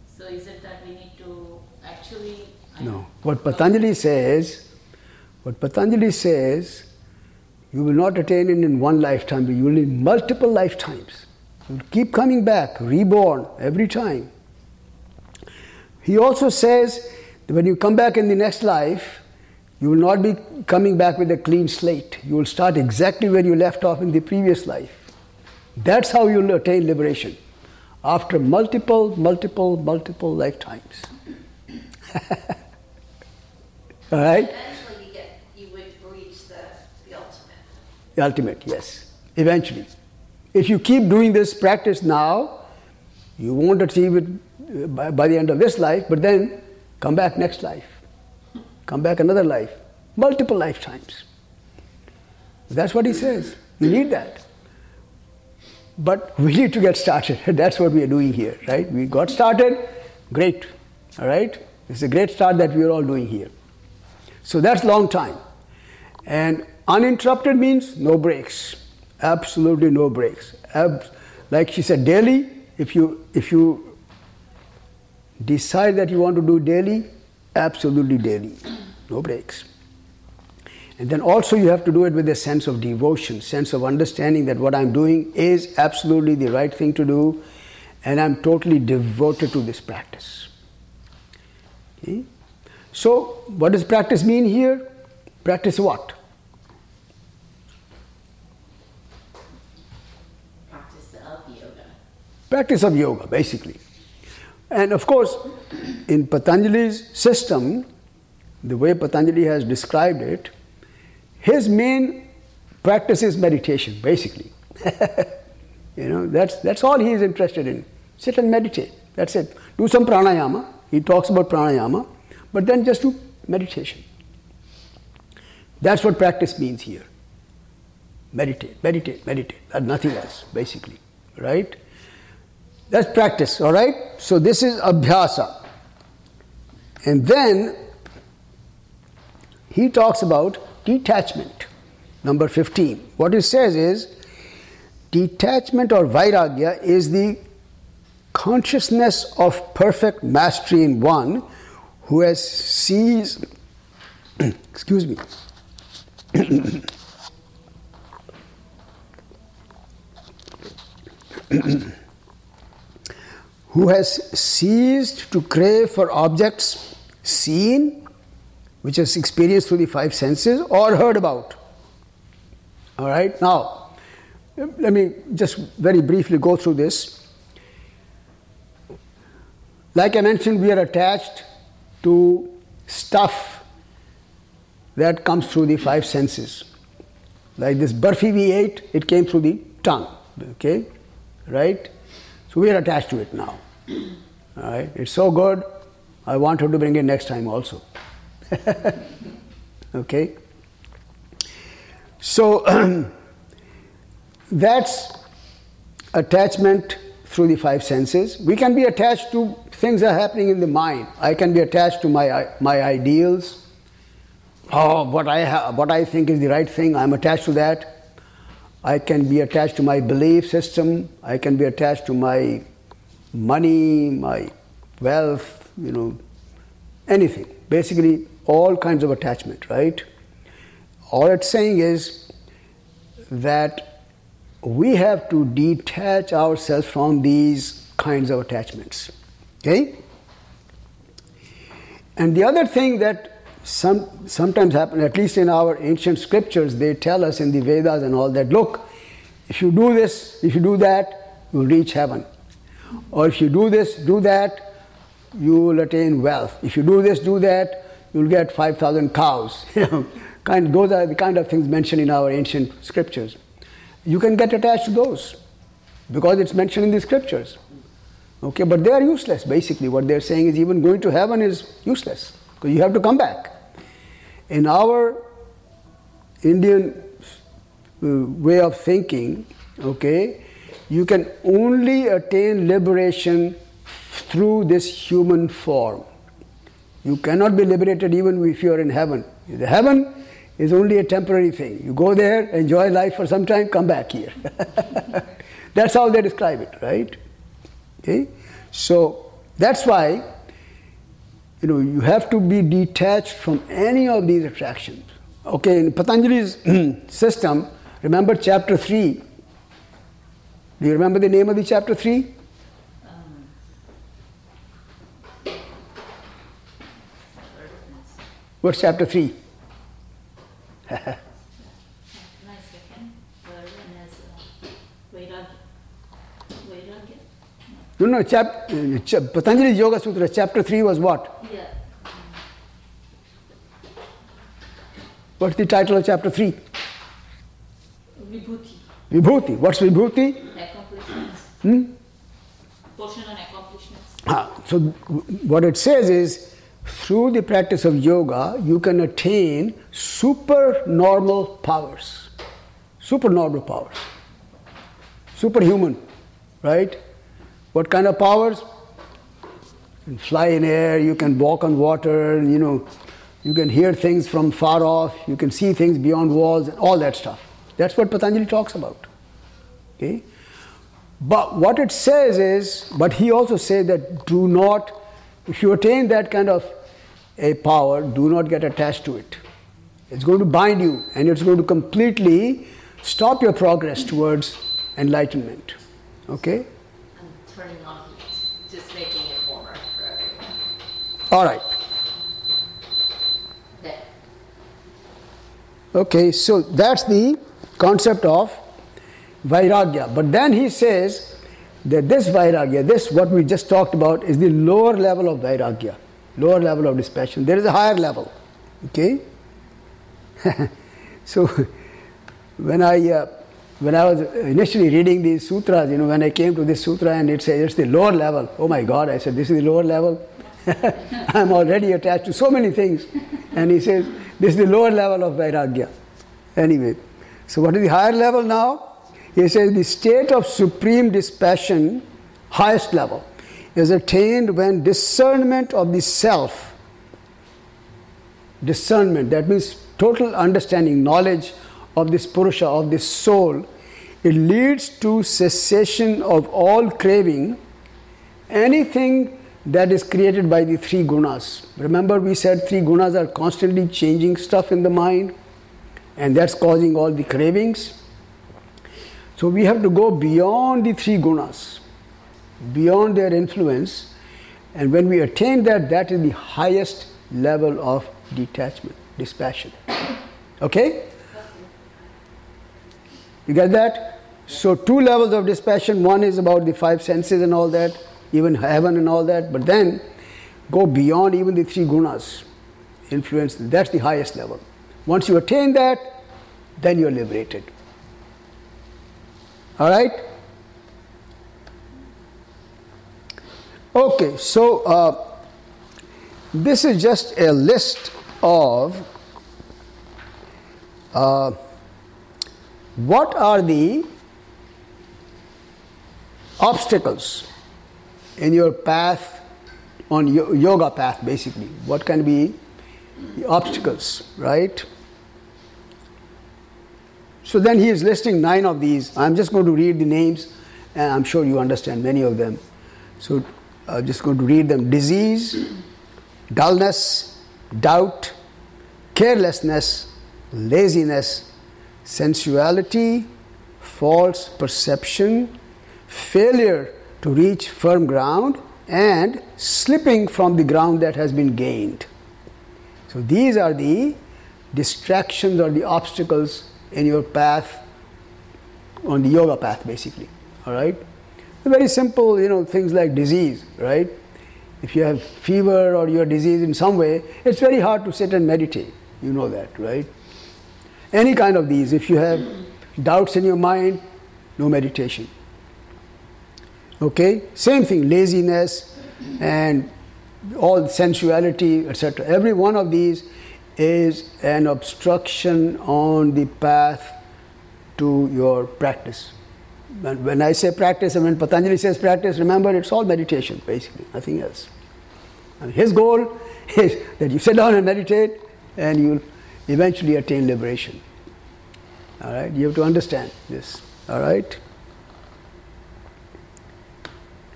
So, is it that we need to actually? I No. What Patanjali says, what Patanjali says, you will not attain it in one lifetime, but you will in multiple lifetimes. You will keep coming back, reborn every time. He also says that when you come back in the next life, you will not be coming back with a clean slate. You will start exactly where you left off in the previous life. That's how you'll attain liberation after multiple, multiple, multiple lifetimes. All right? Eventually you get, you would reach the, the ultimate. The ultimate, yes. Eventually. If you keep doing this practice now, you won't achieve it uh, by, by the end of this life, but then come back next life. Come back another life. Multiple lifetimes. That's what he says. You need that. But we need to get started. That's what we are doing here, right? We got started, great. All right? It's a great start that we are all doing here. So that's long time. And uninterrupted means no breaks. Absolutely no breaks. Ab- like she said, daily, if you if you decide that you want to do daily, absolutely daily. No breaks. And then also you have to do it with a sense of devotion, sense of understanding that what I'm doing is absolutely the right thing to do, and I'm totally devoted to this practice. Okay? So, what does practice mean here? Practice what? Practice of yoga. Practice of yoga, basically. And of course, in Patanjali's system, the way Patanjali has described it, his main practice is meditation, basically. you know, that's, that's all he is interested in. Sit and meditate. That's it. Do some pranayama. He talks about pranayama, but then just do meditation. That's what practice means here. Meditate, meditate, meditate. And nothing else, basically. Right? That's practice, all right? So this is abhyasa. And then he talks about detachment. Number 15. What he says is detachment or vairagya is the consciousness of perfect mastery in one who has seized, excuse me, who has ceased to crave for objects seen, which is experienced through the five senses, or heard about. All right, now, let me just very briefly go through this. Like I mentioned, we are attached to stuff that comes through the five senses. Like this burfi we ate, it came through the tongue. Okay? Right? So we are attached to it now. All right? It's so good, I want her to bring it next time also. okay? So that's attachment through the five senses. We can be attached to things that are happening in the mind. I can be attached to my, my ideals. Oh, what I, ha- what I think is the right thing, I'm attached to that. I can be attached to my belief system. I can be attached to my money, my wealth, you know, anything. Basically, all kinds of attachment, right? All it's saying is that we have to detach ourselves from these kinds of attachments. Okay? And the other thing that some, sometimes happens, at least in our ancient scriptures, they tell us in the Vedas and all that look, if you do this, if you do that, you'll reach heaven. Or if you do this, do that, you will attain wealth. If you do this, do that, you'll get 5,000 cows. You know, kind, those are the kind of things mentioned in our ancient scriptures. You can get attached to those because it's mentioned in the scriptures. Okay, but they are useless basically. What they're saying is even going to heaven is useless because you have to come back. In our Indian uh, way of thinking, okay, you can only attain liberation through this human form. You cannot be liberated even if you are in heaven. The heaven is only a temporary thing. You go there, enjoy life for some time, come back here. that's how they describe it, right? Okay? So that's why you know you have to be detached from any of these attractions. Okay, in Patanjali's system, remember chapter 3. Do you remember the name of the chapter 3? Um, What's chapter 3? Nice second. Third one is Vairagya. Vairagya? No, no, chap, uh, ch- Patanjali Yoga Sutra, chapter 3 was what? Yeah. What's the title of chapter 3? Vibhuti. Vibhuti. What's Vibhuti? Accomplishments. Hmm? Portion on accomplishments. Ah, so what it says is through the practice of yoga you can attain supernormal powers. Supernormal powers. Superhuman right? What kind of powers? You can fly in air you can walk on water you know you can hear things from far off you can see things beyond walls and all that stuff. That's what patanjali talks about okay? But what it says is, but he also says that do not, if you attain that kind of a power, do not get attached to it. It's going to bind you and it's going to completely stop your progress towards enlightenment. Okay? I'm turning on heat, just making it warmer for everyone. All right. There. Okay, so that's the concept of Vairagya. But then he says that this Vairagya, this what we just talked about, is the lower level of Vairagya, lower level of dispassion. There is a higher level. Okay? so when I uh, when I was initially reading these sutras, you know, when I came to this sutra and it says it's the lower level, oh my God, I said, this is the lower level. I'm already attached to so many things. And he says, this is the lower level of Vairagya. Anyway, so what is the higher level now? He says the state of supreme dispassion, highest level, is attained when discernment of the self, discernment, that means total understanding, knowledge of this Purusha, of this soul, it leads to cessation of all craving, anything that is created by the three gunas. Remember, we said three gunas are constantly changing stuff in the mind, and that's causing all the cravings. So we have to go beyond the three gunas, beyond their influence, and when we attain that, that is the highest level of detachment, dispassion. Okay? You get that? So, two levels of dispassion one is about the five senses and all that, even heaven and all that, but then go beyond even the three gunas, influence, that's the highest level. Once you attain that, then you're liberated. All right? Okay, so uh, this is just a list of uh, what are the obstacles in your path on yoga path basically what can be the obstacles right so then he is listing nine of these. I'm just going to read the names and i'm sure you understand many of them. So i'm just going to read them. Disease dullness doubt carelessness laziness sensuality false perception failure to reach firm ground and slipping from the ground that has been gained. So these are the distractions or the obstacles in your path on the yoga path basically all right? Very simple you know things like disease right? If you have fever or you're diseased in some way it's very hard to sit and meditate. You know that right? Any kind of these if you have doubts in your mind no meditation. Okay? Same thing laziness and all sensuality etc every one of these is an obstruction on the path to your practice. When, when i say practice and when patanjali says practice remember it's all meditation basically nothing else. And his goal is that you sit down and meditate and you'll eventually attain liberation. All right you have to understand this all right?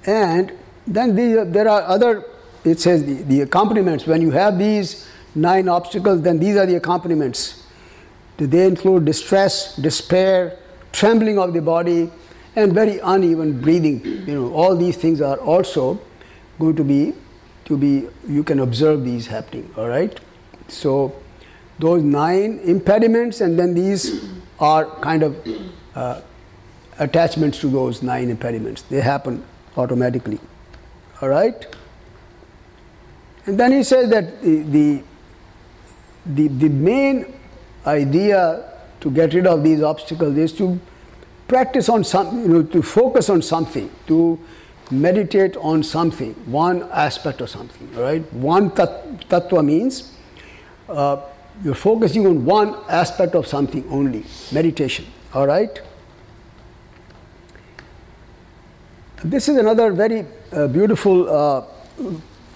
And then the, there are other it says the, the accompaniments. When you have these nine obstacles then these are the accompaniments Do they include distress despair trembling of the body and very uneven breathing you know all these things are also going to be to be you can observe these happening all right So those nine impediments, and then these are kind of uh, attachments to those nine impediments. They happen automatically. All right? And then he says that the, the, the, the main idea to get rid of these obstacles is to practice on some, you know, to focus on something, to meditate on something, one aspect of something, right? One tat, tattva means uh, you're focusing on one aspect of something only, meditation, all right? This is another very uh, beautiful uh,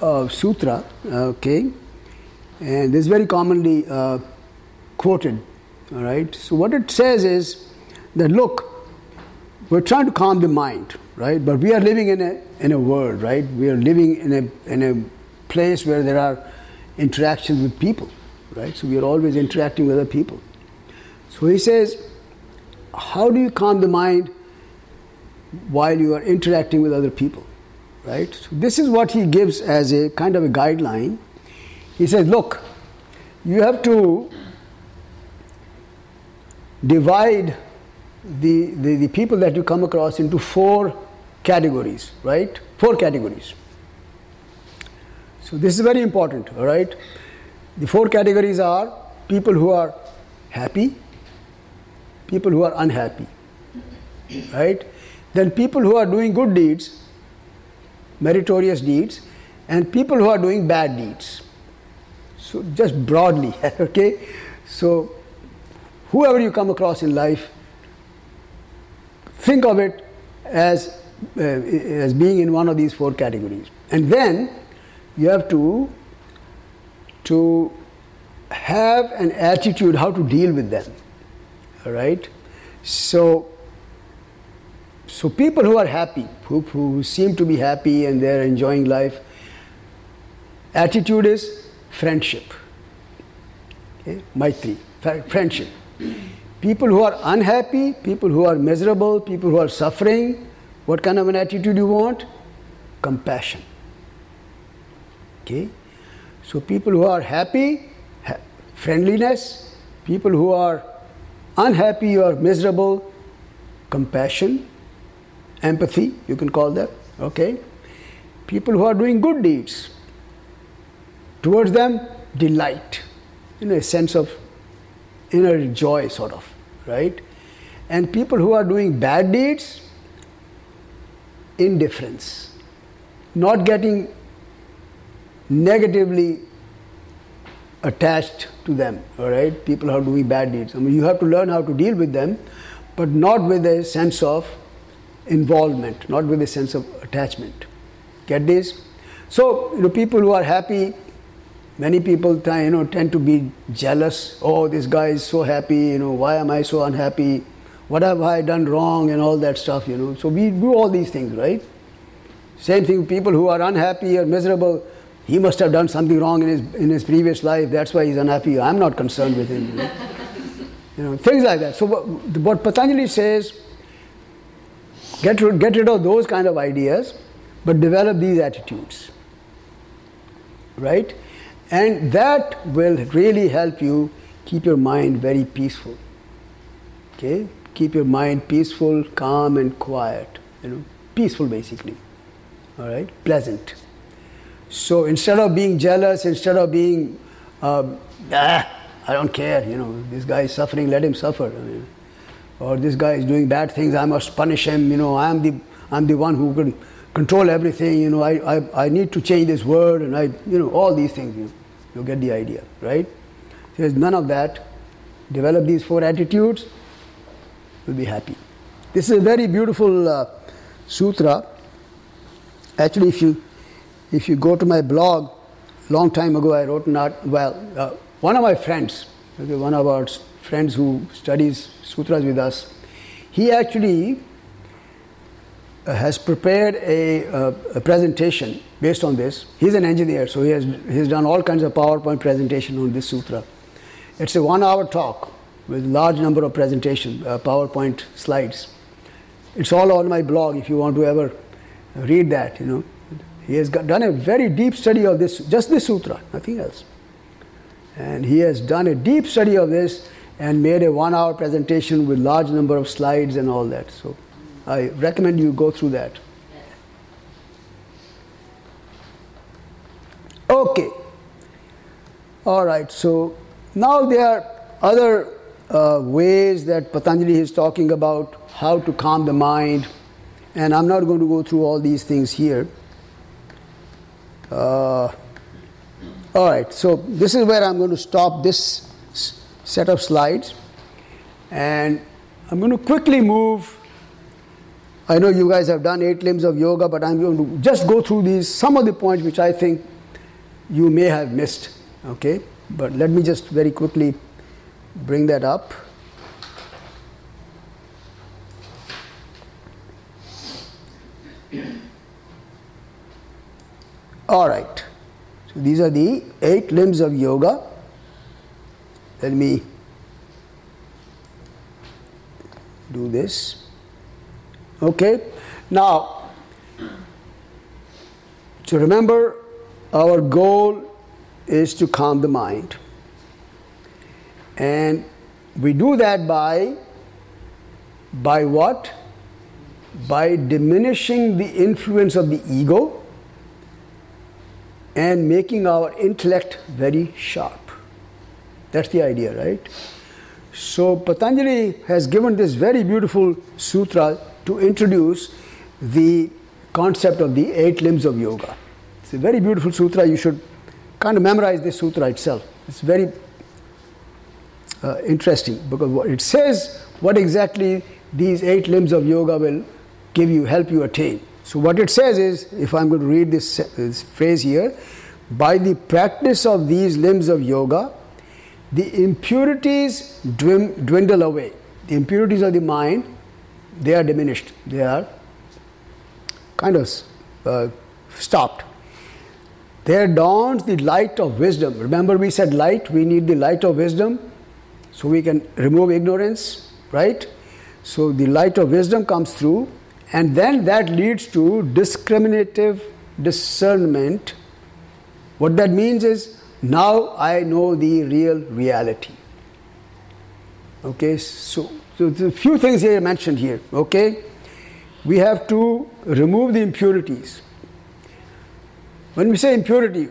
uh, sutra, okay, and this is very commonly uh, quoted, all right? So, what it says is that look, we're trying to calm the mind, right? But we are living in a, in a world, right? We are living in a, in a place where there are interactions with people, right? So, we are always interacting with other people. So, he says, how do you calm the mind? while you are interacting with other people, right? So this is what he gives as a kind of a guideline. He says, look, you have to divide the, the, the people that you come across into four categories, right? Four categories. So this is very important, all right? The four categories are people who are happy, people who are unhappy, right? Then people who are doing good deeds, meritorious deeds, and people who are doing bad deeds. So just broadly, okay? So whoever you come across in life, think of it as uh, as being in one of these four categories, and then you have to to have an attitude how to deal with them. All right, so so people who are happy, who, who seem to be happy and they're enjoying life, attitude is friendship. Okay? Maitri, friendship. People who are unhappy, people who are miserable, people who are suffering, what kind of an attitude you want? Compassion. Okay? So people who are happy, ha- friendliness. People who are unhappy or miserable, compassion empathy, you can call that, okay? People who are doing good deeds, towards them, delight, you know, a sense of inner joy, sort of, right? And people who are doing bad deeds, indifference, not getting negatively attached to them, all right? People who are doing bad deeds. I mean, you have to learn how to deal with them, but not with a sense of involvement, not with a sense of attachment. Get this? So, you know, people who are happy, many people you know, tend to be jealous. Oh, this guy is so happy, you know, why am I so unhappy? What have I done wrong and all that stuff, you know. So we do all these things, right? Same thing, people who are unhappy or miserable, he must have done something wrong in his, in his previous life, that's why he's unhappy. I'm not concerned with him. You know, you know things like that. So what, what Patanjali says, Get rid, get rid of those kind of ideas, but develop these attitudes. Right? And that will really help you keep your mind very peaceful. Okay? Keep your mind peaceful, calm, and quiet. You know, peaceful basically. All right? Pleasant. So instead of being jealous, instead of being, um, ah, I don't care, you know, this guy is suffering, let him suffer. I mean, or this guy is doing bad things, I must punish him, you know, I'm the, I'm the one who can control everything, you know, I, I, I need to change this word, and I, you know, all these things, you, you get the idea, right? There's none of that. Develop these four attitudes, you'll be happy. This is a very beautiful uh, sutra. Actually, if you, if you go to my blog, long time ago I wrote art, well, uh, one of my friends, okay, one of our friends who studies sutras with us, he actually uh, has prepared a, uh, a, presentation based on this. He's an engineer, so he has he's done all kinds of PowerPoint presentation on this sutra. It's a one-hour talk with large number of presentation uh, PowerPoint slides. It's all on my blog if you want to ever read that. You know, he has got, done a very deep study of this, just this sutra, nothing else. And he has done a deep study of this and made a one hour presentation with large number of slides and all that. So I recommend you go through that. Okay. All right. So now there are other uh, ways that Patanjali is talking about how to calm the mind, and I'm not going to go through all these things here. Uh, all right. So this is where I'm going to stop this s- set of slides, and I'm going to quickly move. I know you guys have done eight limbs of yoga, but I'm going to just go through these some of the points which I think you may have missed. Okay, but let me just very quickly bring that up. All right. So these are the eight limbs of yoga. Let me do this. Okay. Now, so remember, our goal is to calm the mind. And we do that by by what? By diminishing the influence of the ego and making our intellect very sharp. That's the idea, right? So Patanjali has given this very beautiful sutra to introduce the concept of the eight limbs of yoga. It's a very beautiful sutra. You should kind of memorize this sutra itself. It's very uh, interesting because it says what exactly these eight limbs of yoga will give you, help you attain. So what it says is, if I'm going to read this, this phrase here, by the practice of these limbs of yoga, the impurities dwindle away. The impurities of the mind, they are diminished. They are kind of uh, stopped. There dawns the light of wisdom. Remember, we said light, we need the light of wisdom so we can remove ignorance, right? So the light of wisdom comes through, and then that leads to discriminative discernment. What that means is now I know the real reality. Okay, so, so a few things here mentioned here. Okay, we have to remove the impurities. When we say impurity,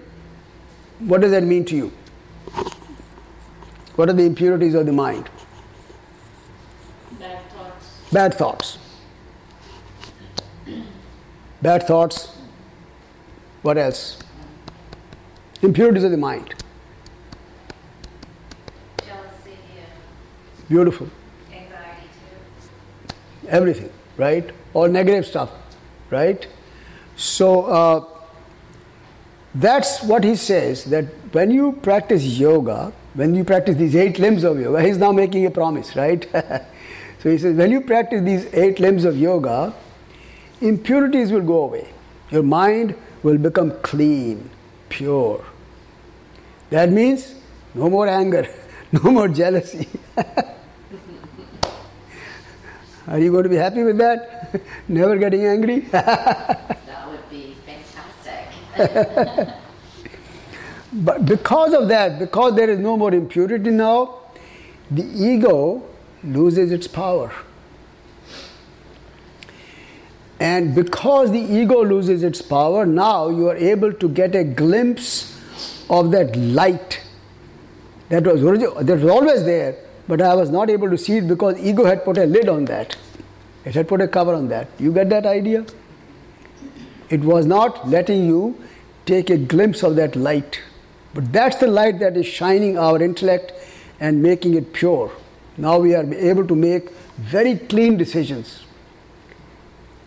what does that mean to you? What are the impurities of the mind? Bad thoughts. Bad thoughts. Bad thoughts. What else? Impurities of the mind. Jealousy Beautiful. anxiety too. Everything, right? All negative stuff, right? So uh, that's what he says that when you practice yoga, when you practice these eight limbs of yoga, he's now making a promise, right? so he says, when you practice these eight limbs of yoga, impurities will go away. Your mind will become clean, pure. That means no more anger, no more jealousy. Are you going to be happy with that? Never getting angry? That would be fantastic. But because of that, because there is no more impurity now, the ego loses its power. And because the ego loses its power, now you are able to get a glimpse of that light that was, that was always there, but I was not able to see it because ego had put a lid on that. It had put a cover on that. You get that idea? It was not letting you take a glimpse of that light. But that's the light that is shining our intellect and making it pure. Now we are able to make very clean decisions.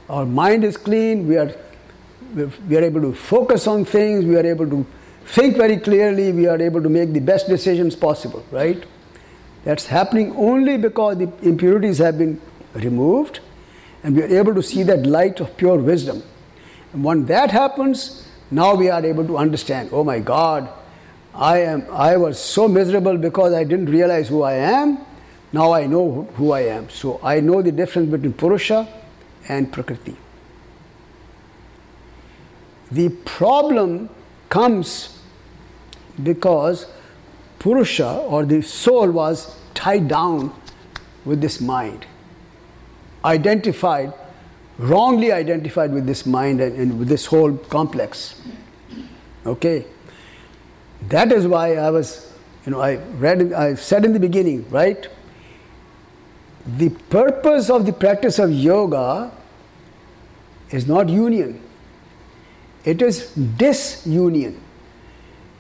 Our mind is clean, we are, we are able to focus on things, we are able to think very clearly, we are able to make the best decisions possible, right? That's happening only because the impurities have been removed and we are able to see that light of pure wisdom. And when that happens, now we are able to understand, oh my God, I am I was so miserable because I didn't realize who I am. Now I know who I am. So I know the difference between Purusha and Prakriti. The problem comes because Purusha or the soul was tied down with this mind, identified, wrongly identified with this mind and, and with this whole complex. Okay? That is why I was, you know, I read, I said in the beginning, right? The purpose of the practice of yoga is not union, it is disunion.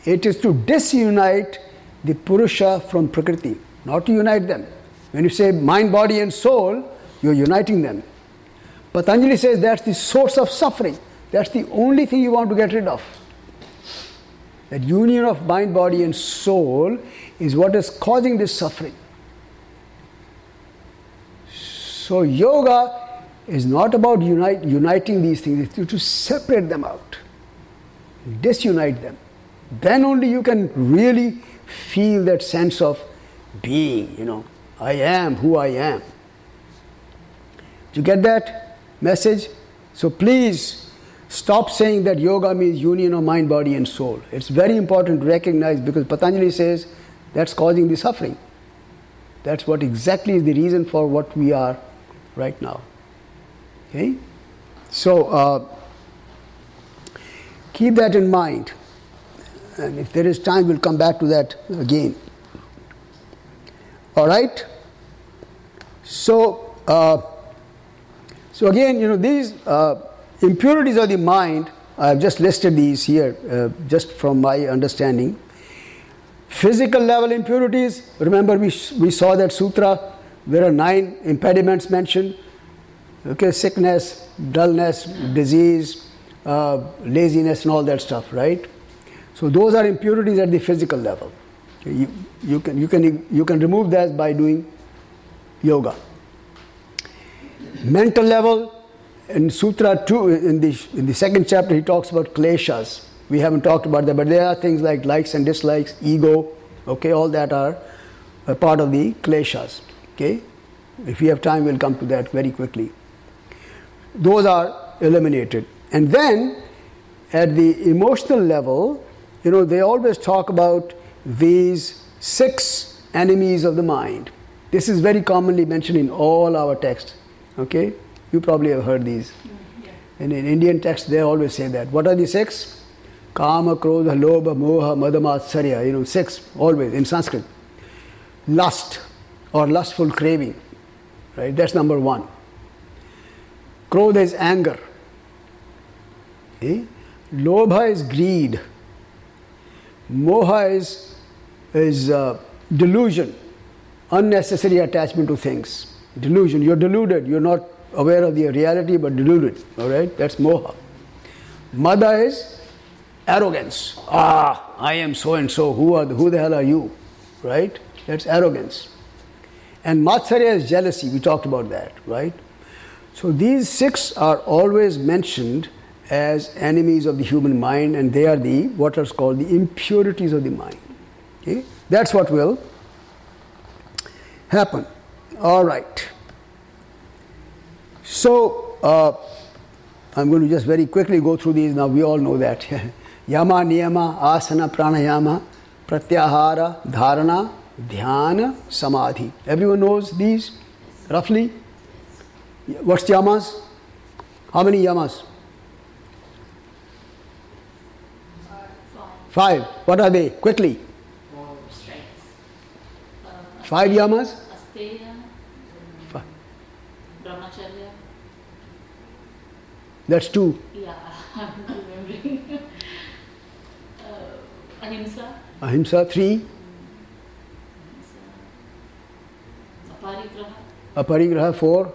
It is to disunite the Purusha from Prakriti, not to unite them. When you say mind, body, and soul, you're uniting them. Patanjali says that's the source of suffering. That's the only thing you want to get rid of. That union of mind, body, and soul is what is causing this suffering. So, yoga is not about unite, uniting these things, it's to, to separate them out, disunite them. Then only you can really feel that sense of being, you know, I am who I am. Do you get that message? So please stop saying that yoga means union of mind, body, and soul. It's very important to recognize because Patanjali says that's causing the suffering. That's what exactly is the reason for what we are right now. Okay? So uh, keep that in mind. And if there is time, we'll come back to that again. All right? So, uh, so again, you know, these uh, impurities of the mind, I've just listed these here, uh, just from my understanding. Physical level impurities, remember we, we saw that sutra, there are nine impediments mentioned. Okay, sickness, dullness, disease, uh, laziness, and all that stuff, right? So those are impurities at the physical level. You, you, can, you, can, you can remove that by doing yoga. Mental level, in Sutra 2, in the, in the second chapter, he talks about kleshas. We haven't talked about that, but there are things like likes and dislikes, ego, okay, all that are a part of the kleshas. Okay? If we have time, we'll come to that very quickly. Those are eliminated. And then at the emotional level, you know, they always talk about these six enemies of the mind. This is very commonly mentioned in all our texts. Okay? You probably have heard these. And in Indian texts, they always say that. What are the six? Kama, Krodha, Lobha, Moha, Madamatsarya. You know, six, always in Sanskrit. Lust or lustful craving. Right? That's number one. Krodha is anger. Okay? Lobha is greed. Moha is, is uh, delusion, unnecessary attachment to things. Delusion, you're deluded, you're not aware of the reality but deluded. All right, that's moha. Mada is arrogance. Ah, I am so and so. Who are the, who the hell are you? Right? That's arrogance. And matsarya is jealousy. We talked about that, right? So these six are always mentioned as enemies of the human mind, and they are the what are called the impurities of the mind. Okay? That's what will happen. All right. So uh, I'm going to just very quickly go through these. Now we all know that yama, niyama, asana, pranayama, pratyahara, dharana, dhyana, samadhi. Everyone knows these roughly. What's yamas? How many yamas? Five. What are they? Quickly. Five yamas? Brahmacharya. That's two. Yeah, I'm remembering. uh, ahimsa, Ahimsa, three. aparigraha. Aparigraha, four.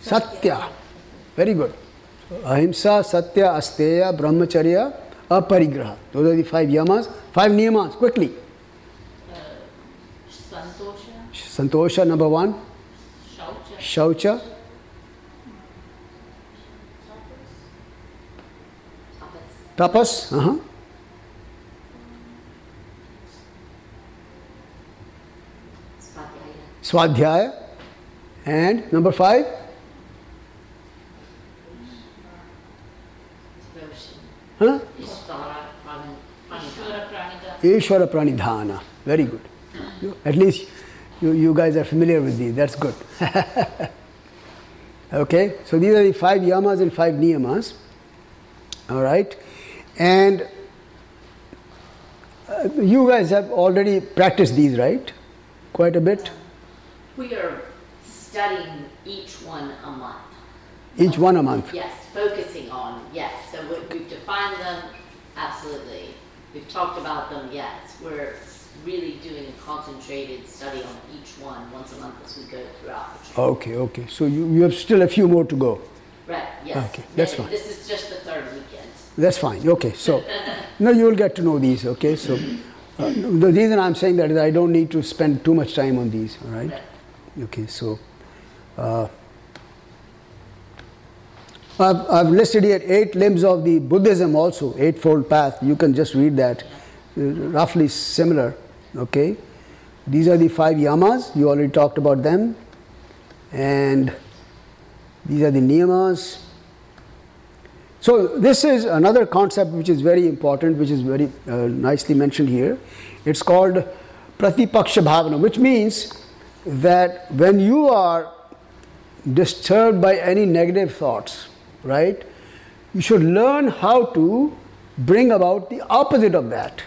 Satya. Very good. Ahimsa, Satya, Asteya, Brahmacharya, Aparigraha. Those are the five yamas. Five niyamas, quickly. Uh, santosha, Santosha, number one. shaucha, Shaucha, Tapas. tapas. Uh-huh. Swadhyaya. And number five, Ishwara Pranidhana. Very good. You, at least you, you guys are familiar with these. That's good. okay, so these are the five yamas and five niyamas. All right, and uh, you guys have already practiced these, right? Quite a bit. We are studying each one a month. Each one a month. Yes, focusing on, yes. So we- we've defined them, absolutely. We've talked about them, yes. We're really doing a concentrated study on each one once a month as we go throughout the trip. Okay, okay. So you, you have still a few more to go. Right, yes. Okay, that's fine. This is just the third weekend. That's fine. Okay, so now you will get to know these. Okay, so uh, the reason I'm saying that is I don't need to spend too much time on these. All right. Right. Okay, so uh, I've, I've listed here eight limbs of the Buddhism also, Eightfold Path. You can just read that, uh, roughly similar. Okay, these are the five yamas. You already talked about them, and these are the niyamas. So this is another concept which is very important, which is very uh, nicely mentioned here. It's called pratipaksha bhavana, which means that when you are disturbed by any negative thoughts, right, you should learn how to bring about the opposite of that.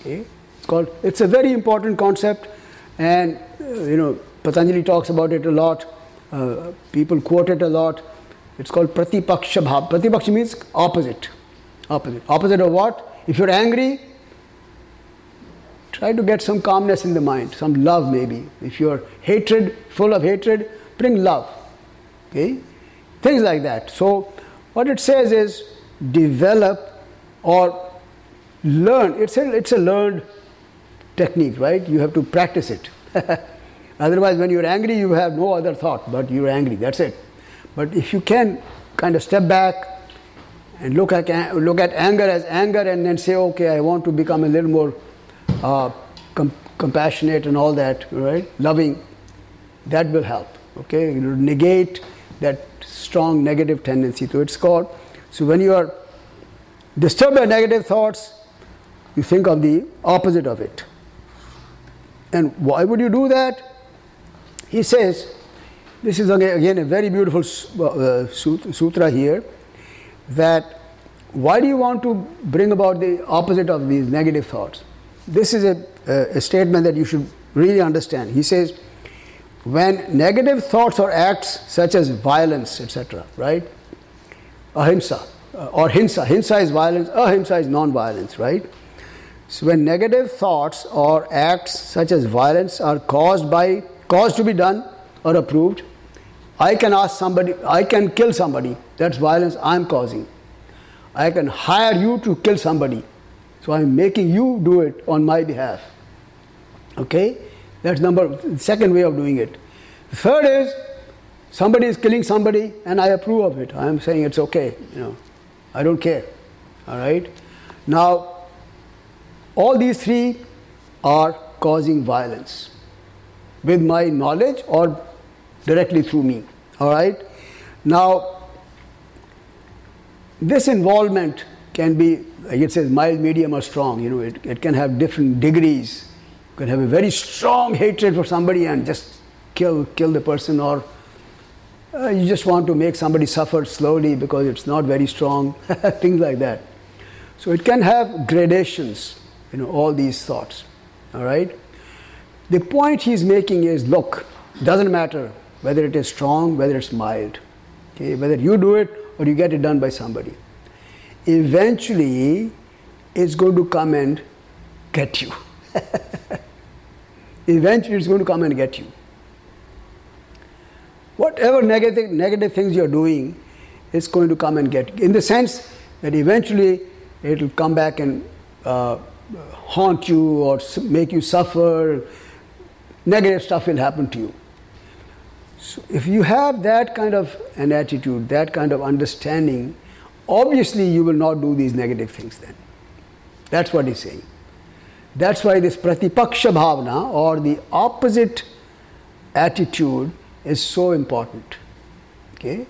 Okay, it's called. It's a very important concept, and uh, you know Patanjali talks about it a lot. Uh, people quote it a lot. It's called pratipaksha bhav. Pratipaksha means opposite. Opposite. Opposite of what? If you're angry, try to get some calmness in the mind, some love maybe. If you're hatred, full of hatred, bring love. Okay? Things like that. So, what it says is develop or learn. It's a, it's a learned technique, right? You have to practice it. Otherwise, when you're angry, you have no other thought, but you're angry. That's it. But if you can kind of step back and look at, look at anger as anger and then say, okay, I want to become a little more uh, com- compassionate and all that, right? Loving, that will help. Okay, negate that strong negative tendency. to it's called. So when you are disturbed by negative thoughts, you think of the opposite of it. And why would you do that? He says, this is again, a very beautiful uh, sutra here, that why do you want to bring about the opposite of these negative thoughts? This is a, a statement that you should really understand. He says, when negative thoughts or acts such as violence, etc., right? Ahimsa uh, or hinsa, hinsa is violence, ahimsa is non-violence, right? So when negative thoughts or acts such as violence are caused by caused to be done or approved, I can ask somebody, I can kill somebody. That's violence I'm causing. I can hire you to kill somebody. So I'm making you do it on my behalf. Okay? That's number second way of doing it. Third is somebody is killing somebody and I approve of it. I'm saying it's okay, you know. I don't care. All right? Now all these three are causing violence with my knowledge or directly through me. All right? Now, this involvement can be, it says, mild, medium, or strong. You know, it, it can have different degrees. You can have a very strong hatred for somebody and just kill, kill the person, or uh, you just want to make somebody suffer slowly because it's not very strong, things like that. So it can have gradations, you know, all these thoughts. All right? The point he's making is look, doesn't matter whether it is strong, whether it's mild, okay, whether you do it or you get it done by somebody. Eventually, it's going to come and get you. Eventually, it's going to come and get you. Whatever negative, negative things you're doing, it's going to come and get you. In the sense that eventually it will come back and uh, haunt you or make you suffer. Negative stuff will happen to you. So if you have that kind of an attitude, that kind of understanding, obviously you will not do these negative things then. That's what he's saying. That's why this pratipaksha bhavana or the opposite attitude is so important. Okay?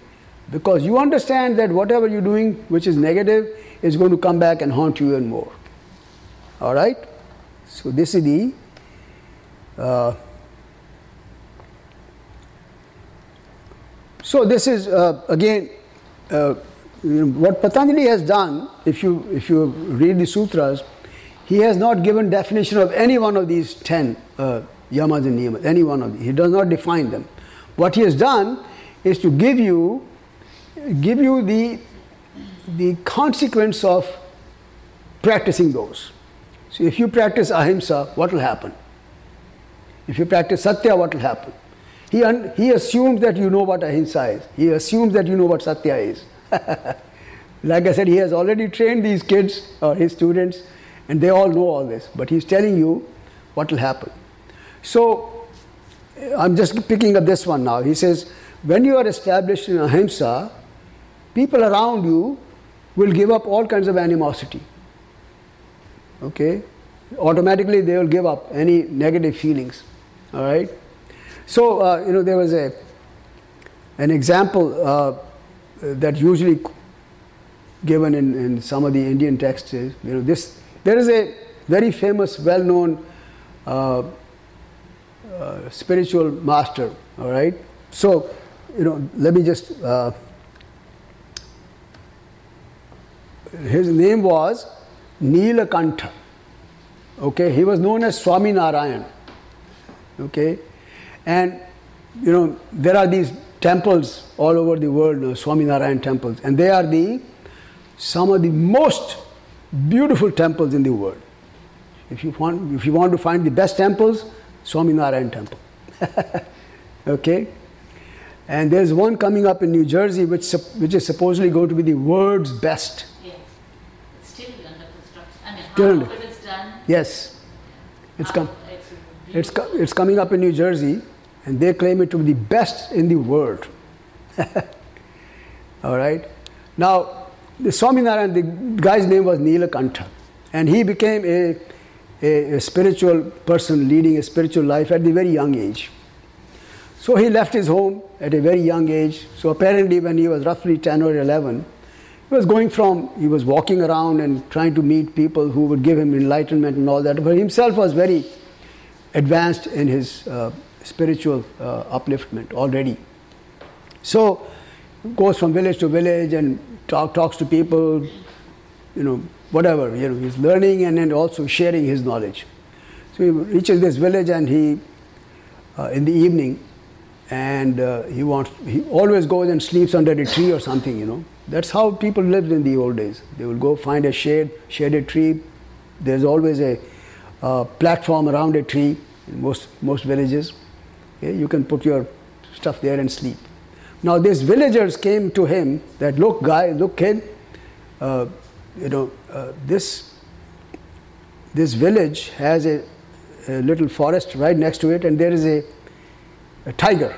Because you understand that whatever you're doing which is negative is going to come back and haunt you even more. All right? So this is the uh, so this is uh, again uh, what Patanjali has done. If you if you read the sutras, he has not given definition of any one of these ten uh, yamas and niyamas. Any one of these, he does not define them. What he has done is to give you give you the the consequence of practicing those. So if you practice ahimsa, what will happen? If you practice satya, what will happen? He, un- he assumes that you know what ahimsa is. He assumes that you know what satya is. like I said, he has already trained these kids or his students, and they all know all this. But he's telling you what will happen. So I'm just picking up this one now. He says, when you are established in ahimsa, people around you will give up all kinds of animosity. Okay? Automatically they will give up any negative feelings. All right? So, uh, you know, there was a an example uh, that usually given in, in some of the Indian texts is, you know, this, there is a very famous, well-known uh, uh, spiritual master, all right? So, you know, let me just, uh, his name was Neelakantha. Okay, he was known as Swami Narayan. Okay, and you know there are these temples all over the world, now, Swami Narayan temples, and they are the some of the most beautiful temples in the world. If you want, if you want to find the best temples, Swami Narayan temple. okay, and there's one coming up in New Jersey, which which is supposedly going to be the world's best. Yeah. It's still under construction. I mean, Still under- it is done. Yes, it's half- It's It's, co- it's coming up in New Jersey, and they claim it to be the best in the world. All right. Now, the Swaminarayan, the guy's name was Neelakantha, and he became a, a, a spiritual person leading a spiritual life at the very young age. So he left his home at a very young age. So apparently, when he was roughly 10 or 11, he was going from, he was walking around and trying to meet people who would give him enlightenment and all that. But himself was very advanced in his uh, spiritual uh, upliftment already. So goes from village to village and talk, talks to people, you know, whatever. You know, he's learning and then also sharing his knowledge. So he reaches this village and he, uh, in the evening, and uh, he wants, he always goes and sleeps under a tree or something. You know, that's how people lived in the old days. They will go find a shade, shaded tree. There's always a uh, platform around a tree in most most villages. Okay? You can put your stuff there and sleep. Now these villagers came to him that look, guy, look, kid, uh, you know, uh, this this village has a, a little forest right next to it, and there is a, a tiger.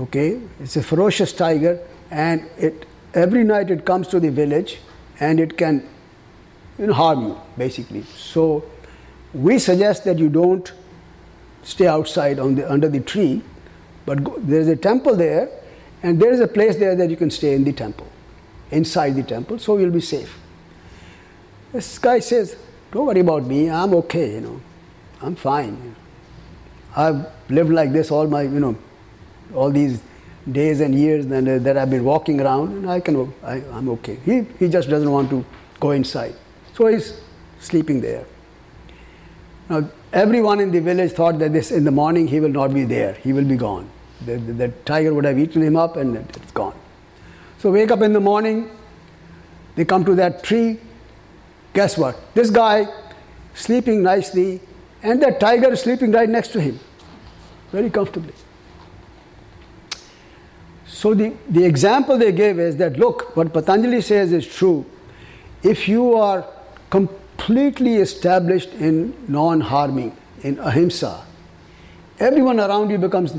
Okay, it's a ferocious tiger, and it every night it comes to the village, and it can you know, harm you basically. So we suggest that you don't stay outside on the, under the tree, but there is a temple there, and there is a place there that you can stay in the temple, inside the temple, so you'll be safe. This guy says, "Don't worry about me. I'm okay. You know, I'm fine. I've lived like this all my, you know, all these days and years that, that I've been walking around, and I can, I, I'm okay." He he just doesn't want to go inside, so he's sleeping there. Now, everyone in the village thought that this in the morning he will not be there, he will be gone. The, the, the tiger would have eaten him up and it's gone. So, wake up in the morning, they come to that tree. Guess what? This guy sleeping nicely, and that tiger is sleeping right next to him, very comfortably. So, the, the example they gave is that look, what Patanjali says is true. If you are completely established in non harming, in ahimsa, everyone around you becomes,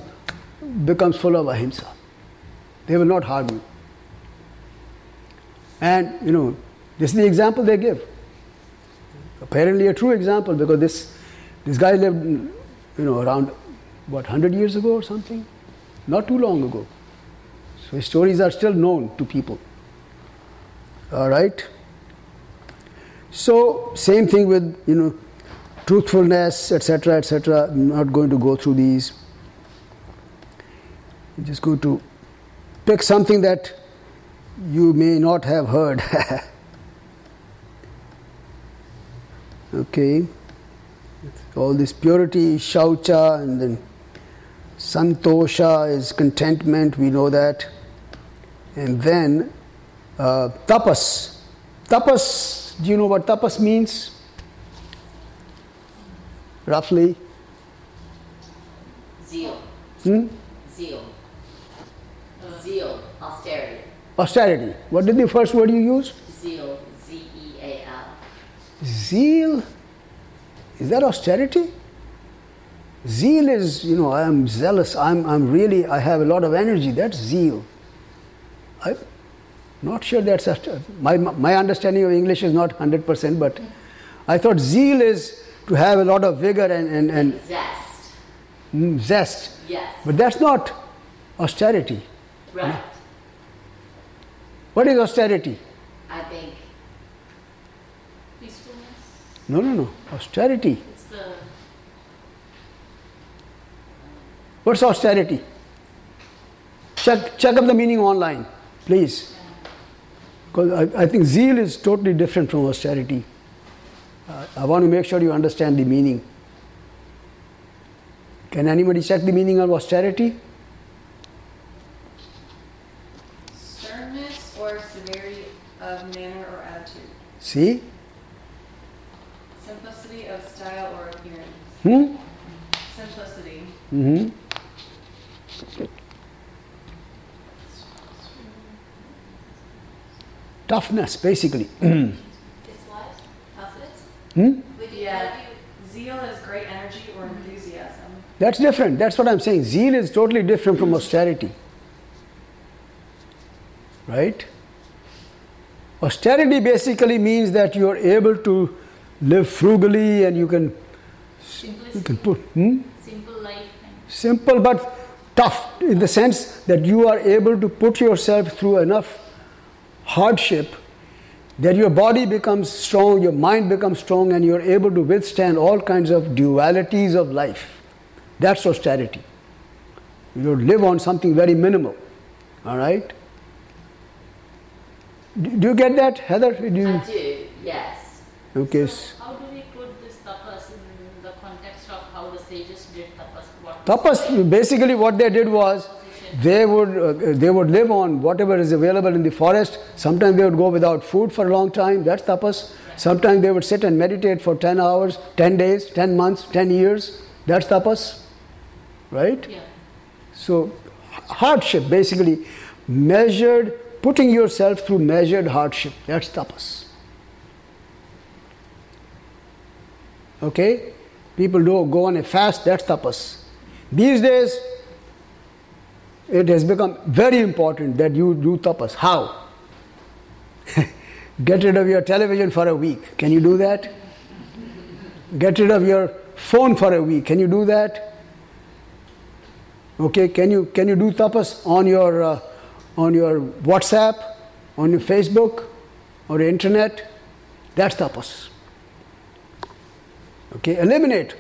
becomes full of ahimsa. They will not harm you. And, you know, this is the example they give. Apparently, a true example because this, this guy lived, you know, around what, 100 years ago or something? Not too long ago. So his stories are still known to people. All right? So same thing with you know truthfulness, etc., etc. I'm not going to go through these. Just going to pick something that you may not have heard. okay, all this purity, shaucha, and then santosha is contentment. We know that, and then uh, tapas. Tapas. Do you know what tapas means? Roughly. Zeal. Hmm? Zeal. Zeal. Austerity. Austerity. What did the first word you use? Zeal. Z E A L. Zeal. Is that austerity? Zeal is, you know, I am zealous. I'm, I'm really, I have a lot of energy. That's zeal. I'm not sure that's a, my, my understanding of English is not 100%, but I thought zeal is to have a lot of vigor and, and, and Zest. mm, zest. Yes. But that's not austerity. Right. What is austerity? I think Peacefulness. No, no, no. Austerity. It's the What's austerity? Check, check up the meaning online, please. Because I, I think zeal is totally different from austerity. Uh, I want to make sure you understand the meaning. Can anybody check the meaning of austerity? Sternness or severity of manner or attitude. See? Simplicity of style or appearance. Hmm? Simplicity. Mm-hmm. Toughness, basically. It's what? Confidence? Hmm? Would you, Yeah. how do you- Zeal is great energy or enthusiasm. That's different. That's what I'm saying. Zeal is totally different from austerity. Right? Austerity basically means that you are able to live frugally and you can you can put hmm? simple life simple but tough in the sense that you are able to put yourself through enough hardship that your body becomes strong, your mind becomes strong, and you're able to withstand all kinds of dualities of life. That's austerity. You live on something very minimal. All right? Do you get that, Heather? Do you, I do. Yes. okay. So how do we put this tapas in the context of how the sages did tapas? What Tapas, basically what they did was they would, uh, they would live on whatever is available in the forest. Sometimes they would go without food for a long time, that's tapas. Sometimes they would sit and meditate for 10 hours, 10 days, 10 months, 10 years, that's tapas. Right? Yeah. So, hardship basically, measured, putting yourself through measured hardship, that's tapas. Okay? People do go on a fast, that's tapas. These days, it has become very important that you do tapas. How? Get rid of your television for a week. Can you do that? Get rid of your phone for a week. Can you do that? Okay, can you can you do tapas on your uh, on your WhatsApp, on your Facebook, on your internet? That's tapas. Okay, eliminate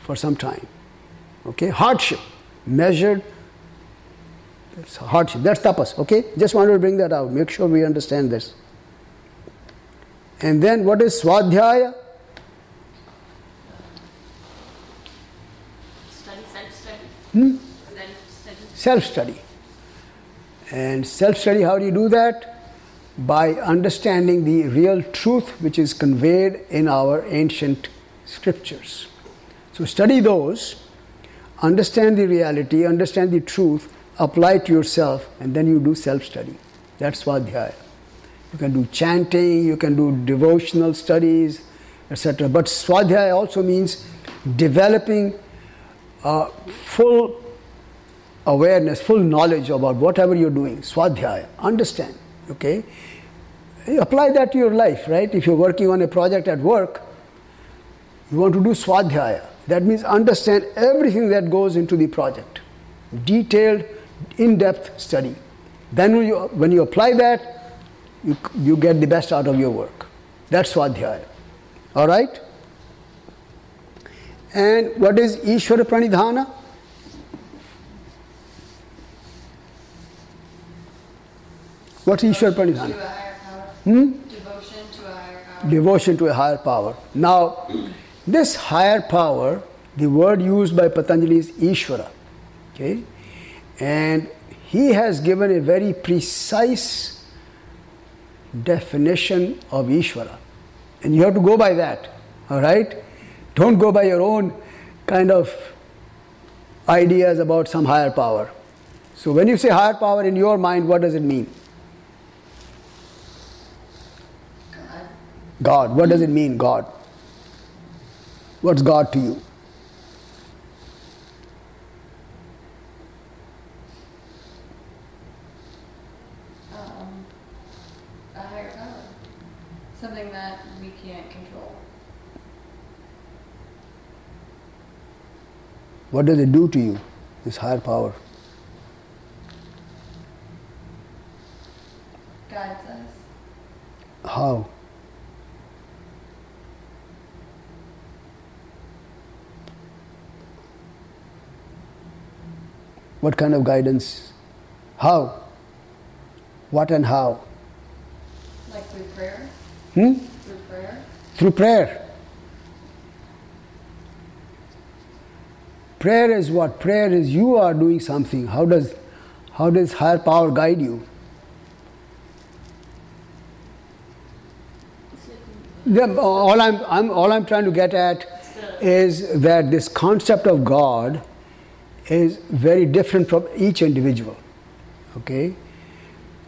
for some time. Okay, hardship measured. That's hardship. That's tapas. Okay, just wanted to bring that out. Make sure we understand this. And then what is swadhyaya? Study, self-study. Hmm? Self-study. Self study. And self study, how do you do that? By understanding the real truth which is conveyed in our ancient scriptures. So, study those, understand the reality, understand the truth, apply it to yourself, and then you do self study. That's Swadhyaya. You can do chanting, you can do devotional studies, etc. But Swadhyaya also means developing a full awareness, full knowledge about whatever you're doing, swadhyaya, understand, okay? You apply that to your life, right? If you're working on a project at work, you want to do swadhyaya. That means understand everything that goes into the project, detailed, in depth study. Then when you, when you apply that, you, you get the best out of your work. That's swadhyaya. All right? And what is Ishvara Pranidhana? What's Ishvara Pranidhana? a higher power. Hmm? Devotion to a higher power. Devotion to a higher power. Now, this higher power, the word used by Patanjali is Ishvara. Okay? And he has given a very precise definition of Ishvara. And you have to go by that. All right? Don't go by your own kind of ideas about some higher power. So, when you say higher power in your mind, what does it mean? God. What does it mean, God? What's God to you? Um, a higher power. Something that we can't control. What does it do to you, this higher power? Guides us. How? What kind of guidance? How? What and how? Like through prayer. Hmm? Through prayer. Through prayer. Prayer is what? Prayer is you are doing something. How does how does higher power guide you? The, all I'm, I'm all I'm trying to get at is that this concept of God is very different from each individual. Okay?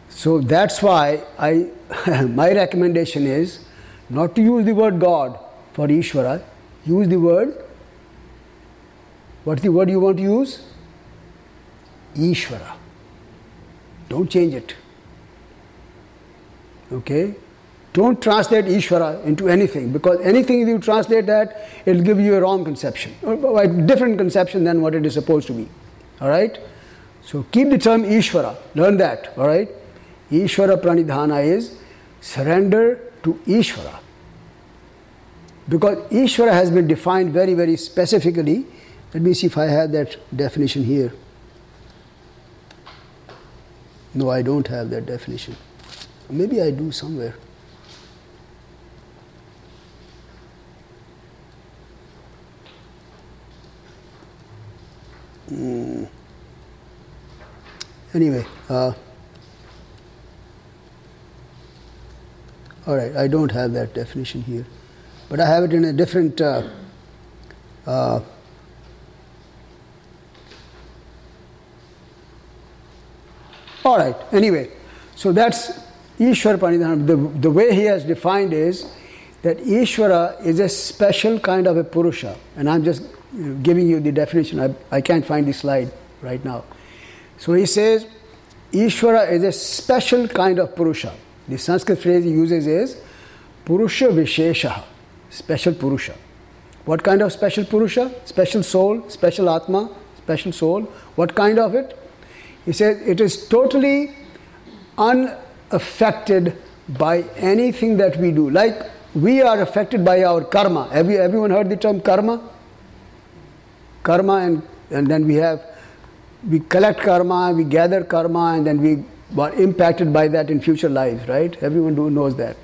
So that's why I my recommendation is not to use the word God for Ishvara, use the word what's the word you want to use? Ishvara. Don't change it. Okay? Don't translate Ishvara into anything because anything you translate that, it'll give you a wrong conception, a different conception than what it is supposed to be. Alright? So keep the term Ishvara, learn that. Alright? Ishvara Pranidhana is surrender to Ishvara. Because Ishvara has been defined very, very specifically. Let me see if I have that definition here. No, I don't have that definition. Maybe I do somewhere. Hmm. Anyway, uh, all right, I don't have that definition here, but I have it in a different. Uh, uh, all right, anyway, so that's Ishwara. The, the way he has defined is that Ishvara is a special kind of a Purusha, and I'm just giving you the definition. I, I can't find the slide right now. So he says, Ishvara is a special kind of Purusha. The Sanskrit phrase he uses is Purusha Vishesha, special Purusha. What kind of special Purusha? Special soul, special Atma, special soul. What kind of it? He says it is totally unaffected by anything that we do. Like we are affected by our karma. Have you, everyone heard the term karma? Karma, and, and then we have, we collect karma, we gather karma, and then we are impacted by that in future lives, right? Everyone knows that.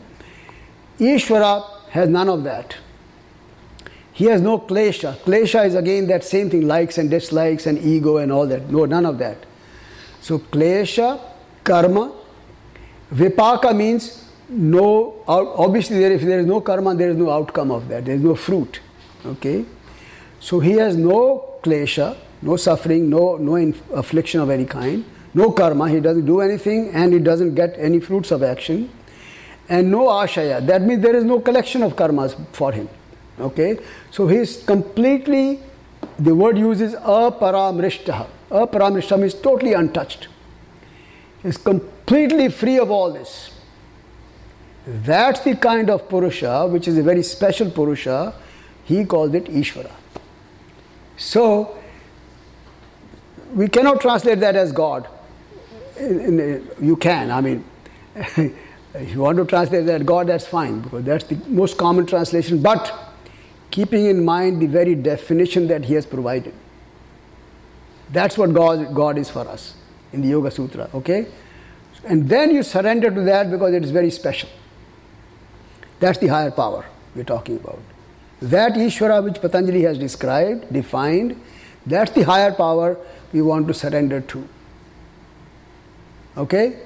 Ishvara has none of that. He has no klesha. Klesha is again that same thing, likes and dislikes and ego and all that. No, none of that. So klesha, karma, vipaka means no, obviously there, if there is no karma, there is no outcome of that. There is no fruit. Okay? So he has no klesha, no suffering, no, no affliction of any kind, no karma, he doesn't do anything and he doesn't get any fruits of action, and no ashaya. That means there is no collection of karmas for him. Okay? So he is completely, the word uses aparamrishtaha. Aparamrishtaha means totally untouched. He is completely free of all this. That's the kind of Purusha, which is a very special Purusha. He calls it Ishvara. So, we cannot translate that as God. You can, I mean, If you want to translate that God, that's fine because that's the most common translation. But keeping in mind the very definition that He has provided. That's what God, God is for us in the Yoga Sutra, okay? And then you surrender to that because it is very special. That's the higher power we're talking about. That Ishvara which Patanjali has described, defined, that's the higher power we want to surrender to. Okay?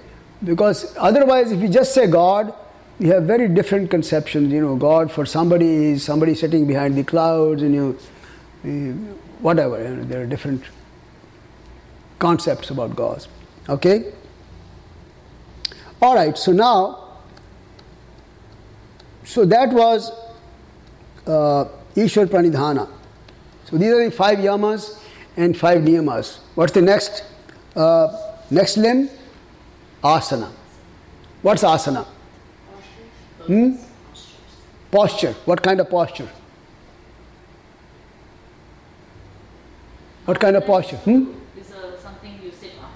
Because otherwise, if we just say God, we have very different conceptions. You know, God for somebody is somebody sitting behind the clouds, and you, know, whatever. You know, there are different concepts about God. Okay? All right, so now, so that was uh, Ishwar Pranidhana. So these are the five yamas and five niyamas. What's the next uh, next limb? Asana. What's asana? Hmm? Posture. What kind of posture? What kind of posture? Hmm? Uh, something you sit on.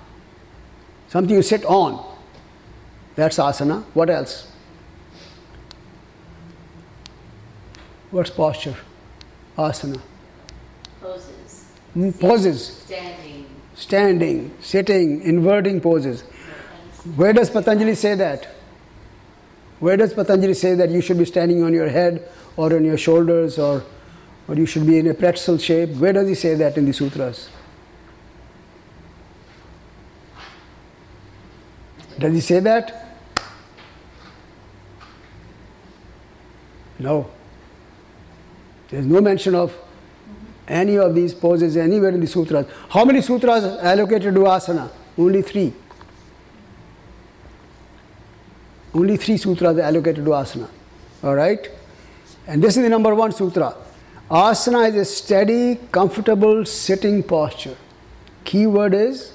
Something you sit on. That's asana. What else? What's posture? Asana. Poses. Hmm? Poses. Standing. Standing, sitting, inverting poses. Where does Patanjali say that? Where does Patanjali say that you should be standing on your head or on your shoulders or, or you should be in a pretzel shape? Where does he say that in the sutras? Does he say that? No. There is no mention of any of these poses anywhere in the sutras. How many sutras allocated to asana? Only three. Only three sutras are allocated to asana. All right? And this is the number one sutra. Asana is a steady, comfortable sitting posture. Key word is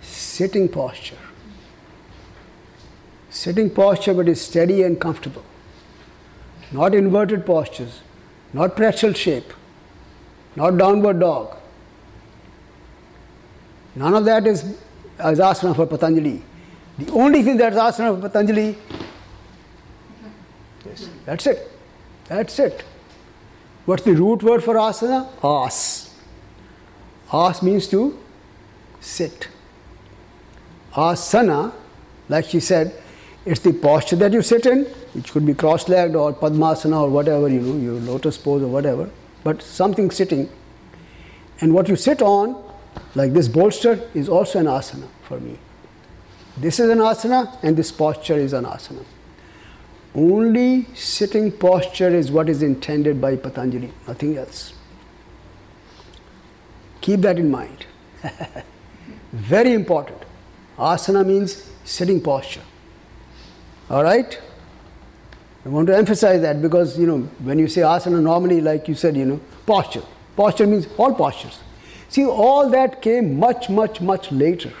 sitting posture. Sitting posture, but is steady and comfortable. Not inverted postures, not pretzel shape, not downward dog. None of that is, is asana for Patanjali. The only thing that's asana for Patanjali, yes, that's it. That's it. What's the root word for asana? As. As means to sit. Asana, like she said, it's the posture that you sit in, which could be cross legged or Padmasana or whatever, you know, your lotus pose or whatever, but something sitting. And what you sit on, like this bolster, is also an asana for me. This is an asana, and this posture is an asana. Only sitting posture is what is intended by Patanjali, nothing else. Keep that in mind. Very important. Asana means sitting posture. All right? I want to emphasize that because, you know, when you say asana, normally, like you said, you know, posture. Posture means all postures. See, all that came much, much, much later.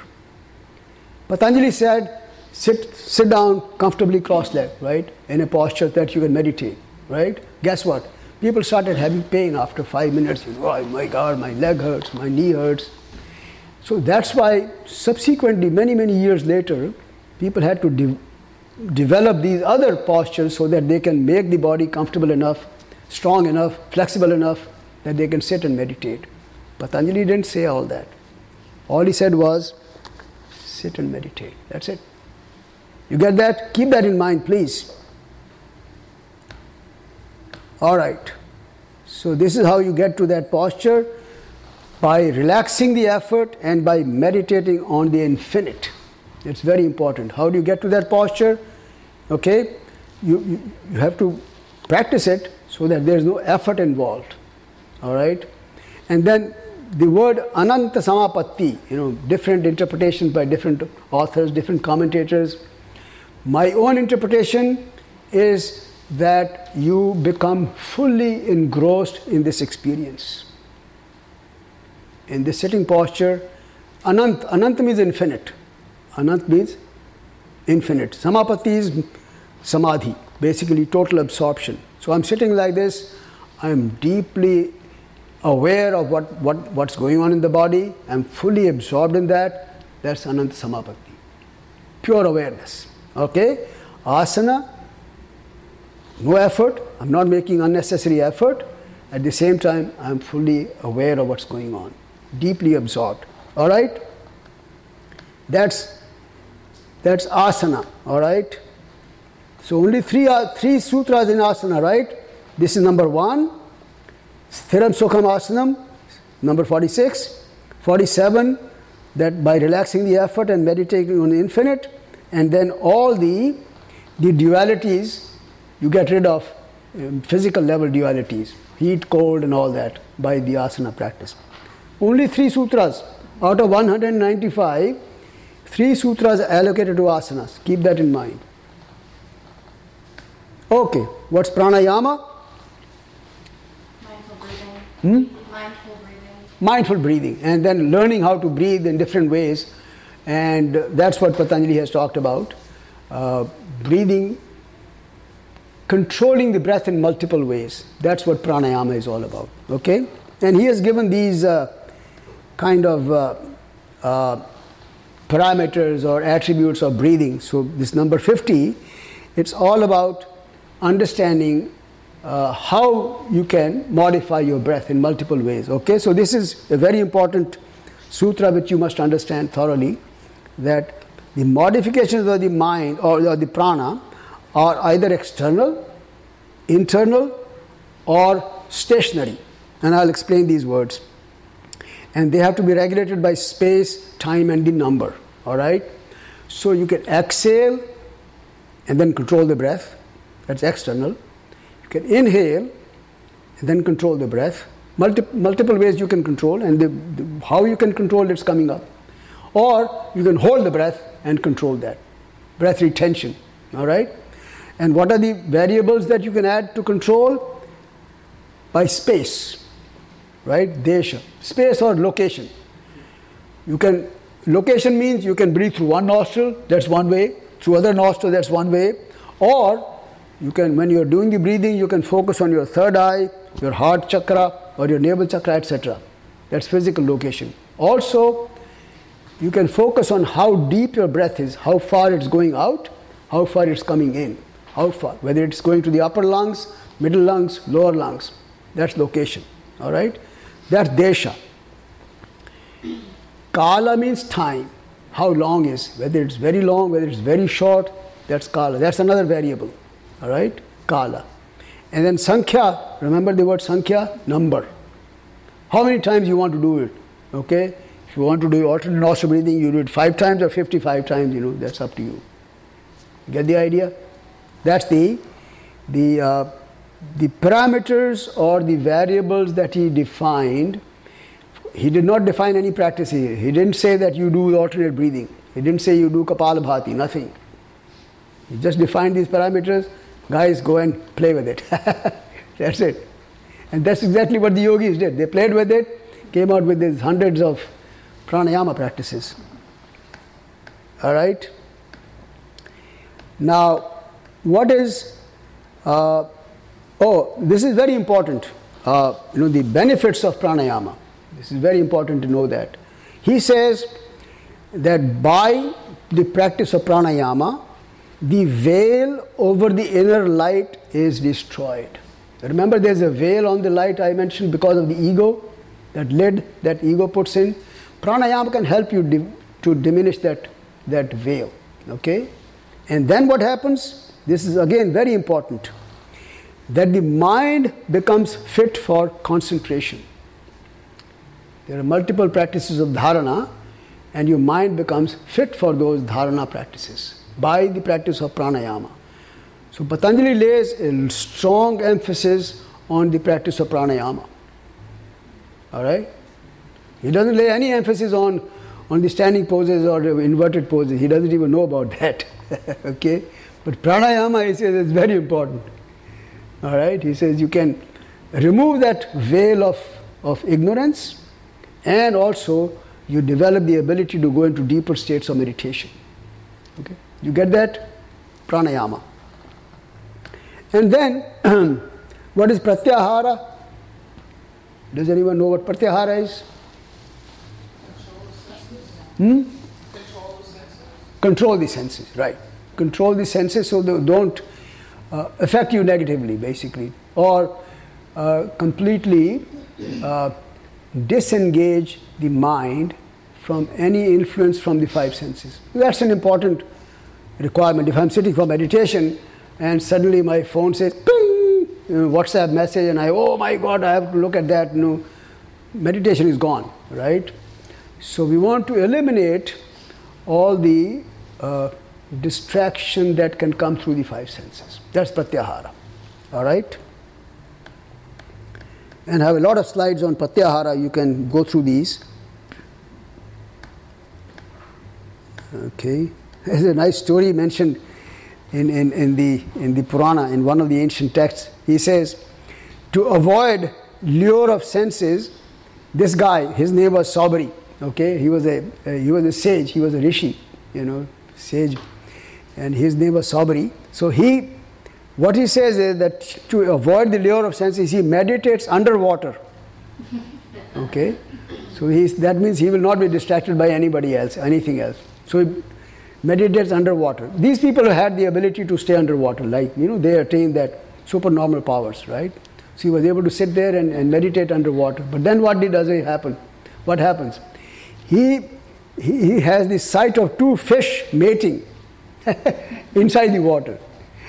Patanjali said, sit, sit down comfortably cross-legged, right, in a posture that you can meditate, right? Guess what? People started having pain after five minutes. You know, oh my God, my leg hurts, my knee hurts. So that's why subsequently, many, many years later, people had to de- develop these other postures so that they can make the body comfortable enough, strong enough, flexible enough that they can sit and meditate. Patanjali didn't say all that. All he said was, sit and meditate. That's it. You get that? Keep that in mind, please. All right. So, this is how you get to that posture by relaxing the effort and by meditating on the infinite. It's very important. How do you get to that posture? Okay, you, you, you have to practice it so that there is no effort involved. All right, and then the word ananta samapatti, you know, different interpretations by different authors, different commentators. My own interpretation is that you become fully engrossed in this experience. In this sitting posture, anant, anant means infinite. Anant means infinite. Samapatti is samadhi, basically total absorption. So I'm sitting like this, I'm deeply aware of what, what, what's going on in the body, I'm fully absorbed in that. That's Ananta Samapatti. Pure awareness. Okay? asana, no effort, I'm not making unnecessary effort. At the same time, I'm fully aware of what's going on, deeply absorbed. All right? That's that's asana. All right? So only three uh, three sutras in asana, right? This is number one. Sthiram Sukham Asanam, number 46. 47, that by relaxing the effort and meditating on the infinite, and then all the, the dualities, you get rid of um, physical level dualities, heat, cold, and all that by the asana practice. Only three sutras out of 195, three sutras are allocated to asanas. Keep that in mind. Okay, what's pranayama? Mindful breathing. Hmm? Mindful breathing. mindful breathing and then learning how to breathe in different ways and that's what patanjali has talked about uh, breathing controlling the breath in multiple ways that's what pranayama is all about okay and he has given these uh, kind of uh, uh, parameters or attributes of breathing so this number 50 it's all about understanding uh, how you can modify your breath in multiple ways. Okay, so this is a very important sutra which you must understand thoroughly that the modifications of the mind or, or the prana are either external, internal, or stationary. And I'll explain these words. And they have to be regulated by space, time, and the number. All right? So you can exhale and then control the breath, that's external you can inhale and then control the breath. Multi- multiple ways you can control, and the, the, how you can control it's coming up. Or you can hold the breath and control that. Breath retention. All right? And what are the variables that you can add to control? By space. Right? Desha. Space or location. You can location means you can breathe through one nostril, that's one way, through other nostril, that's one way, or you can, when you're doing the breathing, you can focus on your third eye, your heart chakra, or your navel chakra, etc. That's physical location. Also, you can focus on how deep your breath is, how far it's going out, how far it's coming in, how far, whether it's going to the upper lungs, middle lungs, lower lungs. That's location. All right? That's desha. Kala means time. How long is, whether it's very long, whether it's very short, that's kala. That's another variable. All right? Kala. And then Sankhya, remember the word Sankhya? Number. How many times you want to do it? Okay? If you want to do alternate nostril breathing, you do it five times or 55 times, you know, that's up to you. Get the idea? That's the, the, uh, the parameters or the variables that he defined. He did not define any practice here. He didn't say that you do alternate breathing. He didn't say you do Kapalabhati, nothing. He just defined these parameters guys go and play with it. that's it. And that's exactly what the yogis did. They played with it, came out with these hundreds of pranayama practices. All right? Now, what is, uh, oh, this is very important. Uh, you know, the benefits of pranayama. This is very important to know that. He says that by the practice of pranayama, the veil over the inner light is destroyed. Remember, there's a veil on the light I mentioned because of the ego, that lid that ego puts in. Pranayama can help you di- to diminish that, that veil. Okay? And then what happens? This is again very important that the mind becomes fit for concentration. There are multiple practices of dharana, and your mind becomes fit for those dharana practices by the practice of pranayama. So Patanjali lays a strong emphasis on the practice of pranayama. All right? He doesn't lay any emphasis on, on the standing poses or inverted poses. He doesn't even know about that. okay? But pranayama, he says, is very important. All right? He says you can remove that veil of, of ignorance and also you develop the ability to go into deeper states of meditation. Okay? You get that? Pranayama. And then, what is pratyahara? Does anyone know what pratyahara is? Hmm? Control the senses. Control the senses, right. control the senses so they don't uh, affect you negatively, basically, or uh, completely uh, disengage the mind from any influence from the five senses. That's an important requirement. If I'm sitting for meditation and suddenly my phone says ping, WhatsApp message, and I, oh my God, I have to look at that. Know, meditation is gone, right? So we want to eliminate all the uh, distraction that can come through the five senses. That's pratyahara. All right? And I have a lot of slides on pratyahara. You can go through these. Okay. There's a nice story mentioned in, in, in, the, in the Purana, in one of the ancient texts. He says, to avoid lure of senses, this guy, his name was Saubhari. Okay, he was a uh, he was a sage. He was a rishi, you know, sage, and his name was Saubhari. So he, what he says is that to avoid the lure of senses, he meditates underwater. Okay, so he's, that means he will not be distracted by anybody else, anything else. So he meditates underwater. These people had the ability to stay underwater, like you know, they attain that supernormal powers, right? So he was able to sit there and, and meditate underwater. But then what did does happen? What happens? he, he, he has the sight of two fish mating inside the water.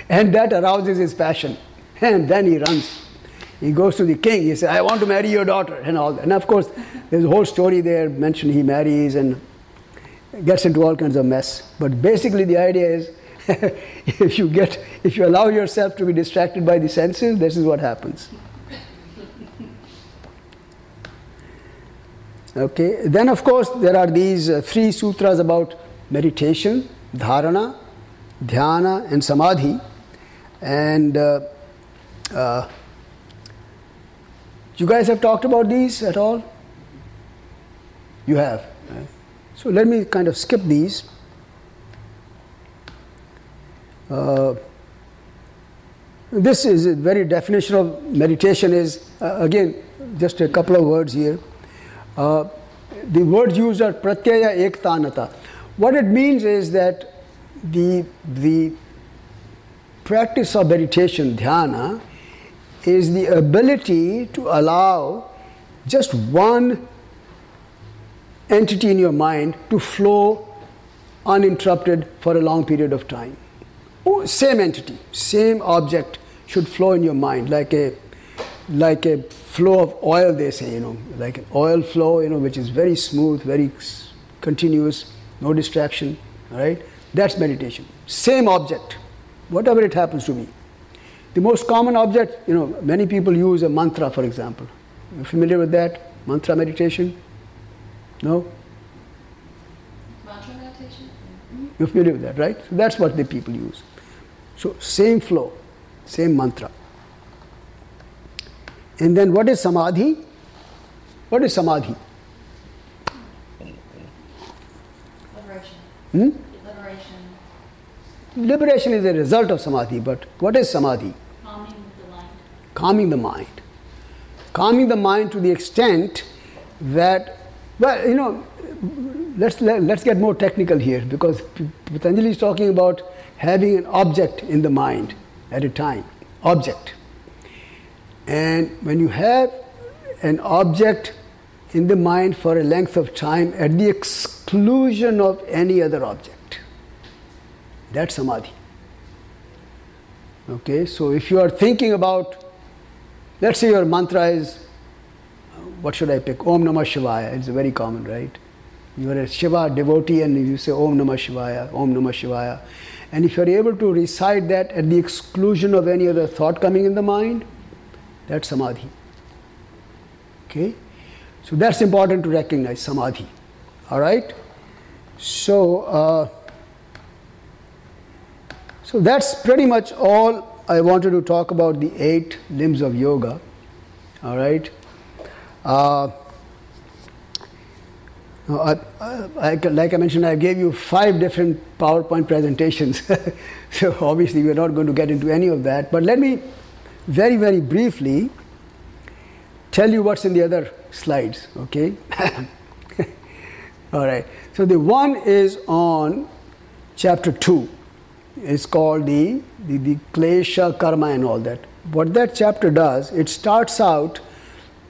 And that arouses his passion. And then he runs. He goes to the king. He says, I want to marry your daughter, and all that. And of course, there's a whole story there mentioned he marries and gets into all kinds of mess. But basically, the idea is if you get if you allow yourself to be distracted by the senses, this is what happens. Okay, then of course there are these uh, three sutras about meditation, dharana, dhyana, and samadhi. And uh, uh, you guys have talked about these at all? You have. Right? So let me kind of skip these. Uh, this is a very definition of meditation is uh, again just a couple of words here uh, the words used are pratyaya ekatanata. What it means is that the, the practice of meditation, dhyana, is the ability to allow just one entity in your mind to flow uninterrupted for a long period of time. Same entity, same object should flow in your mind like a like a flow of oil, they say, you know, like an oil flow, you know, which is very smooth, very continuous, no distraction, right? That's meditation. Same object, whatever it happens to be. The most common object, you know, many people use a mantra, for example. You familiar with that? Mantra meditation? No? Mantra meditation? You're familiar with that, right? So that's what the people use. So same flow, same mantra. And then what is samadhi? What is samadhi? Liberation. Hmm? Liberation. Is a result of samadhi, but what is samadhi? Calming the mind. Calming the mind. Calming the mind to the extent that, well, you know, let's, let, us let us get more technical here because Patanjali is talking about having an object in the mind at a time. Object. And when you have an object in the mind for a length of time at the exclusion of any other object, that's samadhi. Okay, so if you are thinking about, let's say your mantra is, what should I pick? Om Namah Shivaya. It's very common, right? You are a Shiva devotee and you say Om Namah Shivaya, Om Namah Shivaya. And if you are able to recite that at the exclusion of any other thought coming in the mind, that's samadhi. Okay? So that's important to recognize samadhi. All right? So, uh, so that's pretty much all I wanted to talk about the eight limbs of yoga. All right? Uh, I, I, like I mentioned, I gave you five different PowerPoint presentations. so obviously, we're not going to get into any of that. But let me very, very briefly tell you what's in the other slides, okay? All right. So the one is on chapter 2, is called the, the, the klesha karma and all that. What that chapter does, it starts out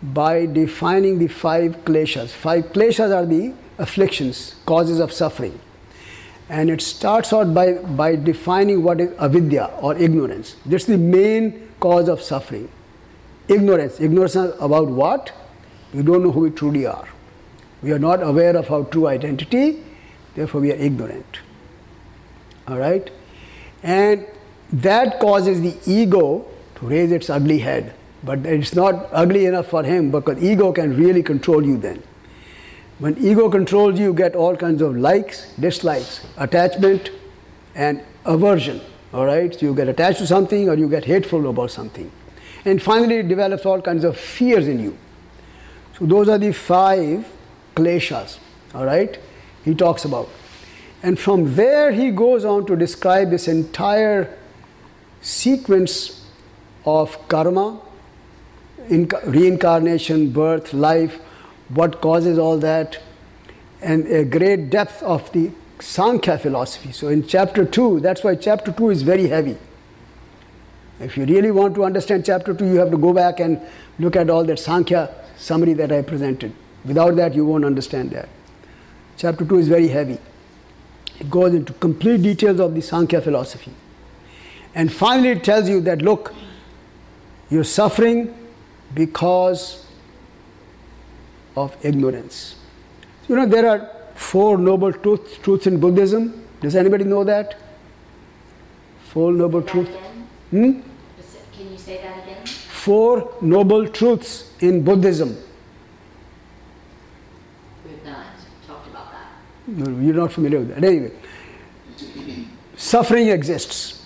by defining the five kleshas. Five kleshas are the afflictions, causes of suffering. And it starts out by, by defining what is avidya or ignorance. That's the main cause of suffering. Ignorance. Ignorance about what? We don't know who we truly are. We are not aware of our true identity, therefore, we are ignorant. All right? And that causes the ego to raise its ugly head. But it's not ugly enough for him because ego can really control you then. When ego controls you, you get all kinds of likes, dislikes, attachment, and aversion. All right? So you get attached to something or you get hateful about something. And finally, it develops all kinds of fears in you. So those are the five kleshas. All right? He talks about. And from there, he goes on to describe this entire sequence of karma, reincarnation, birth, life, what causes all that, and a great depth of the Sankhya philosophy. So, in chapter 2, that's why chapter 2 is very heavy. If you really want to understand chapter 2, you have to go back and look at all that Sankhya summary that I presented. Without that, you won't understand that. Chapter 2 is very heavy. It goes into complete details of the Sankhya philosophy. And finally, it tells you that look, you're suffering because of ignorance. You know, there are four noble truths, truths in Buddhism. Does anybody know that? Four noble truths. Hmm? Can you say that again? Four noble truths in Buddhism. We've not talked about that. No, you're not familiar with that. Anyway, suffering exists.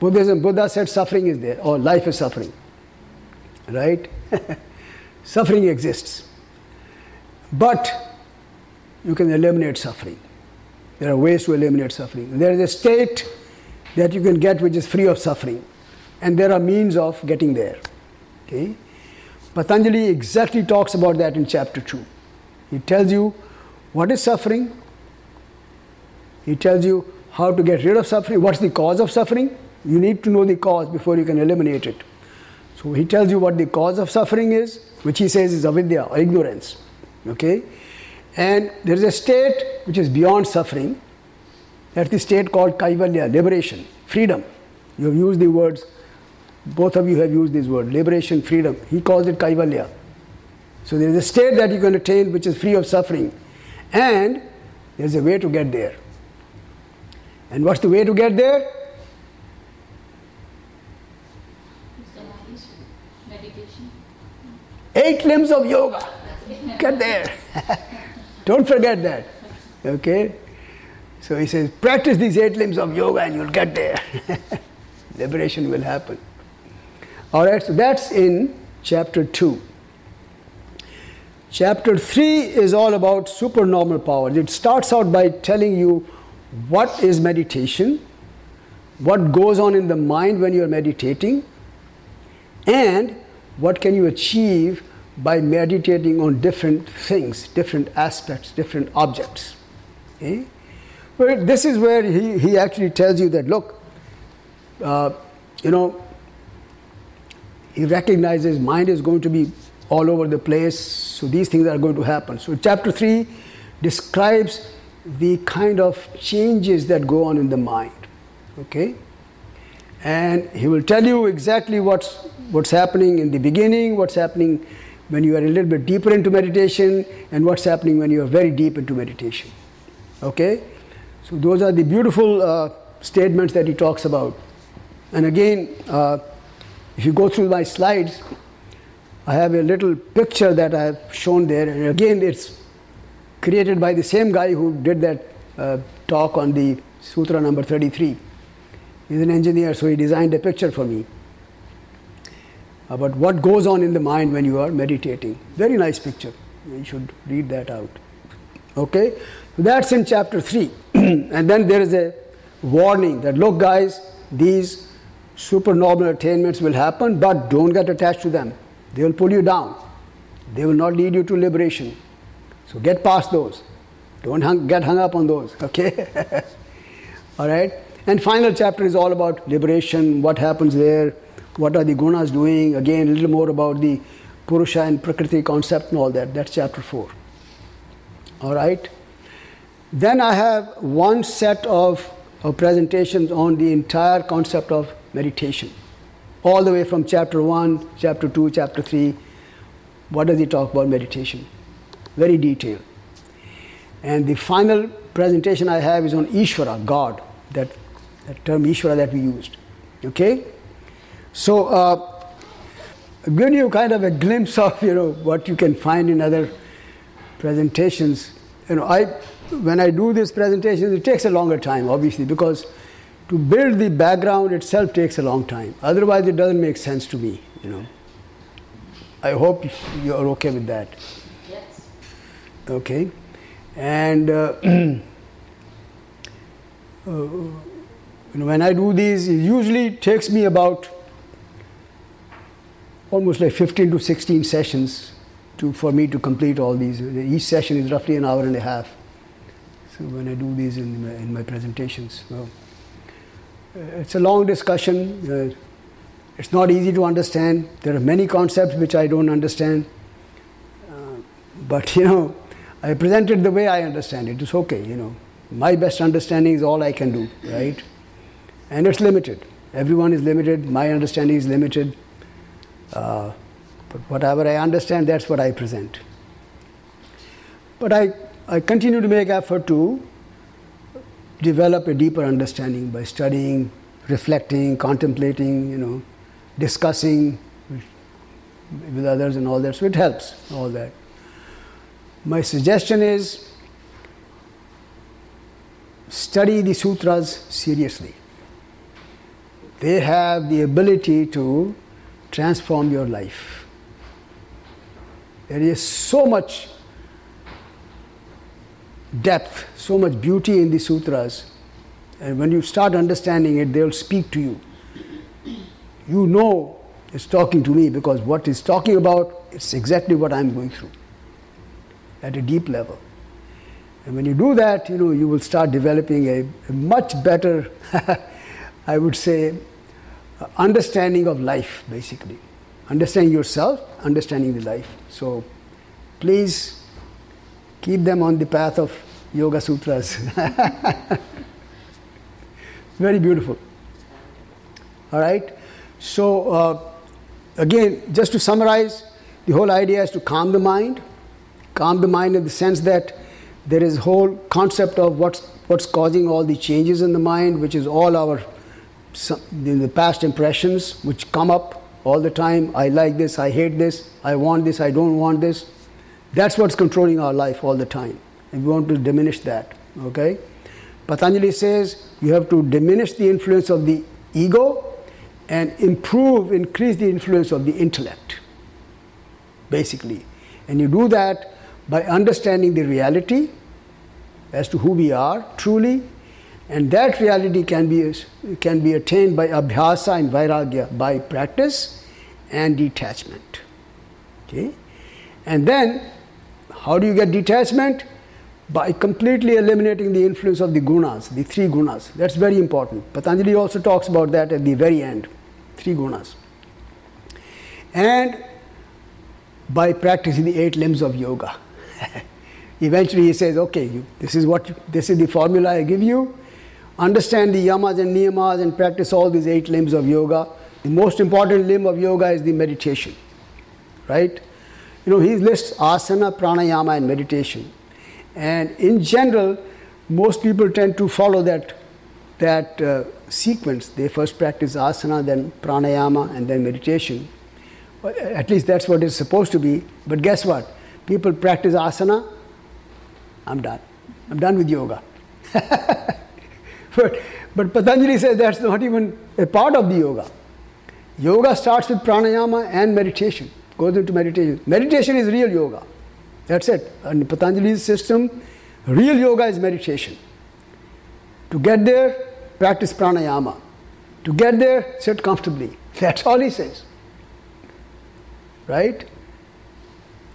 Buddhism, Buddha said suffering is there, or life is suffering. Right? suffering exists. But you can eliminate suffering. There are ways to eliminate suffering. There is a state that you can get which is free of suffering, and there are means of getting there. Okay? Patanjali exactly talks about that in chapter 2. He tells you what is suffering, he tells you how to get rid of suffering, what's the cause of suffering. You need to know the cause before you can eliminate it. So he tells you what the cause of suffering is, which he says is avidya or ignorance. Okay? And there is a state which is beyond suffering. That's the state called kaivalya, liberation, freedom. You have used the words, both of you have used this word, liberation, freedom. He calls it kaivalya. So there is a state that you can attain which is free of suffering. And there's a way to get there. And what's the way to get there? Eight limbs of yoga. Get there. Don't forget that. Okay? So he says, practice these eight limbs of yoga and you'll get there. Liberation will happen. Alright, so that's in chapter 2. Chapter 3 is all about supernormal powers. It starts out by telling you what is meditation, what goes on in the mind when you're meditating, and what can you achieve by meditating on different things, different aspects, different objects. Okay? Well, this is where he, he actually tells you that look, uh, you know, he recognizes mind is going to be all over the place, so these things are going to happen. So, chapter 3 describes the kind of changes that go on in the mind. Okay? And he will tell you exactly what's, what's happening in the beginning, what's happening when you are a little bit deeper into meditation, and what's happening when you are very deep into meditation. Okay? So, those are the beautiful uh, statements that he talks about. And again, uh, if you go through my slides, I have a little picture that I have shown there, and again, it's created by the same guy who did that uh, talk on the Sutra number 33. He's an engineer, so he designed a picture for me about what goes on in the mind when you are meditating. Very nice picture. You should read that out. Okay? That's in chapter 3. and then there is a warning that look, guys, these supernormal attainments will happen, but don't get attached to them. They will pull you down, they will not lead you to liberation. So get past those. Don't hung, get hung up on those. Okay? All right? And final chapter is all about liberation, what happens there, what are the gunas doing, again, a little more about the Purusha and Prakriti concept and all that. That's chapter 4. All right? Then I have one set of, of presentations on the entire concept of meditation. All the way from chapter 1, chapter 2, chapter 3. What does he talk about meditation? Very detailed. And the final presentation I have is on Ishvara, God, that, that term Ishvara that we used. Okay? So, uh, I've given you kind of a glimpse of you know what you can find in other presentations. You know, I when I do these presentations, it takes a longer time, obviously, because to build the background itself takes a long time. Otherwise, it doesn't make sense to me. You know. I hope you're okay with that. Okay, and uh, uh, when I do these, it usually takes me about almost like 15 to 16 sessions to, for me to complete all these. Each session is roughly an hour and a half. So when I do these in my, in my presentations, uh, it's a long discussion. Uh, it's not easy to understand. There are many concepts which I don't understand. Uh, but you know, I present it the way I understand it. It's okay, you know. My best understanding is all I can do, right? And it's limited. Everyone is limited. My understanding is limited. Uh, but whatever I understand, that's what I present. But I, I continue to make effort to develop a deeper understanding by studying, reflecting, contemplating, you know, discussing with others and all that. So it helps, all that. My suggestion is study the sutras seriously. They have the ability to transform your life. There is so much depth, so much beauty in the sutras. And when you start understanding it, they'll speak to you. You know it's talking to me because what it's talking about, is exactly what I'm going through at a deep level. And when you do that, you know, you will start developing a, a much better, I would say, understanding of life, basically. Understanding yourself, understanding the life. So please keep them on the path of Yoga Sutras. Very beautiful. All right? So, uh, again, just to summarize, the whole idea is to calm the mind. Calm the mind in the sense that there is whole concept of what's, what's causing all the changes in the mind, which is all our in the past impressions which come up all the time. I like this, I hate this, I want this, I don't want this. That's what's controlling our life all the time. And we want to diminish that. Okay? Patanjali says you have to diminish the influence of the ego and improve, increase the influence of the intellect. Basically. And you do that by understanding the reality as to who we are truly and that reality can be, can be attained by abhyasa and vairagya, by practice and detachment. Okay? And then, how do you get detachment? By completely eliminating the influence of the gunas, the three gunas. That's very important. Patanjali also talks about that at the very end three gunas. And by practicing the eight limbs of yoga. Eventually, he says, okay, you, this, is what, this is the formula I give you understand the yamas and niyamas and practice all these eight limbs of yoga. The most important limb of yoga is the meditation, right? You know, he lists asana, pranayama, and meditation. And in general, most people tend to follow that, that uh, sequence. They first practice asana, then pranayama, and then meditation. At least that's what it's supposed to be. But guess what? People practice asana, I'm done. I'm done with yoga. But, but Patanjali says that's not even a part of the yoga. Yoga starts with pranayama and meditation, goes into meditation. Meditation is real yoga. That's it. And Patanjali's system, real yoga is meditation. To get there, practice pranayama. To get there, sit comfortably. That's all he says. Right?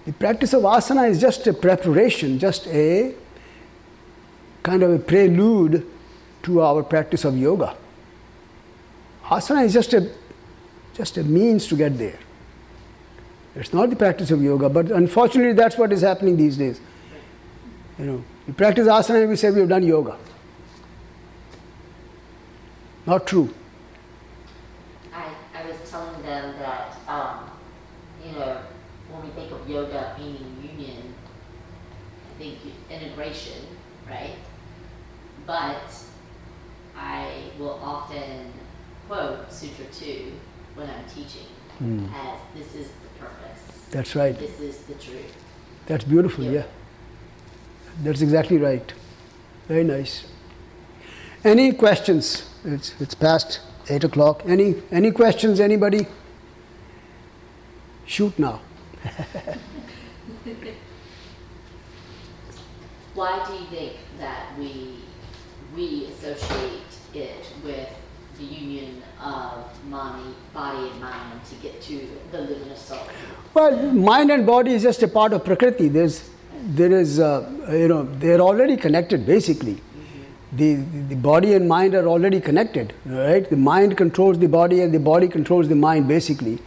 The practice of asana is just a preparation, just a kind of a prelude to our practice of yoga. Asana is just a just a means to get there. It's not the practice of yoga, but unfortunately that's what is happening these days. You know, we practice asana and we say we have done yoga. Not true. I, I was telling them that, um, you know, when we think of yoga meaning union, I think integration, right? But I will often quote Sutra 2 when I'm teaching hmm. as this is the purpose, That's right. this is the truth. That's beautiful, Yeah. yeah. That's exactly right. Very nice. Any questions? It's, it's past 8 o'clock. Any, any questions, anybody? Shoot now. Why do you think that we we associate it with the union of mind, body and mind to get to the living soul? Well, mind and body is just a part of Prakriti. There's, there is, uh, you know, they're already connected basically. The, the body and mind are already connected, right? The mind controls the body and the body controls the mind basically.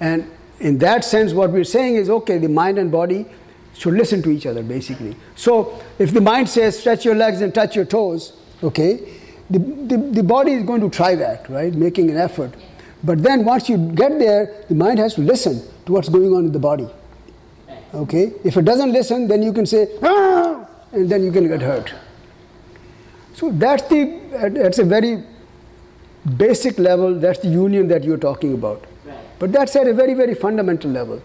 And in that sense, what we're saying is okay, the mind and body should listen to each other basically. So if the mind says stretch your legs and touch your toes, okay, the, the, the body is going to try that, right? Making an effort. But then once you get there, the mind has to listen to what's going on in the body. Okay? If it doesn't listen, then you can say, ah, and then you can get hurt. So that's the that's a very basic level, that's the union that you're talking about. But that's at a very, very fundamental level.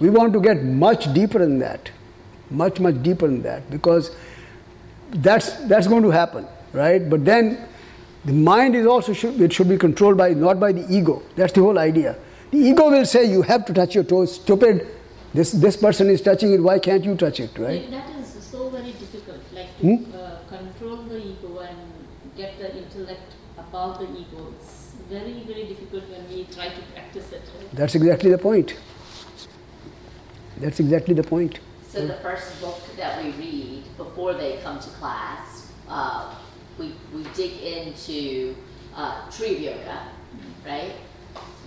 We want to get much deeper than that. Much, much deeper than that. Because that's that's going to happen, right? But then the mind is also should it should be controlled by not by the ego. That's the whole idea. The ego will say you have to touch your toes, stupid. This this person is touching it, why can't you touch it, right? That is so very difficult, like Hmm? uh, control the ego and get the intellect above the ego. It's very, very difficult when we try to practice it. Right? That's exactly the point. That's exactly the point. So the first book that we read before they come to class, uh, we, we dig into uh, Tree Yoga, right?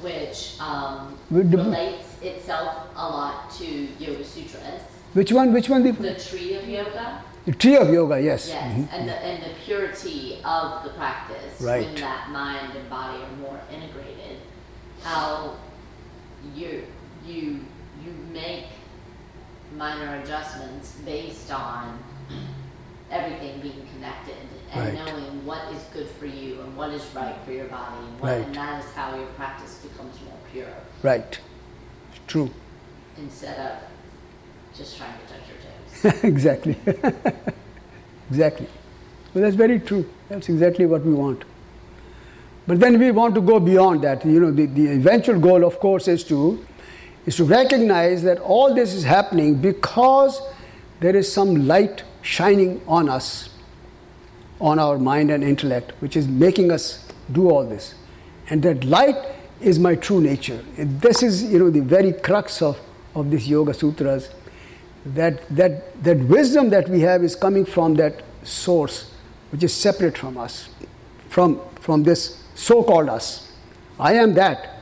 Which um, relates itself a lot to Yoga Sutras. Which one? Which one? The, The Tree of Yoga, the tree of yoga. Yes. yes, Mhm. and the and the purity of the practice Right. when that mind and body are more integrated. How you you you make minor adjustments based on everything being connected and Right. knowing what is good for you and what is right for your body and what Right. and that is how your practice becomes more pure Right. True. instead of just trying to touch your toes. exactly. exactly. Well, that's very true. That's exactly what we want. But then we want to go beyond that. You know, the, the eventual goal, of course, is to is to recognize that all this is happening because there is some light shining on us, on our mind and intellect, which is making us do all this. And that light is my true nature. And this is, you know, the very crux of, of these Yoga Sutras. That, that, that wisdom that we have is coming from that source, which is separate from us, from, from this so called us. I am that,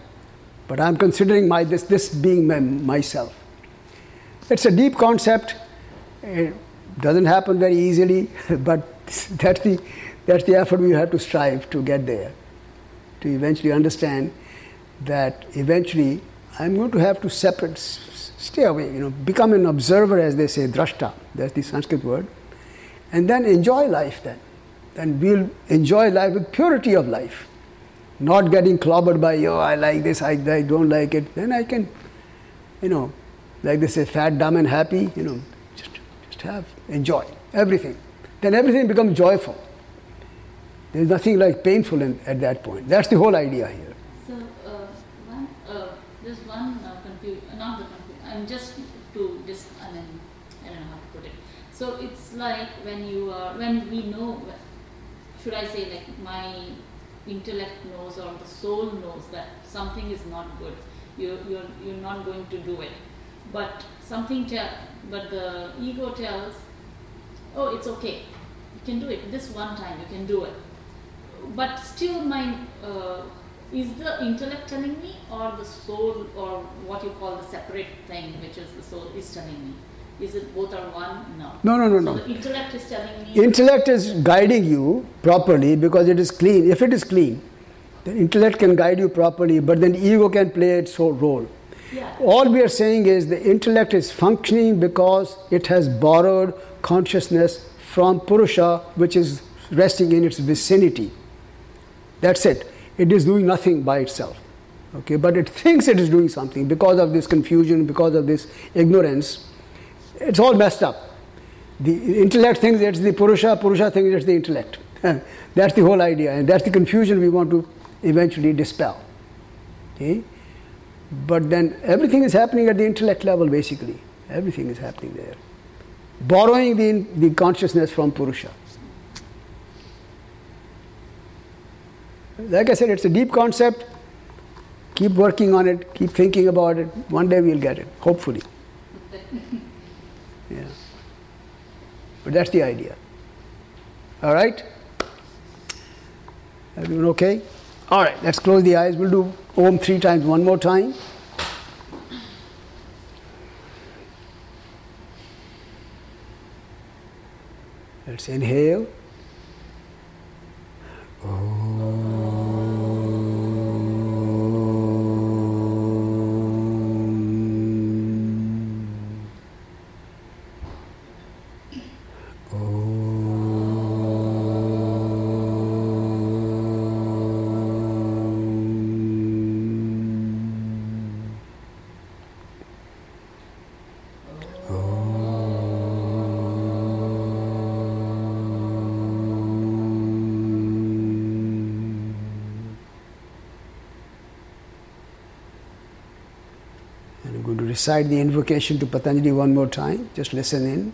but I'm considering my, this, this being my, myself. It's a deep concept. It doesn't happen very easily, but that's the, that's the effort we have to strive to get there, to eventually understand that eventually I'm going to have to separate, stay away, you know, become an observer, as they say, drashta, that's the Sanskrit word, and then enjoy life then. And we'll enjoy life with purity of life, not getting clobbered by, oh, I like this, I, I don't like it. Then I can, you know, like they say, fat, dumb, and happy, you know, just, just have, enjoy everything. Then everything becomes joyful. There's nothing like painful in, at that point. That's the whole idea here. So, uh, one, uh, there's one uh, confu- uh, not the confusion, I'm just to just, I mean, I don't know how to put it. So it's like when you are, when we know, should I say like my intellect knows or the soul knows that something is not good, you, you're, you're not going to do it. But something tell, but the ego tells, oh, it's okay, you can do it, this one time you can do it. but still my uh, is the intellect telling me or the soul or what you call the separate thing which is the soul is telling me is it both are one no No, no, no, so no. the intellect is telling me Intellect is guiding you properly because it is clean. If it is clean, then intellect can guide you properly, but then ego can play its whole role. yeah All we are saying is the intellect is functioning because it has borrowed consciousness from Purusha, which is resting in its vicinity. That's it. It is doing nothing by itself. Okay, but it thinks it is doing something because of this confusion, because of this ignorance. It's all messed up. The intellect thinks it's the Purusha, Purusha thinks it's the intellect. that's the whole idea, and that's the confusion we want to eventually dispel. Okay? But then everything is happening at the intellect level, basically. Everything is happening there. Borrowing the, the consciousness from Purusha. Like I said, it's a deep concept. Keep working on it, keep thinking about it. One day we'll get it, hopefully. Yeah. But that's the idea. All right? Everyone okay? All right, let's close the eyes. We'll do Om three times, one more time. Let's inhale. And recite the invocation to Patanjali one more time. Just listen in.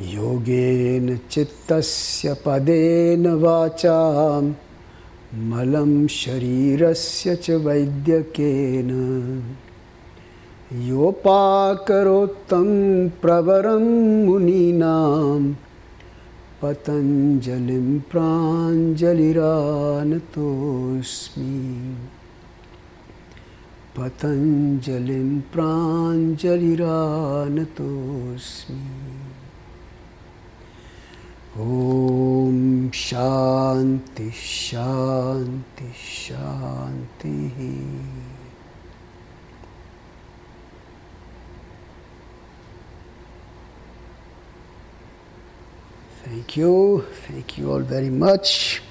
योगेन चित्तस्य पदेन वाचां मलं शरीरस्य च वैद्यकेन योपाकरोत्तं प्रवरं मुनीनां पतञ्जलिं प्राञ्जलिरानतोऽस्मि पतञ्जलिं प्राञ्जलिरानतोऽस्मि ॐ शान्ति शान्ति शान्तिः Thank you. Thank you all very much.